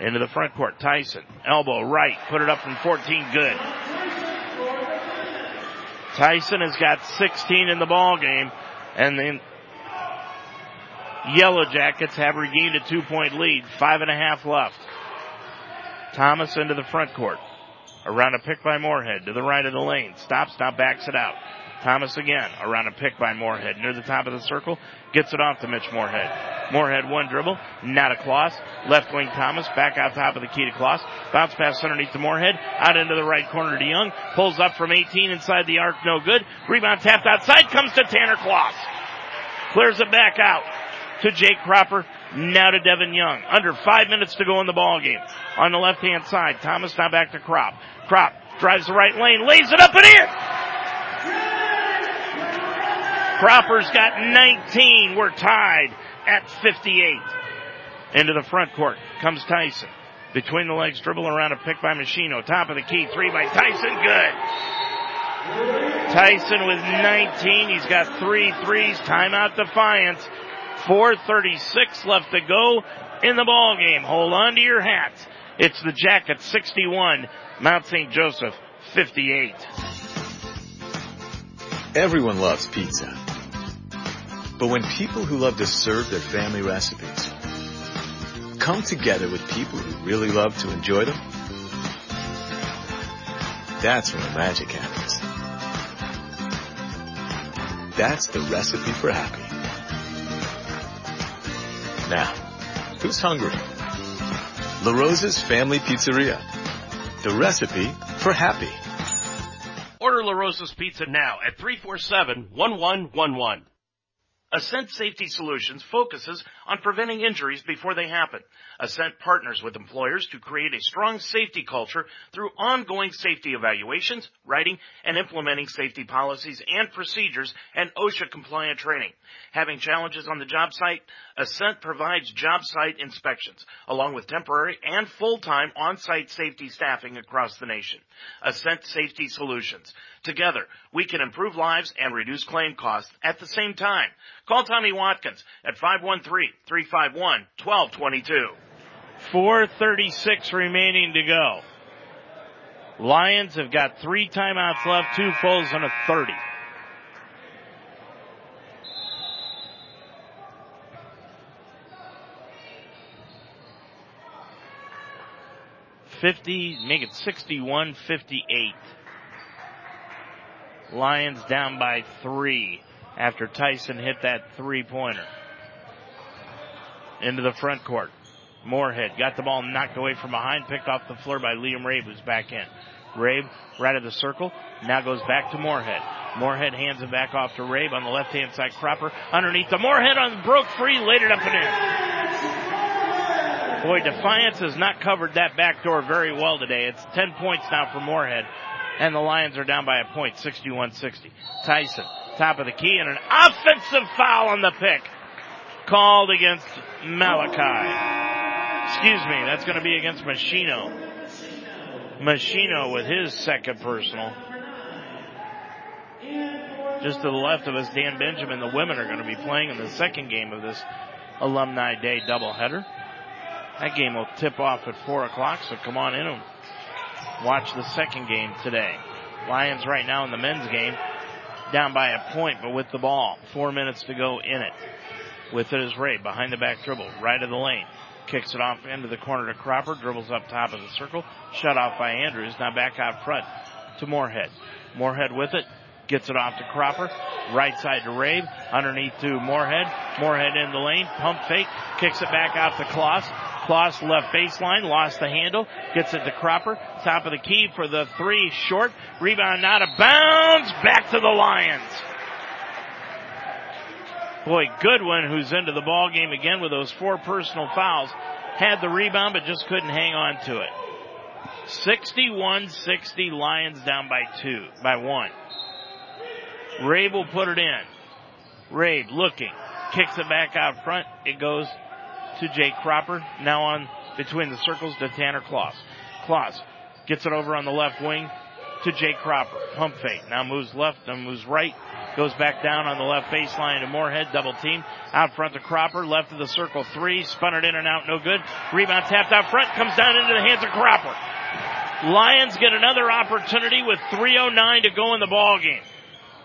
Into the front court, Tyson, elbow right, put it up from 14, good. Tyson has got 16 in the ball game, and then Yellow Jackets have regained a two point lead. Five and a half left. Thomas into the front court. Around a pick by Moorhead to the right of the lane. Stops, now backs it out. Thomas again around a pick by Moorhead near the top of the circle. Gets it off to Mitch Moorhead. Moorhead one dribble, not a Kloss. Left wing Thomas back out top of the key to Kloss. Bounce pass underneath to Moorhead. Out into the right corner to Young. Pulls up from 18 inside the arc, no good. Rebound tapped outside, comes to Tanner Kloss. Clears it back out to Jake Cropper. Now to Devin Young. Under five minutes to go in the ball game. On the left hand side, Thomas now back to Crop. Crop drives the right lane, lays it up and in. Cropper's got 19. We're tied at 58. Into the front court comes Tyson. Between the legs, dribble around a pick by Machino. Top of the key, three by Tyson. Good. Tyson with 19. He's got three threes. Timeout Defiance. 436 left to go in the ball game. Hold on to your hats. It's the Jackets 61, Mount St. Joseph 58. Everyone loves pizza. But when people who love to serve their family recipes come together with people who really love to enjoy them, that's when magic happens. That's the recipe for happy. Now, who's hungry? La Rosa's Family Pizzeria. The recipe for happy. Order La Rosa's Pizza now at 347-1111. Ascent Safety Solutions focuses on preventing injuries before they happen. Ascent partners with employers to create a strong safety culture through ongoing safety evaluations, writing, and implementing safety policies and procedures and OSHA compliant training. Having challenges on the job site, Ascent provides job site inspections along with temporary and full-time on-site safety staffing across the nation. Ascent Safety Solutions. Together, we can improve lives and reduce claim costs at the same time. Call Tommy Watkins at 513-351-1222. 436 remaining to go. Lions have got three timeouts left, two fulls and a 30. Fifty, make it sixty-one, fifty-eight. Lions down by three after Tyson hit that three pointer. Into the front court. Moorhead got the ball knocked away from behind, picked off the floor by Liam Rabe, who's back in. Rabe, right of the circle, now goes back to Moorhead. Moorhead hands it back off to Rabe on the left hand side. Cropper underneath the Moorhead on broke free, laid it up and in. Boy, Defiance has not covered that back door very well today. It's 10 points now for Moorhead and the Lions are down by a point, 61-60. Tyson, top of the key, and an offensive foul on the pick called against Malachi. Excuse me, that's going to be against Machino. Machino with his second personal. Just to the left of us, Dan Benjamin, the women are going to be playing in the second game of this Alumni Day doubleheader. That game will tip off at 4 o'clock, so come on in and watch the second game today. Lions right now in the men's game, down by a point, but with the ball. Four minutes to go in it. With it is Ray behind the back dribble, right of the lane. Kicks it off into the corner to Cropper, dribbles up top of the circle, shut off by Andrews. Now back out front to Moorhead. Moorhead with it, gets it off to Cropper, right side to Rabe, underneath to Moorhead. Moorhead in the lane, pump fake, kicks it back out to Kloss. Kloss left baseline, lost the handle, gets it to Cropper, top of the key for the three, short, rebound out of bounds, back to the Lions. Boy, Goodwin, who's into the ball game again with those four personal fouls, had the rebound but just couldn't hang on to it. 61-60, Lions down by two, by one. Rabe will put it in. Rabe looking, kicks it back out front. It goes to Jake Cropper. Now on between the circles to Tanner Kloss. Kloss gets it over on the left wing to Jay Cropper. Pump fake. Now moves left, then moves right. Goes back down on the left baseline to Moorhead. Double team. Out front to Cropper. Left of the circle three. Spun it in and out. No good. Rebound tapped out front. Comes down into the hands of Cropper. Lions get another opportunity with 3.09 to go in the ball game.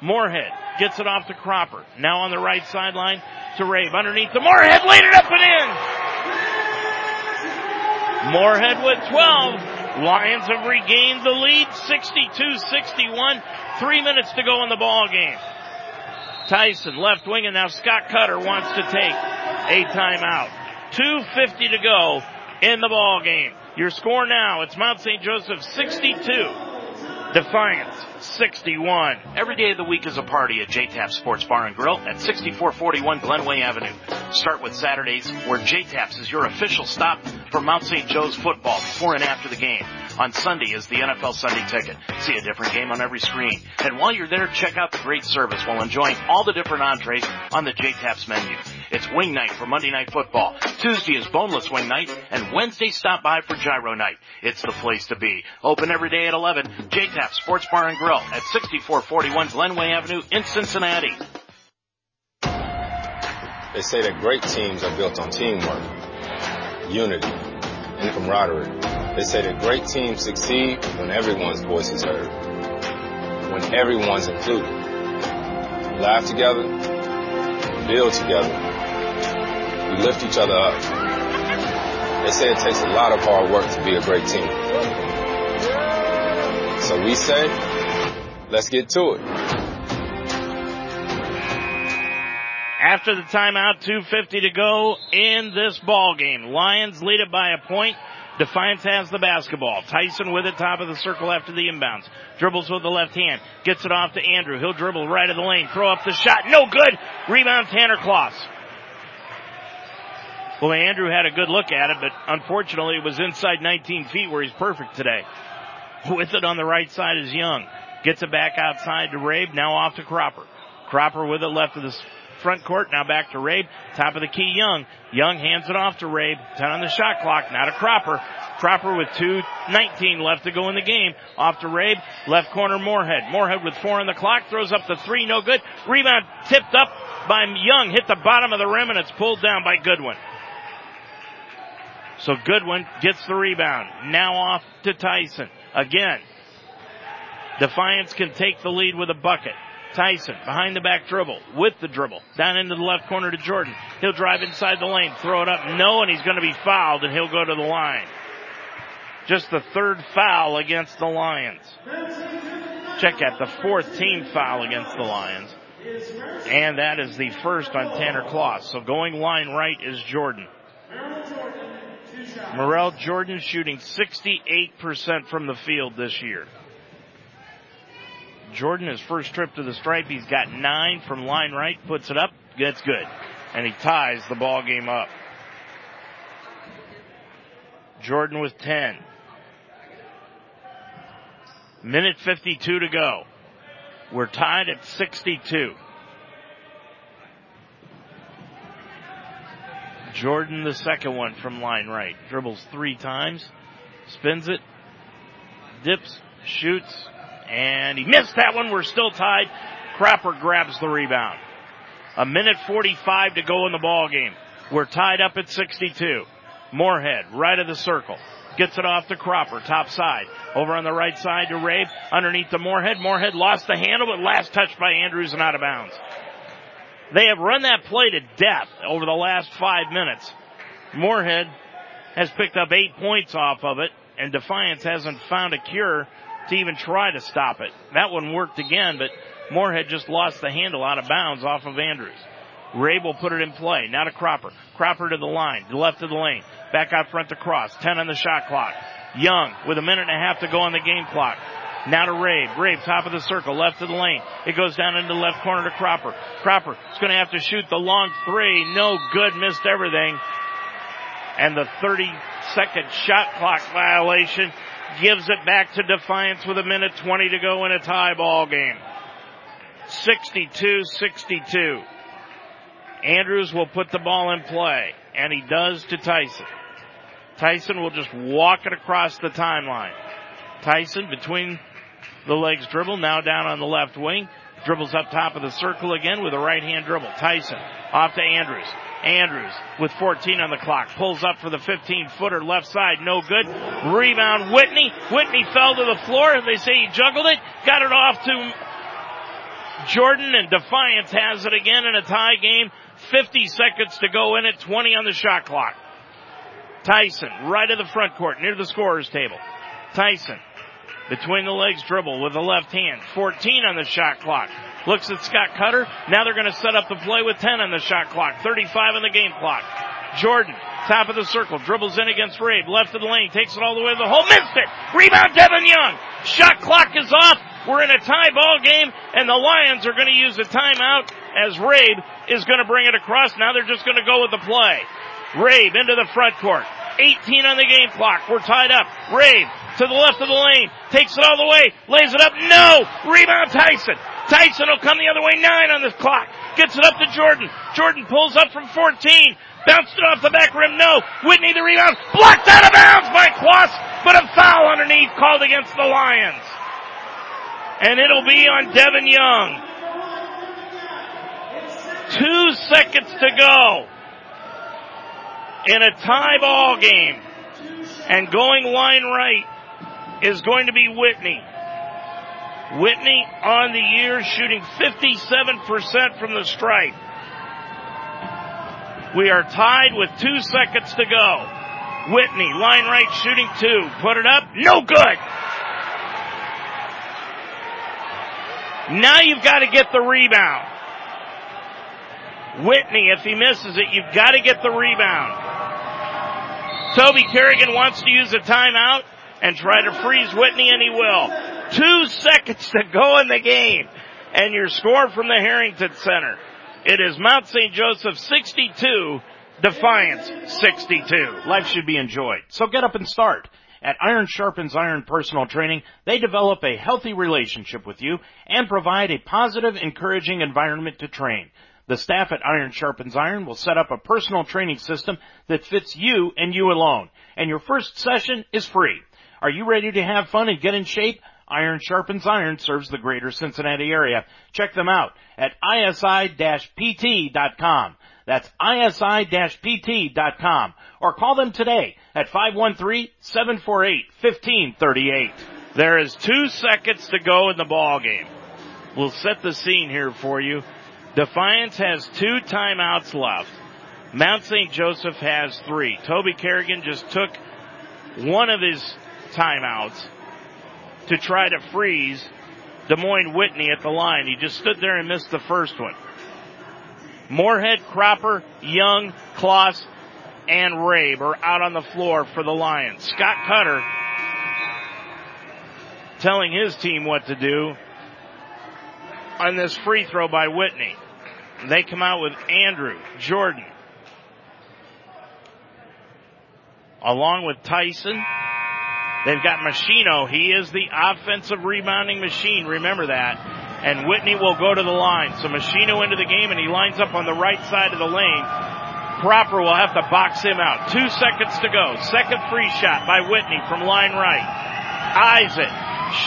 Moorhead gets it off to Cropper. Now on the right sideline to Rabe. Underneath the Moorhead. Laid it up and in. Moorhead with 12. Lions have regained the lead 62-61. Three minutes to go in the ball game. Tyson left wing and now Scott Cutter wants to take a timeout. 2.50 to go in the ball game. Your score now, it's Mount St. Joseph 62, Defiance 61. Every day of the week is a party at JTAP Sports Bar and Grill at 6441 Glenway Avenue. Start with Saturdays where JTAPS is your official stop for Mount St. Joe's football before and after the game. On Sunday is the NFL Sunday Ticket. See a different game on every screen. And while you're there, check out the great service while enjoying all the different entrees on the JTAPS menu. It's wing night for Monday Night Football. Tuesday is boneless wing night, and Wednesday stop by for gyro night. It's the place to be. Open every day at 11. JTAP Sports Bar and Grill at 6441 Glenway Avenue in Cincinnati. They say that great teams are built on teamwork, unity, and camaraderie. They say that great teams succeed when everyone's voice is heard, when everyone's included. Laugh together, build together, we lift each other up. They say it takes a lot of hard work to be a great team. So we say, let's get to it. After the timeout, 2.50 to go in this ball game. Lions lead it by a point. Defiance has the basketball. Tyson with it, top of the circle after the inbounds. Dribbles with the left hand. Gets it off to Andrew. He'll dribble right of the lane. Throw up the shot. No good. Rebound Tanner Kloss. Well, Andrew had a good look at it, but unfortunately it was inside 19 feet where he's perfect today. With it on the right side is Young. Gets it back outside to Rabe. Now off to Cropper. Cropper with it left of the front court. Now back to Rabe. Top of the key, Young. Young hands it off to Rabe. 10 on the shot clock. Now to Cropper. Cropper with 2.19 left to go in the game. Off to Rabe. Left corner Moorhead. Moorhead with four on the clock. Throws up the three. No good. Rebound tipped up by Young. Hit the bottom of the rim and it's pulled down by Goodwin. So Goodwin gets the rebound. Now off to Tyson. Again. Defiance can take the lead with a bucket. Tyson behind the back dribble with the dribble down into the left corner to Jordan. He'll drive inside the lane, throw it up, no, and he's going to be fouled and he'll go to the line. Just the third foul against the Lions. Check out the fourth team foul against the Lions. And that is the first on Tanner Kloss. So going line right is Jordan. Morel Jordan shooting 68% from the field this year. Jordan, his first trip to the stripe, he's got nine from line right, puts it up, gets good. And he ties the ball game up. Jordan with 10. Minute 52 to go. We're tied at 62. Jordan, the second one from line right. Dribbles three times, spins it, dips, shoots, and he missed that one. We're still tied. Cropper grabs the rebound. A minute 45 to go in the ball game. We're tied up at 62. Moorhead, right of the circle. Gets it off to Cropper, top side. Over on the right side to Rabe, underneath the Moorhead. Moorhead lost the handle, but last touch by Andrews and out of bounds. They have run that play to death over the last five minutes. Moorhead has picked up eight points off of it, and Defiance hasn't found a cure to even try to stop it. That one worked again, but Moorhead just lost the handle out of bounds off of Andrews. Will put it in play. Now to Cropper. Cropper to the line, left of the lane. Back out front to Kloss. 10 on the shot clock. Young with a minute and a half to go on the game clock. Now to Rabe. Rabe, top of the circle, left of the lane. It goes down into the left corner to Cropper. Cropper is going to have to shoot the long three. No good. Missed everything. And the 30 second shot clock violation gives it back to Defiance with a minute 20 to go in a tie ball game. 62-62. Andrews will put the ball in play. and he does to Tyson. Tyson will just walk it across the timeline. Tyson between the legs dribble, now down on the left wing. Dribbles up top of the circle again with a right hand dribble. Tyson off to Andrews. Andrews with 14 on the clock pulls up for the 15 footer left side. No good. Rebound Whitney. Whitney fell to the floor. And they say he juggled it. Got it off to Jordan and Defiance has it again in a tie game. 50 seconds to go in it. 20 on the shot clock. Tyson right of the front court near the scorer's table. Tyson between the legs dribble with the left hand. 14 on the shot clock. Looks at Scott Cutter. Now they're going to set up the play with 10 on the shot clock. 35 on the game clock. Jordan, top of the circle, dribbles in against Rabe, left of the lane, takes it all the way to the hole, missed it! Rebound Devin Young! Shot clock is off, we're in a tie ball game, and the Lions are going to use a timeout as Rabe is going to bring it across. Now they're just going to go with the play. Rabe into the front court. 18 on the game clock. We're tied up. Rabe to the left of the lane. Takes it all the way. Lays it up. No! Rebound Tyson. Tyson will come the other way. Nine on the clock. Gets it up to Jordan. Jordan pulls up from 14. Bounced it off the back rim. No. Whitney the rebound. Blocked out of bounds by Quas. But a foul underneath called against the Lions. And it'll be on Devin Young. Two seconds to go in a tie ball game. And going line right is going to be Whitney. Whitney on the year shooting 57% from the stripe. We are tied with two seconds to go. Whitney, line right shooting two. Put it up. No good. Now you've got to get the rebound. Whitney, if he misses it, you've got to get the rebound. Toby Kerrigan wants to use a timeout and try to freeze Whitney and he will. Two seconds to go in the game and your score from the Harrington Center. It is Mount St. Joseph 62, Defiance 62. Life should be enjoyed. So get up and start. At Iron Sharpens Iron Personal Training, they develop a healthy relationship with you and provide a positive, encouraging environment to train. The staff at Iron Sharpens Iron will set up a personal training system that fits you and you alone. And your first session is free. Are you ready to have fun and get in shape? Iron Sharpens Iron serves the greater Cincinnati area. Check them out at isi-pt.com. That's isi-pt.com. Or call them today at 513-748-1538. There is two seconds to go in the ball game. We'll set the scene here for you. Defiance has two timeouts left. Mount St. Joseph has three. Toby Kerrigan just took one of his timeouts to try to freeze Des Moines Whitney at the line. He just stood there and missed the first one. Moorhead, Cropper, Young, Kloss, and Rabe are out on the floor for the Lions. Scott Cutter telling his team what to do on this free throw by Whitney. They come out with Andrew, Jordan, along with Tyson. They've got Machino. He is the offensive rebounding machine. Remember that. And Whitney will go to the line. So Machino into the game and he lines up on the right side of the lane. Cropper will have to box him out. Two seconds to go. Second free shot by Whitney from line right. Eyes it.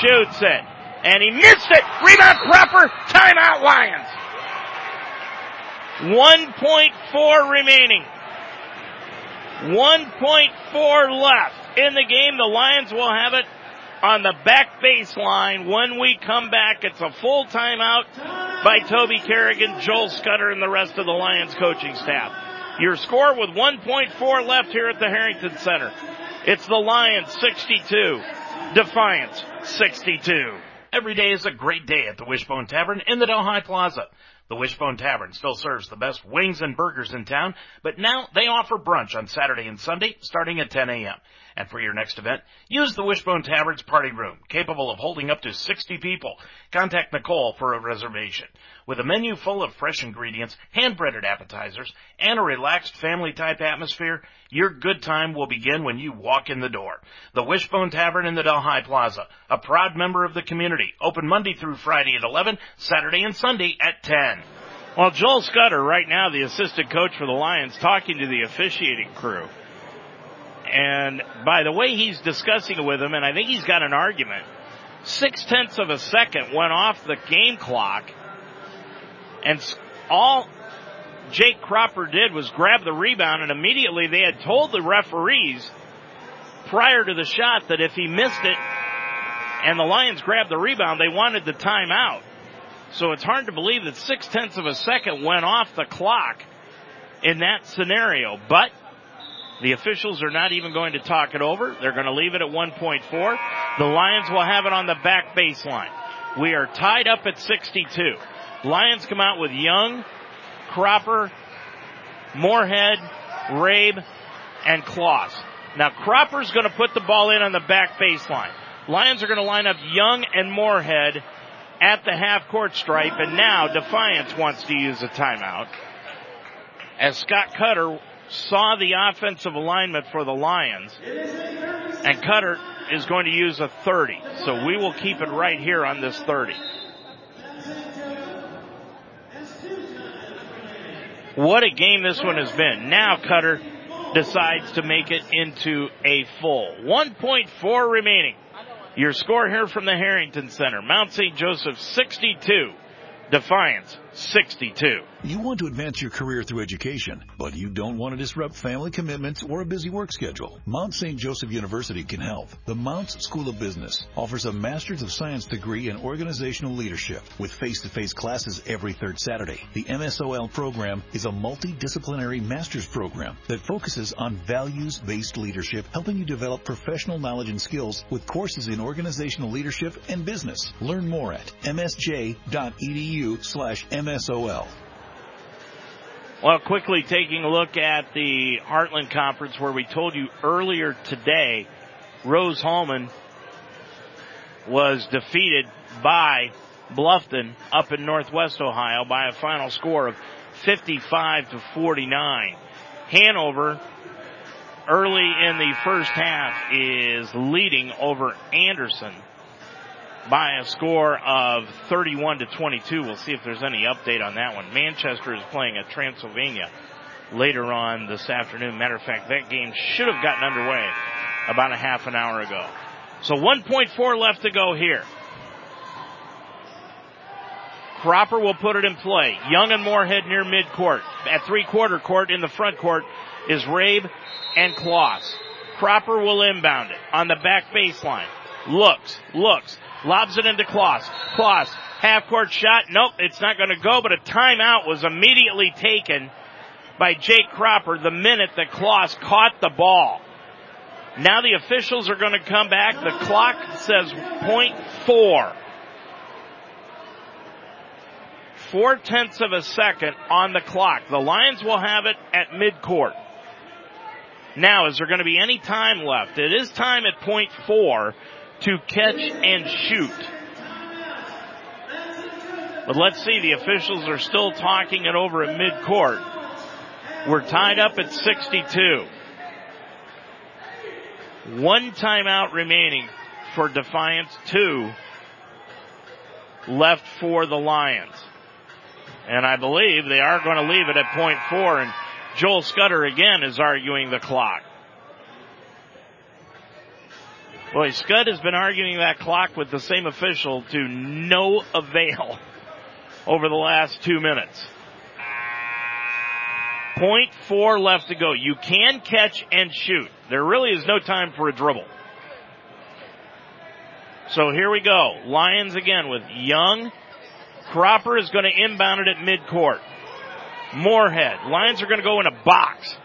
Shoots it. And he missed it. Rebound Cropper. Timeout Lions. 1.4 remaining. 1.4 left in the game. The Lions will have it on the back baseline. When we come back, it's a full timeout by Toby Kerrigan, Joel Scudder, and the rest of the Lions coaching staff. Your score with 1.4 left here at the Harrington Center. It's the Lions 62, Defiance 62. Every day is a great day at the Wishbone Tavern in the Delhi Plaza. The Wishbone Tavern still serves the best wings and burgers in town, but now they offer brunch on Saturday and Sunday starting at 10 a.m. And for your next event, use the Wishbone Tavern's party room, capable of holding up to 60 people. Contact Nicole for a reservation. With a menu full of fresh ingredients, hand-breaded appetizers, and a relaxed family-type atmosphere, your good time will begin when you walk in the door. The Wishbone Tavern in the Delhi Plaza, a proud member of the community, open Monday through Friday at 11, Saturday and Sunday at 10. Well, Joel Scudder, right now, the assistant coach for the Lions, talking to the officiating crew. And by the way he's discussing it with them, and I think he's got an argument, six tenths of a second went off the game clock, and all Jake Cropper did was grab the rebound, and immediately they had told the referees prior to the shot that if he missed it and the Lions grabbed the rebound, they wanted the timeout. So it's hard to believe that six tenths of a second went off the clock in that scenario. But the officials are not even going to talk it over. They're going to leave it at 1.4. The Lions will have it on the back baseline. We are tied up at 62. Lions come out with Young, Cropper, Moorhead, Rabe, and Kloss. Now Cropper's going to put the ball in on the back baseline. Lions are going to line up Young and Moorhead at the half court stripe, and now Defiance wants to use a timeout. As Scott Cutter saw the offensive alignment for the Lions, and Cutter is going to use a 30. So we will keep it right here on this 30. What a game this one has been. Now Cutter decides to make it into a full. 1.4 remaining. Your score here from the Harrington Center. Mount St. Joseph 62. Defiance 62. You want to advance your career through education, but you don't want to disrupt family commitments or a busy work schedule. Mount St. Joseph University can help. The Mounts School of Business offers a Master's of Science degree in organizational leadership with face-to-face classes every third Saturday. The MSOL program is a multidisciplinary master's program that focuses on values-based leadership, helping you develop professional knowledge and skills with courses in organizational leadership and business. Learn more at msj.edu slash MSOL. Well, quickly taking a look at the Heartland Conference where we told you earlier today, Rose Hulman was defeated by Bluffton up in Northwest Ohio by a final score of 55 to 49. Hanover early in the first half is leading over Anderson by a score of 31 to 22. We'll see if there's any update on that one. Manchester is playing at Transylvania later on this afternoon. Matter of fact, that game should have gotten underway about a half an hour ago. So 1.4 left to go here. Cropper will put it in play. Young and Moorhead near midcourt. At three quarter court in the front court is Rabe and Kloss. Cropper will inbound it on the back baseline. Looks, looks, lobs it into Kloss. Kloss, half court shot. Nope, it's not going to go, but a timeout was immediately taken by Jake Cropper the minute that Kloss caught the ball. Now the officials are going to come back. The clock says point four. Four tenths of a second on the clock. The Lions will have it at midcourt. Now, is there going to be any time left? It is time at point four to catch and shoot. But let's see, the officials are still talking it over at midcourt. We're tied up at 62. One timeout remaining for Defiance, two left for the Lions. And I believe they are going to leave it at point four and Joel Scudder again is arguing the clock. Boy, Scud has been arguing that clock with the same official to no avail over the last two minutes. Point four left to go. You can catch and shoot. There really is no time for a dribble. So here we go. Lions again with Young. Cropper is going to inbound it at midcourt. Moorhead. Lions are going to go in a box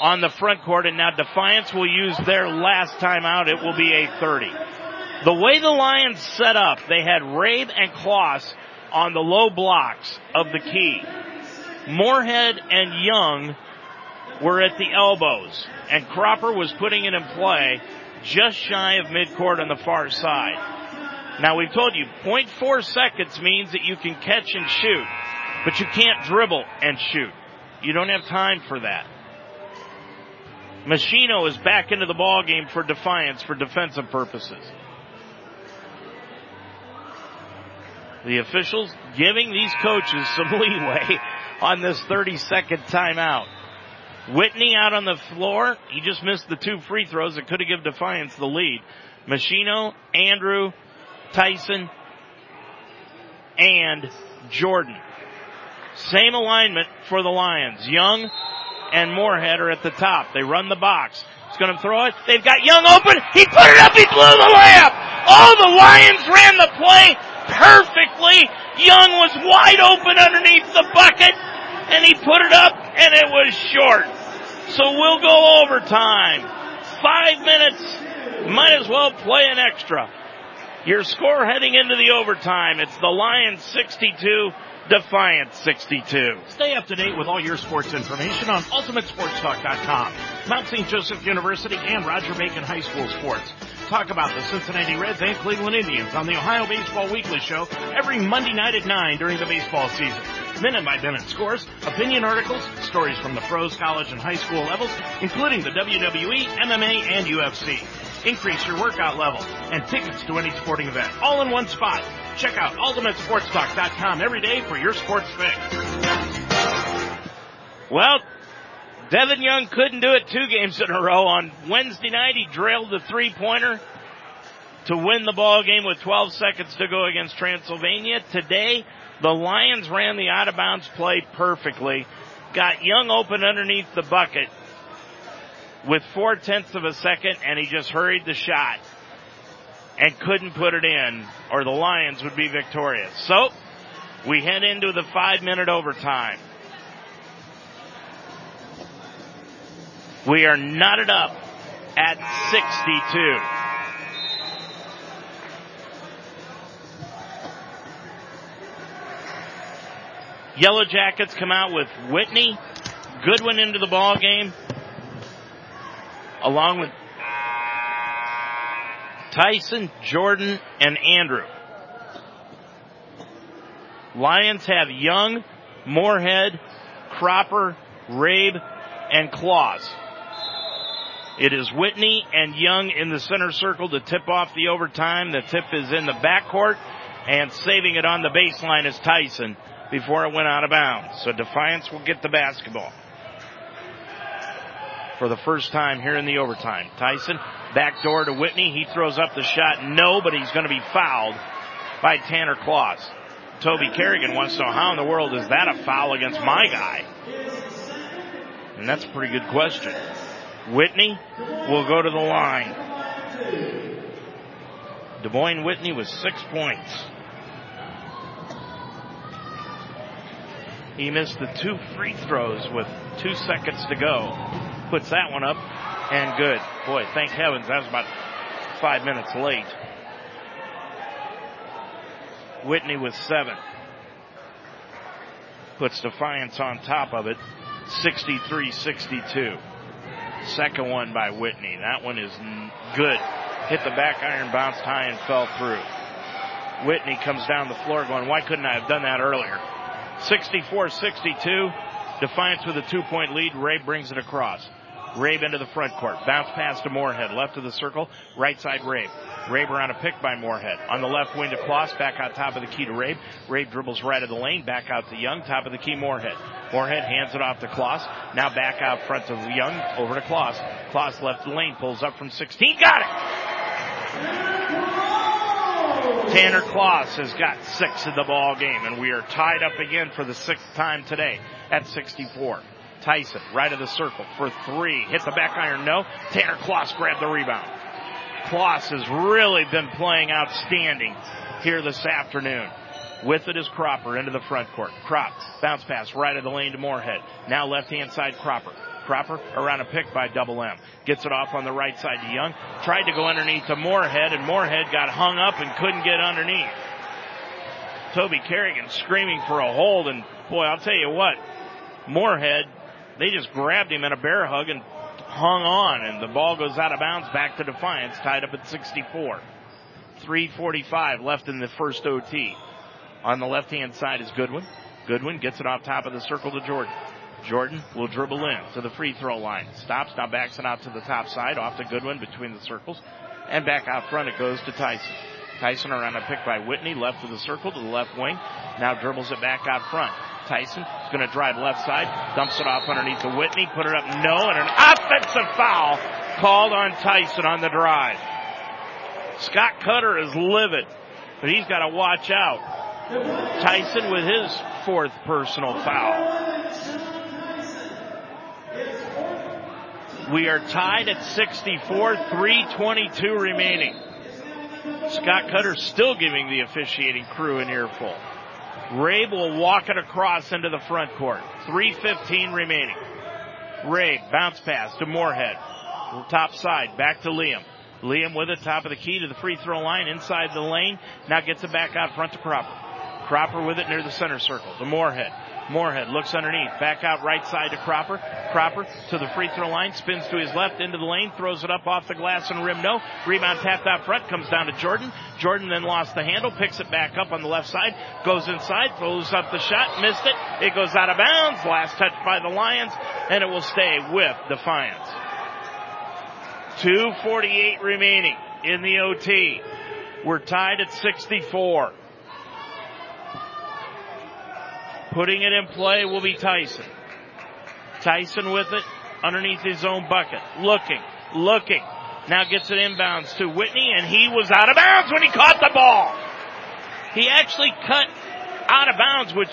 on the front court and now Defiance will use their last timeout. It will be a 30. The way the Lions set up, they had Rabe and Kloss on the low blocks of the key. Moorhead and Young were at the elbows and Cropper was putting it in play just shy of midcourt on the far side. Now we've told you 0.4 seconds means that you can catch and shoot, but you can't dribble and shoot. You don't have time for that. Machino is back into the ball game for Defiance for defensive purposes. The officials giving these coaches some leeway on this 30 second timeout. Whitney out on the floor. He just missed the two free throws that could have given Defiance the lead. Machino, Andrew, Tyson, and Jordan. Same alignment for the Lions. Young and Moorhead are at the top. They run the box. He's going to throw it. They've got Young open. He put it up. He blew the layup. Oh, the Lions ran the play perfectly. Young was wide open underneath the bucket and he put it up and it was short. So we'll go overtime. Five minutes. Might as well play an extra. Your score heading into the overtime. It's the Lions 62, Defiance 62. Stay up to date with all your sports information on UltimateSportsTalk.com. Mount St. Joseph University and Roger Bacon High School sports. Talk about the Cincinnati Reds and Cleveland Indians on the Ohio Baseball Weekly Show every Monday night at 9 during the baseball season. Minute by minute scores, opinion articles, stories from the pros, college, and high school levels, including the WWE, MMA, and UFC. Increase your workout level and tickets to any sporting event all in one spot. Check out UltimateSportsTalk.com every day for your sports fix. Well, Devin Young couldn't do it two games in a row. On Wednesday night, he drilled the three pointer to win the ball game with 12 seconds to go against Transylvania. Today, the Lions ran the out of bounds play perfectly, got Young open underneath the bucket with four tenths of a second, and he just hurried the shot and couldn't put it in, or the Lions would be victorious. So, we head into the five minute overtime. We are knotted up at 62. Yellow Jackets come out with Whitney, Goodwin into the ball game, along with Tyson, Jordan, and Andrew. Lions have Young, Moorhead, Cropper, Rabe, and Kloss. It is Whitney and Young in the center circle to tip off the overtime. The tip is in the backcourt and saving it on the baseline is Tyson before it went out of bounds. So Defiance will get the basketball for the first time here in the overtime. Tyson, back door to Whitney. He throws up the shot. No, but he's going to be fouled by Tanner Kloss. Toby Kerrigan wants to know how in the world is that a foul against my guy? And that's a pretty good question. Whitney will go to the line. Des Moines Whitney with six points. He missed the two free throws with two seconds to go. Puts that one up and good. Boy, thank heavens that was about five minutes late. Whitney with seven. Puts Defiance on top of it. 63-62. Second one by Whitney. That one is good. Hit the back iron, bounced high and fell through. Whitney comes down the floor going, why couldn't I have done that earlier? 64-62. Defiance with a two point lead. Ray brings it across. Rabe into the front court. Bounce pass to Moorhead. Left of the circle. Right side Rabe. Rabe around a pick by Moorhead. On the left wing to Kloss. Back out top of the key to Rabe. Rabe dribbles right of the lane. Back out to Young. Top of the key Moorhead. Moorhead hands it off to Kloss. Now back out front to Young. Over to Kloss. Kloss left the lane. Pulls up from 16. Got it! Tanner Kloss has got six in the ball game, and we are tied up again for the sixth time today at 64. Tyson, right of the circle for three. Hit the back iron, no. Tanner Kloss grabbed the rebound. Kloss has really been playing outstanding here this afternoon. With it is Cropper into the front court. Crop, bounce pass right of the lane to Moorhead. Now left hand side Cropper. Cropper around a pick by Double M. Gets it off on the right side to Young. Tried to go underneath to Moorhead and Moorhead got hung up and couldn't get underneath. Toby Kerrigan screaming for a hold and boy, I'll tell you what, Moorhead, they just grabbed him in a bear hug and hung on and the ball goes out of bounds back to Defiance tied up at 64. 345 left in the first OT. On the left hand side is Goodwin. Goodwin gets it off top of the circle to Jordan. Jordan will dribble in to the free throw line. Stops, now backs it out to the top side, off to Goodwin between the circles. And back out front it goes to Tyson. Tyson around a pick by Whitney, left of the circle to the left wing. Now dribbles it back out front. Tyson is going to drive left side, dumps it off underneath the Whitney, put it up no, and an offensive foul called on Tyson on the drive. Scott Cutter is livid, but he's got to watch out. Tyson with his fourth personal foul. We are tied at 64, 322 remaining. Scott Cutter still giving the officiating crew an earful. Rabe will walk it across into the front court. 3.15 remaining. Rabe, bounce pass to Moorhead. Top side, back to Liam. Liam with it, top of the key to the free throw line, inside the lane. Now gets it back out front to Cropper. Cropper with it near the center circle to Moorhead. Moorhead looks underneath, back out right side to Cropper. Cropper to the free throw line, spins to his left into the lane, throws it up off the glass and rim. No. Rebound tapped out front, comes down to Jordan. Jordan then lost the handle, picks it back up on the left side, goes inside, throws up the shot, missed it. It goes out of bounds. Last touch by the Lions, and it will stay with Defiance. 248 remaining in the OT. We're tied at 64. Putting it in play will be Tyson. Tyson with it underneath his own bucket. Looking, looking. Now gets it inbounds to Whitney and he was out of bounds when he caught the ball. He actually cut out of bounds, which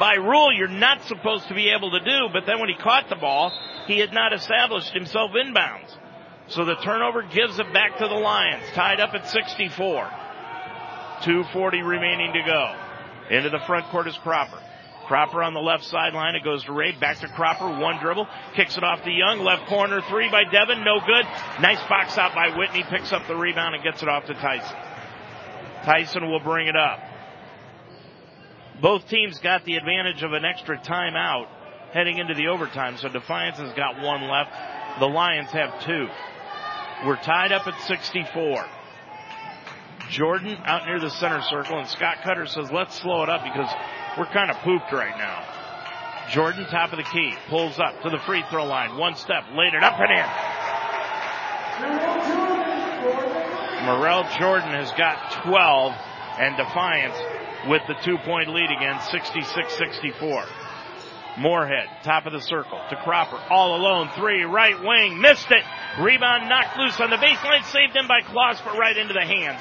by rule you're not supposed to be able to do, but then when he caught the ball, he had not established himself inbounds. So the turnover gives it back to the Lions, tied up at 64. 240 remaining to go. Into the front court is Cropper. Cropper on the left sideline. It goes to Ray. Back to Cropper. One dribble. Kicks it off to Young. Left corner three by Devin. No good. Nice box out by Whitney. Picks up the rebound and gets it off to Tyson. Tyson will bring it up. Both teams got the advantage of an extra timeout heading into the overtime. So Defiance has got one left. The Lions have two. We're tied up at 64. Jordan out near the center circle, and Scott Cutter says, let's slow it up because we're kind of pooped right now. Jordan, top of the key, pulls up to the free throw line. One step, laid it up and in. Morel Jordan has got 12, and Defiance with the two point lead again, 66-64. Moorhead, top of the circle to Cropper, all alone, three, right wing, missed it. Rebound knocked loose on the baseline, saved in by Kloss, but right into the hands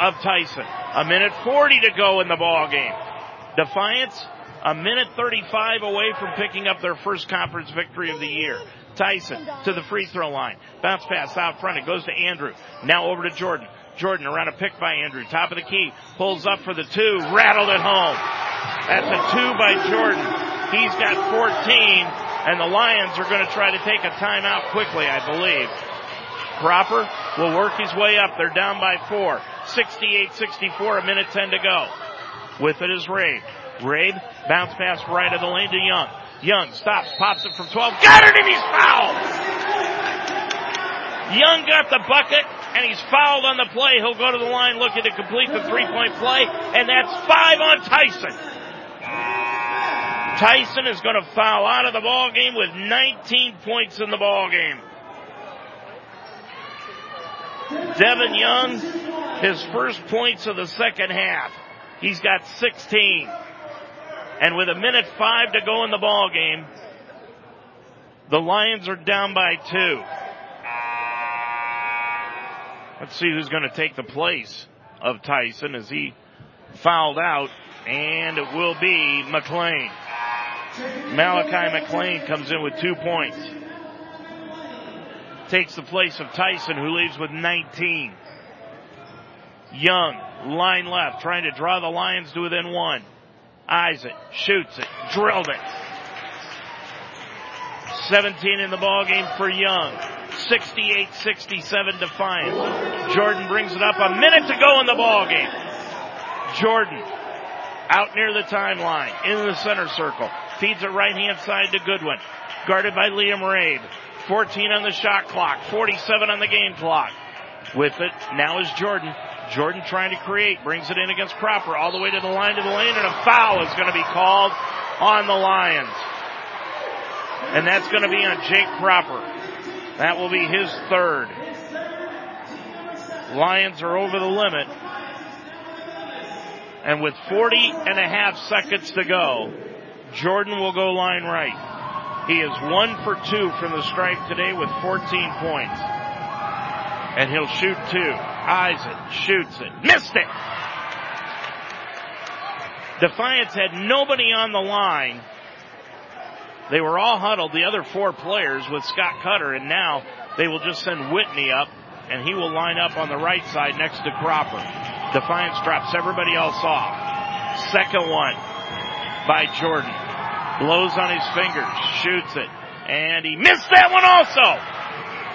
of Tyson. A minute 40 to go in the ball game. Defiance, a minute 35 away from picking up their first conference victory of the year. Tyson to the free throw line. Bounce pass out front. It goes to Andrew. Now over to Jordan. Jordan around a pick by Andrew. Top of the key. Pulls up for the two. Rattled it home. That's a two by Jordan. He's got 14 and the Lions are going to try to take a timeout quickly, I believe. Cropper will work his way up. They're down by four. 68-64, a minute 10 to go. With it is Rabe. Rabe, bounce pass right of the lane to Young. Young stops, pops it from 12, got it and he's fouled! Young got the bucket and he's fouled on the play. He'll go to the line looking to complete the three point play and that's five on Tyson. Tyson is going to foul out of the ball game with 19 points in the ball game. Devin Young, his first points of the second half. He's got 16. And with a minute five to go in the ball game, the Lions are down by two. Let's see who's going to take the place of Tyson as he fouled out, and it will be McLean. Malachi McLean comes in with two points. Takes the place of Tyson, who leaves with 19. Young, line left, trying to draw the Lions to within one. Eyes it, shoots it, drilled it. 17 in the ball game for Young. 68-67 Defiance. Jordan brings it up. A minute to go in the ball game. Jordan out near the timeline in the center circle. Feeds it right hand side to Goodwin. Guarded by Liam Rabe. 14 on the shot clock. 47 on the game clock. With it now is Jordan. Jordan trying to create. Brings it in against Cropper all the way to the line to the lane and a foul is going to be called on the Lions. And that's going to be on Jake Cropper. That will be his third. Lions are over the limit And with 40 and a half seconds to go, Jordan will go line right. He is one for two from the stripe today with 14 points. And he'll shoot two. Eyes it, shoots it, missed it! Defiance had nobody on the line. They were all huddled, the other four players with Scott Cutter, and now they will just send Whitney up, and he will line up on the right side next to Cropper. Defiance drops everybody else off. Second one by Jordan. Blows on his fingers, shoots it, and he missed that one also.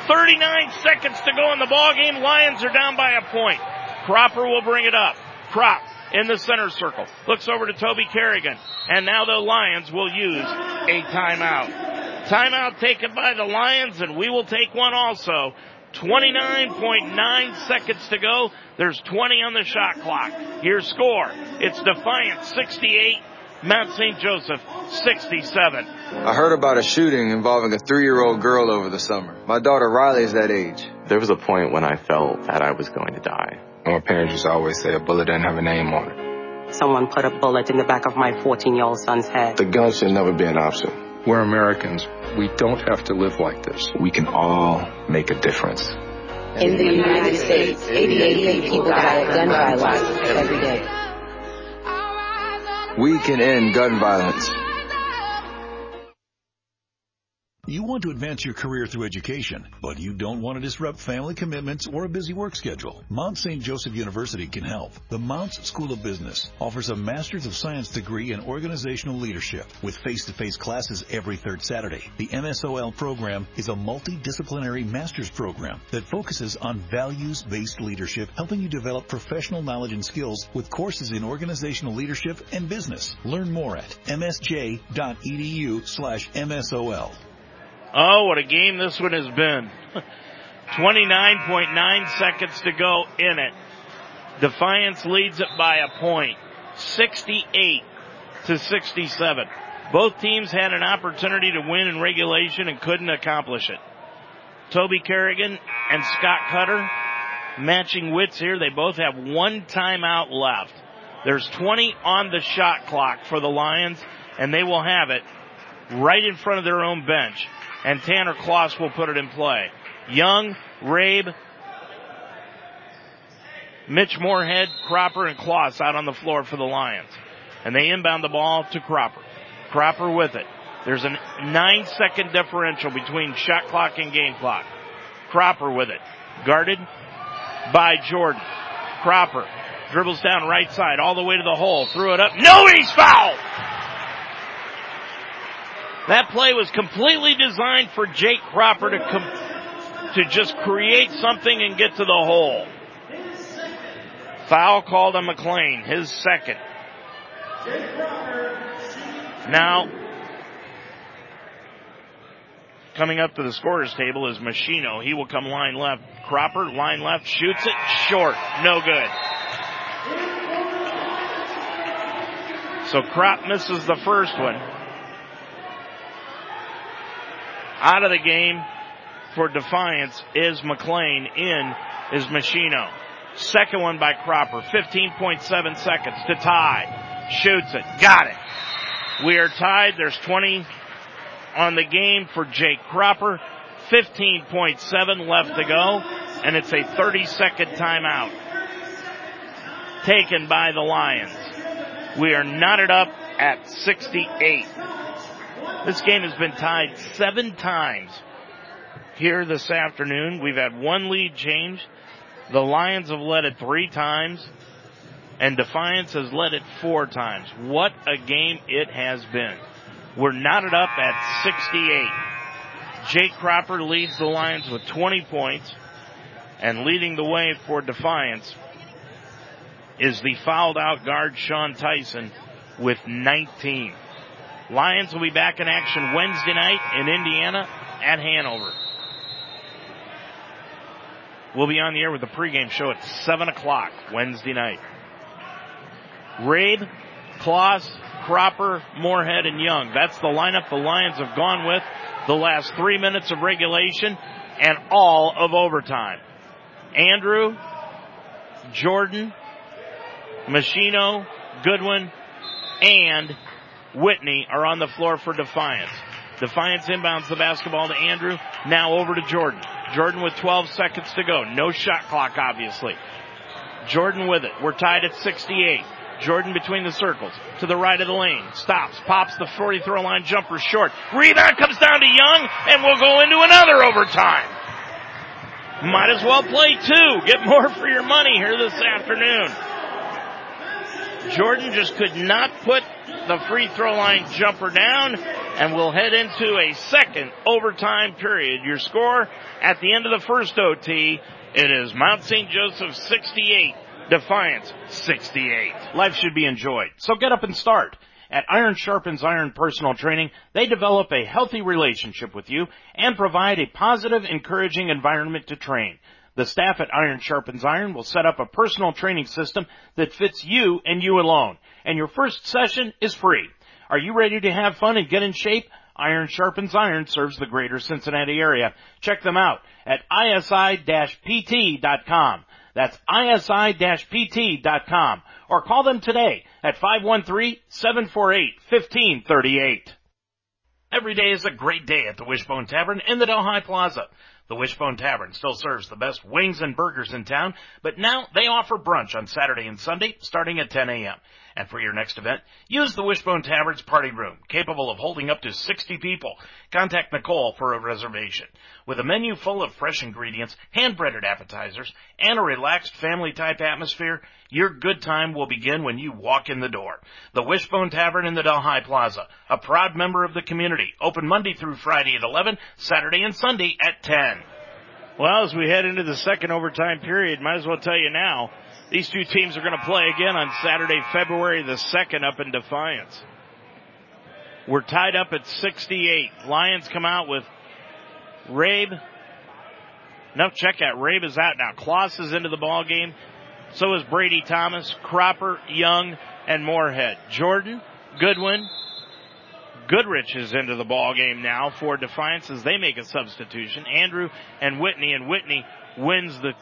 39 seconds to go in the ball game. Lions are down by a point. Cropper will bring it up. Crop in the center circle. Looks over to Toby Kerrigan. And now the Lions will use a timeout. Timeout taken by the Lions and we will take one also. 29.9 seconds to go. There's 20 on the shot clock. Here's score. It's Defiant 68, Mount St. Joseph 67. I heard about a shooting involving a three-year-old girl over the summer. My daughter Riley is that age. There was a point when I felt that I was going to die. My parents used to always say a bullet doesn't have a name on it. Someone put a bullet in the back of my 14 year old son's head. The gun should never be an option. We're Americans. We don't have to live like this. We can all make a difference. In the United States, 88 people die of gun violence every day. We can end gun violence. You want to advance your career through education, but you don't want to disrupt family commitments or a busy work schedule. Mount St. Joseph University can help. The Mounts School of Business offers a Master's of Science degree in organizational leadership with face-to-face classes every third Saturday. The MSOL program is a multidisciplinary master's program that focuses on values-based leadership, helping you develop professional knowledge and skills with courses in organizational leadership and business. Learn more at msj.edu slash MSOL. Oh, what a game this one has been. 29.9 seconds to go in it. Defiance leads it by a point. 68 to 67. Both teams had an opportunity to win in regulation and couldn't accomplish it. Toby Kerrigan and Scott Cutter matching wits here. They both have one timeout left. There's 20 on the shot clock for the Lions and they will have it right in front of their own bench and Tanner Kloss will put it in play. Young, Rabe, Mitch Moorhead, Cropper, and Kloss out on the floor for the Lions. And they inbound the ball to Cropper. Cropper with it. There's a nine second differential between shot clock and game clock. Cropper with it. Guarded by Jordan. Cropper dribbles down right side all the way to the hole. Threw it up. No, he's fouled! That play was completely designed for Jake Cropper to com- to just create something and get to the hole. Foul called on McLean, his second. Now, coming up to the scorers table is Machino. He will come line left. Cropper, line left, shoots it, short, no good. So Crop misses the first one. Out of the game for Defiance is McLean. In is Machino. Second one by Cropper. 15.7 seconds to tie. Shoots it. Got it. We are tied. There's 20 on the game for Jake Cropper. 15.7 left to go. And it's a 30 second timeout. Taken by the Lions. We are knotted up at 68. This game has been tied seven times here this afternoon. We've had one lead change. The Lions have led it three times and Defiance has led it four times. What a game it has been. We're knotted up at 68. Jake Cropper leads the Lions with 20 points and leading the way for Defiance is the fouled out guard Sean Tyson with 19. Lions will be back in action Wednesday night in Indiana at Hanover. We'll be on the air with the pregame show at 7 o'clock Wednesday night. Rabe, Kloss, Cropper, Moorhead, and Young. That's the lineup the Lions have gone with the last three minutes of regulation and all of overtime. Andrew, Jordan, Machino, Goodwin, and Whitney are on the floor for Defiance. Defiance inbounds the basketball to Andrew. Now over to Jordan. Jordan with 12 seconds to go. No shot clock, obviously. Jordan with it. We're tied at 68. Jordan between the circles to the right of the lane. Stops, pops the 40 throw line jumper short. Rebound comes down to Young and we'll go into another overtime. Might as well play two. Get more for your money here this afternoon. Jordan just could not put the free throw line jumper down and we'll head into a second overtime period. Your score at the end of the first OT, it is Mount St. Joseph 68, Defiance 68. Life should be enjoyed, so get up and start. At Iron Sharpens Iron Personal Training, they develop a healthy relationship with you and provide a positive, encouraging environment to train. The staff at Iron Sharpens Iron will set up a personal training system that fits you and you alone. And your first session is free. Are you ready to have fun and get in shape? Iron Sharpens Iron serves the greater Cincinnati area. Check them out at isi-pt.com. That's isi-pt.com. Or call them today at 513-748-1538. Every day is a great day at the Wishbone Tavern in the Delhi Plaza. The Wishbone Tavern still serves the best wings and burgers in town, but now they offer brunch on Saturday and Sunday starting at 10 a.m. And for your next event, use the Wishbone Tavern's party room, capable of holding up to 60 people. Contact Nicole for a reservation. With a menu full of fresh ingredients, hand-breaded appetizers, and a relaxed family-type atmosphere, your good time will begin when you walk in the door. The Wishbone Tavern in the Delhi Plaza, a proud member of the community, open Monday through Friday at 11, Saturday and Sunday at 10. Well, as we head into the second overtime period, might as well tell you now, these two teams are going to play again on Saturday, February the 2nd up in Defiance. We're tied up at 68. Lions come out with Rabe. No, check out. Rabe is out now. Kloss is into the ball game. So is Brady Thomas, Cropper, Young, and Moorhead. Jordan, Goodwin, Goodrich is into the ball game now for Defiance as they make a substitution. Andrew and Whitney, and Whitney wins the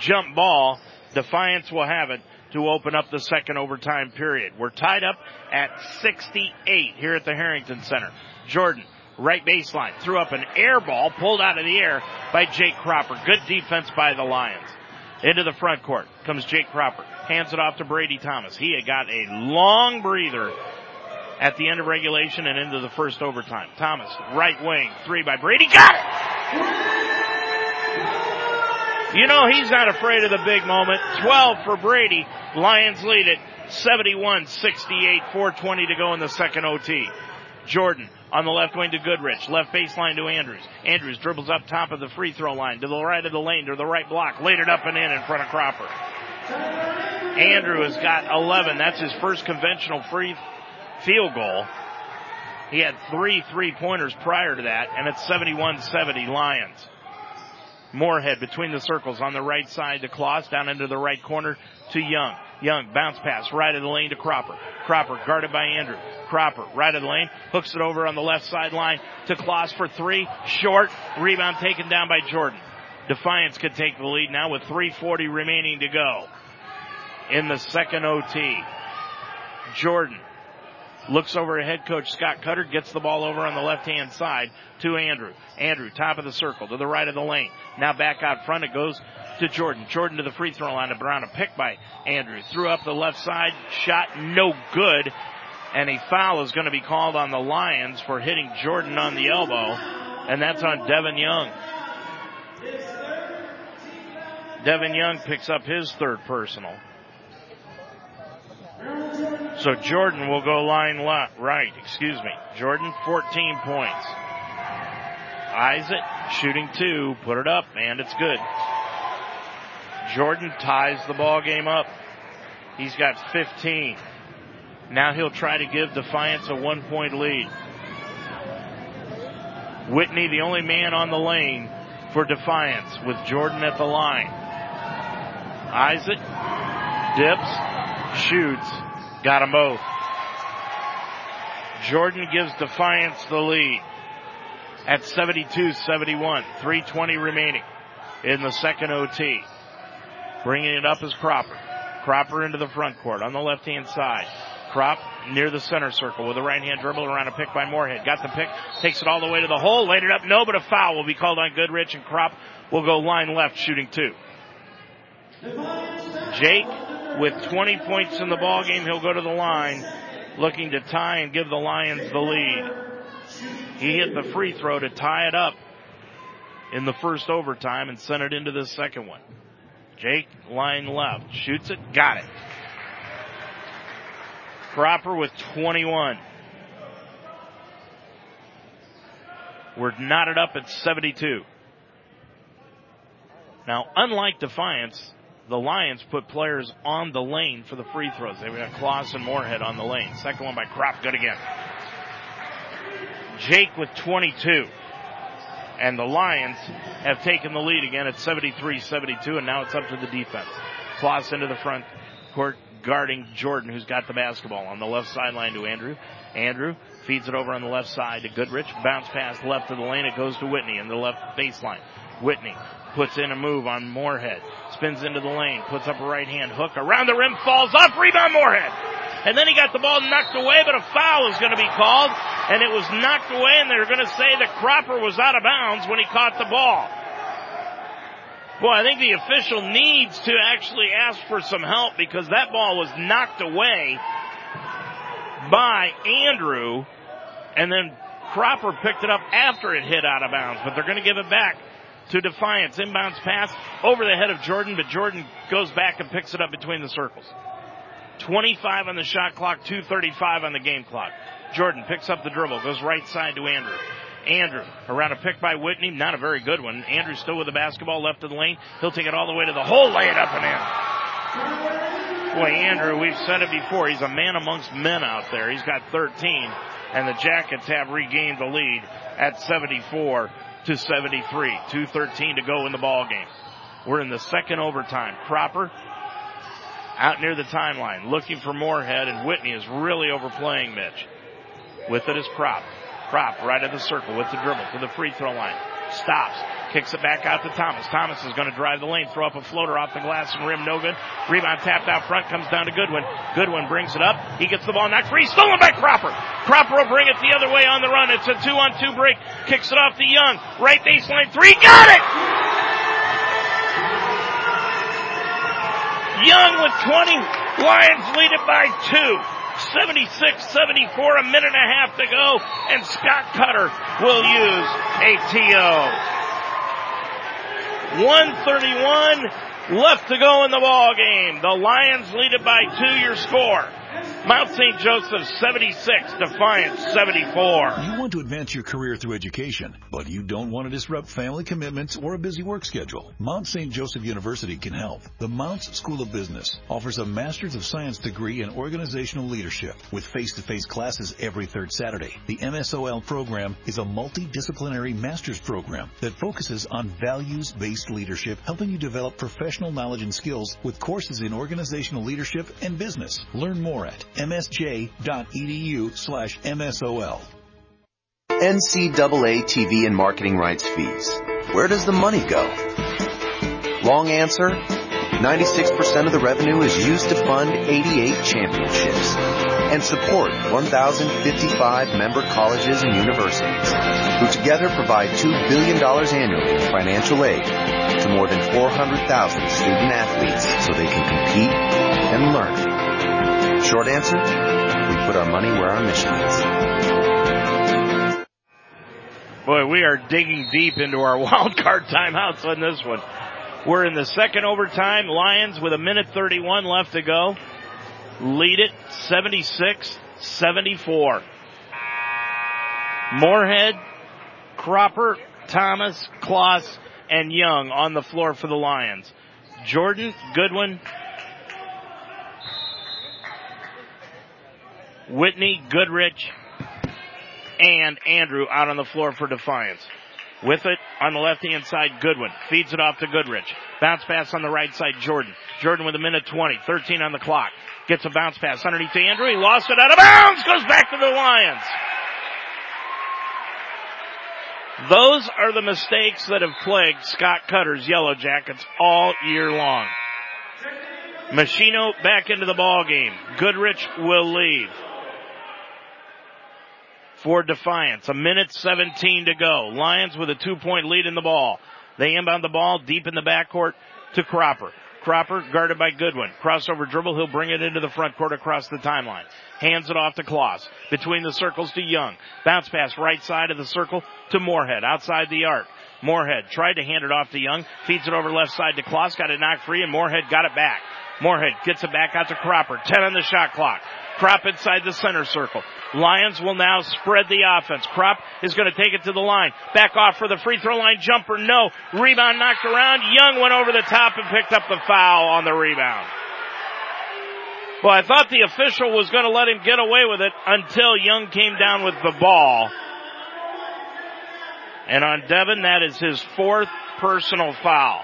jump ball. Defiance will have it to open up the second overtime period. We're tied up at 68 here at the Harrington Center. Jordan, right baseline, threw up an air ball pulled out of the air by Jake Cropper. Good defense by the Lions. Into the front court comes Jake Cropper. Hands it off to Brady Thomas. He had got a long breather at the end of regulation and into the first overtime. Thomas, right wing, three by Brady. Got it! You know he's not afraid of the big moment. 12 for Brady. Lions lead it 71-68, 420 to go in the second OT. Jordan on the left wing to Goodrich. Left baseline to Andrews. Andrews dribbles up top of the free throw line to the right of the lane to the right block. Laid it up and in in front of Cropper. Andrew has got 11. That's his first conventional free field goal. He had three three pointers prior to that, and it's 71-70 Lions. Moorhead between the circles on the right side to Kloss, down into the right corner to Young. Young, bounce pass, right of the lane to Cropper. Cropper guarded by Andrew. Cropper, right of the lane, hooks it over on the left sideline to Kloss for three. Short, rebound taken down by Jordan. Defiance could take the lead now with 340 remaining to go in the second OT. Jordan looks over at head coach Scott Cutter, gets the ball over on the left hand side to Andrew. Andrew, top of the circle, to the right of the lane. Now back out front, it goes to Jordan. Jordan to the free throw line Brown. A pick by Andrew. Threw up the left side, shot no good. And a foul is going to be called on the Lions for hitting Jordan on the elbow. And that's on Devin Young. Devin Young picks up his third personal. So Jordan will go line left, right, excuse me. Jordan, 14 points. It, shooting two, put it up, and it's good. Jordan ties the ball game up. He's got 15. Now he'll try to give Defiance a one point lead. Whitney, the only man on the lane for Defiance with Jordan at the line. Isaac dips, shoots, got them both. Jordan gives Defiance the lead at 72-71, 320 remaining in the second OT. Bringing it up is Cropper. Cropper into the front court on the left hand side. Crop near the center circle with a right hand dribble around a pick by Moorhead. Got the pick, takes it all the way to the hole, laid it up, no, but a foul will be called on Goodrich and Crop will go line left shooting two. Jake with 20 points in the ball game, he'll go to the line looking to tie and give the Lions the lead. He hit the free throw to tie it up in the first overtime and sent it into the second one. Jake, line left, shoots it, got it. Cropper with 21. We're knotted up at 72. Now, unlike Defiance, the Lions put players on the lane for the free throws. They've got Kloss and Moorhead on the lane. Second one by Crop, good again. Jake with 22. And the Lions have taken the lead again at 73-72, and now it's up to the defense. Kloss into the front court, guarding Jordan, who's got the basketball on the left sideline to Andrew. Andrew feeds it over on the left side to Goodrich. Bounce pass left of the lane. It goes to Whitney in the left baseline. Whitney puts in a move on Moorhead. Spins into the lane. Puts up a right hand hook. Around the rim. Falls off. Rebound Moorhead. And then he got the ball knocked away, but a foul is going to be called. And it was knocked away, and they're going to say that Cropper was out of bounds when he caught the ball. Boy, I think the official needs to actually ask for some help because that ball was knocked away by Andrew, and then Cropper picked it up after it hit out of bounds, but they're going to give it back to Defiance. Inbounds pass over the head of Jordan, but Jordan goes back and picks it up between the circles. 25 on the shot clock, 235 on the game clock. Jordan picks up the dribble, goes right side to Andrew. Andrew around a pick by Whitney, not a very good one. Andrew still with the basketball left of the lane. He'll take it all the way to the hole, lay it up and in. Boy, Andrew, we've said it before, he's a man amongst men out there. He's got 13, and the Jackets have regained the lead at 74 to 73. 2.13 to go in the ball game. We're in the second overtime. Cropper out near the timeline looking for Moorhead, and Whitney is really overplaying Mitch. With it is Crop. Crop right at the circle with the dribble to the free throw line. Stops. Kicks it back out to Thomas. Thomas is going to drive the lane, throw up a floater off the glass and rim. No good. Rebound tapped out front, comes down to Goodwin. Goodwin brings it up. He gets the ball knocked free. Stolen by Cropper. Cropper will bring it the other way on the run. It's a two on two break. Kicks it off to Young. Right baseline three. Got it! Young with 20. Lions lead it by two. 76-74, a minute and a half to go, and Scott Cutter will use a TO. 131 left to go in the ball game. The Lions lead it by two. Your score. Mount St. Joseph 76, Defiance 74. You want to advance your career through education, but you don't want to disrupt family commitments or a busy work schedule. Mount St. Joseph University can help. The Mounts School of Business offers a Master's of Science degree in organizational leadership with face-to-face classes every third Saturday. The MSOL program is a multidisciplinary master's program that focuses on values-based leadership, helping you develop professional knowledge and skills with courses in organizational leadership and business. Learn more at msj.edu slash MSOL. NCAA TV and marketing rights fees. Where does the money go? Long answer, 96% of the revenue is used to fund 88 championships and support 1,055 member colleges and universities who together provide $2 billion annually in financial aid to more than 400,000 student athletes so they can compete and learn. Short answer, we put our money where our mission is. Boy, we are digging deep into our wild card timeouts on this one. We're in the second overtime. Lions with a minute 31 left to go. Lead it 76-74. Moorhead, Cropper, Thomas, Kloss, and Young on the floor for the Lions. Jordan, Goodwin, Whitney, Goodrich, and Andrew out on the floor for Defiance. With it on the left hand side, Goodwin feeds it off to Goodrich. Bounce pass on the right side, Jordan. Jordan with a minute 20, 13 on the clock. Gets a bounce pass underneath to Andrew. He lost it out of bounds. Goes back to the Lions. Those are the mistakes that have plagued Scott Cutter's Yellow Jackets all year long. Machino back into the ball game. Goodrich will leave. For Defiance, a minute 17 to go. Lions with a two point lead in the ball. They inbound the ball deep in the backcourt to Cropper. Cropper guarded by Goodwin. Crossover dribble. He'll bring it into the front court across the timeline. Hands it off to Kloss. Between the circles to Young. Bounce pass right side of the circle to Moorhead outside the arc. Moorhead tried to hand it off to Young. Feeds it over left side to Kloss. Got it knocked free and Moorhead got it back. Moorhead gets it back out to Cropper. 10 on the shot clock. Crop inside the center circle. Lions will now spread the offense. Crop is going to take it to the line. Back off for the free throw line jumper. No. Rebound knocked around. Young went over the top and picked up the foul on the rebound. Well, I thought the official was going to let him get away with it until Young came down with the ball. And on Devin, that is his fourth personal foul.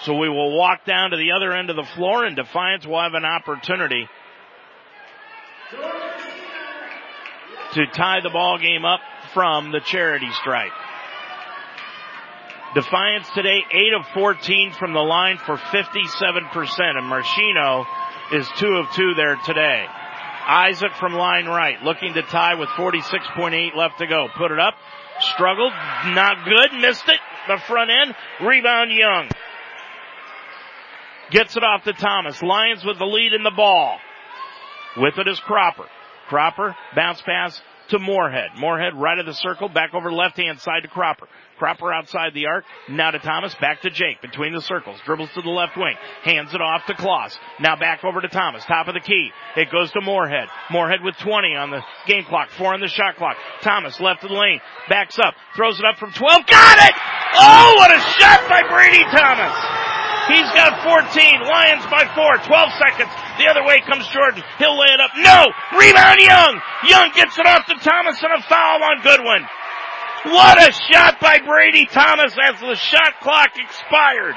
So we will walk down to the other end of the floor and Defiance will have an opportunity to tie the ball game up from the charity stripe. Defiance today, 8 of 14 from the line for 57%, and Machino is 2 of 2 there today. Isaac from line right, looking to tie with 46.8 left to go. Put it up, struggled, not good, missed it, the front end, rebound Young. Gets it off to Thomas. Lions with the lead in the ball. With it is Cropper. Cropper, bounce pass to Moorhead. Moorhead right of the circle, back over left hand side to Cropper. Cropper outside the arc, now to Thomas, back to Jake, between the circles, dribbles to the left wing, hands it off to Kloss. Now back over to Thomas, top of the key. It goes to Moorhead. Moorhead with 20 on the game clock, four on the shot clock. Thomas left of the lane, backs up, throws it up from 12, got it! Oh, what a shot by Brady Thomas! He's got 14. Lions by four. 12 seconds. The other way comes Jordan. He'll lay it up. No! Rebound Young! Young gets it off to Thomas and a foul on Goodwin. What a shot by Brady Thomas as the shot clock expired.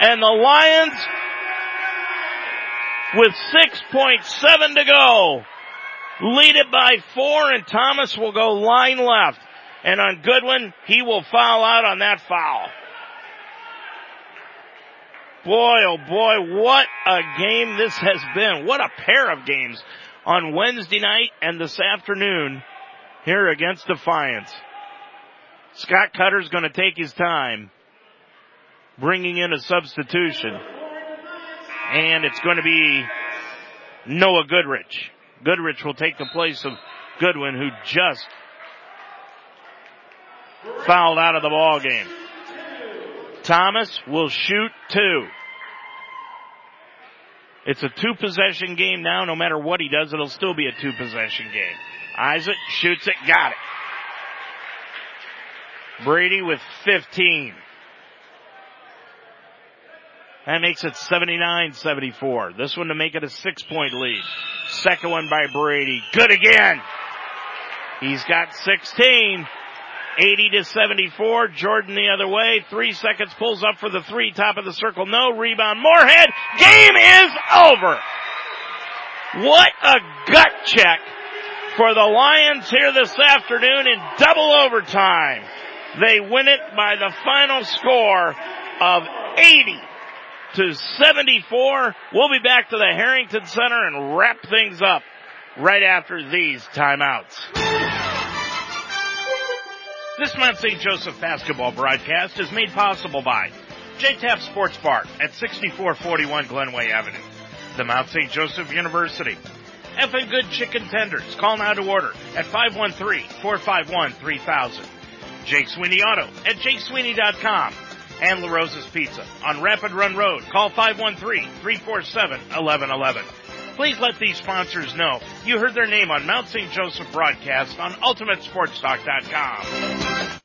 And the Lions with 6.7 to go lead it by four and Thomas will go line left. And on Goodwin, he will foul out on that foul. Boy, oh boy, what a game this has been. What a pair of games on Wednesday night and this afternoon here against Defiance. Scott Cutter's going to take his time bringing in a substitution. And it's going to be Noah Goodrich. Goodrich will take the place of Goodwin who just fouled out of the ball game. Thomas will shoot two. It's a two possession game now. No matter what he does, it'll still be a two possession game. Isaac shoots it, got it. Brady with 15. That makes it 79-74. This one to make it a six point lead. Second one by Brady. Good again. He's got 16. 80 to 74. Jordan the other way. Three seconds pulls up for the three. Top of the circle. No rebound. Moorhead. Game is over. What a gut check for the Lions here this afternoon in double overtime. They win it by the final score of 80 to 74. We'll be back to the Harrington Center and wrap things up right after these timeouts. This month's St. Joseph basketball broadcast is made possible by JTAP Sports Bar at 6441 Glenway Avenue, the Mount St. Joseph University, Effin Good Chicken Tenders. Call now to order at 513-451-3000. Jake Sweeney Auto at jakesweeney.com and La Rosa's Pizza on Rapid Run Road. Call 513-347-1111. Please let these sponsors know you heard their name on Mount St. Joseph broadcast on UltimateSportsTalk.com.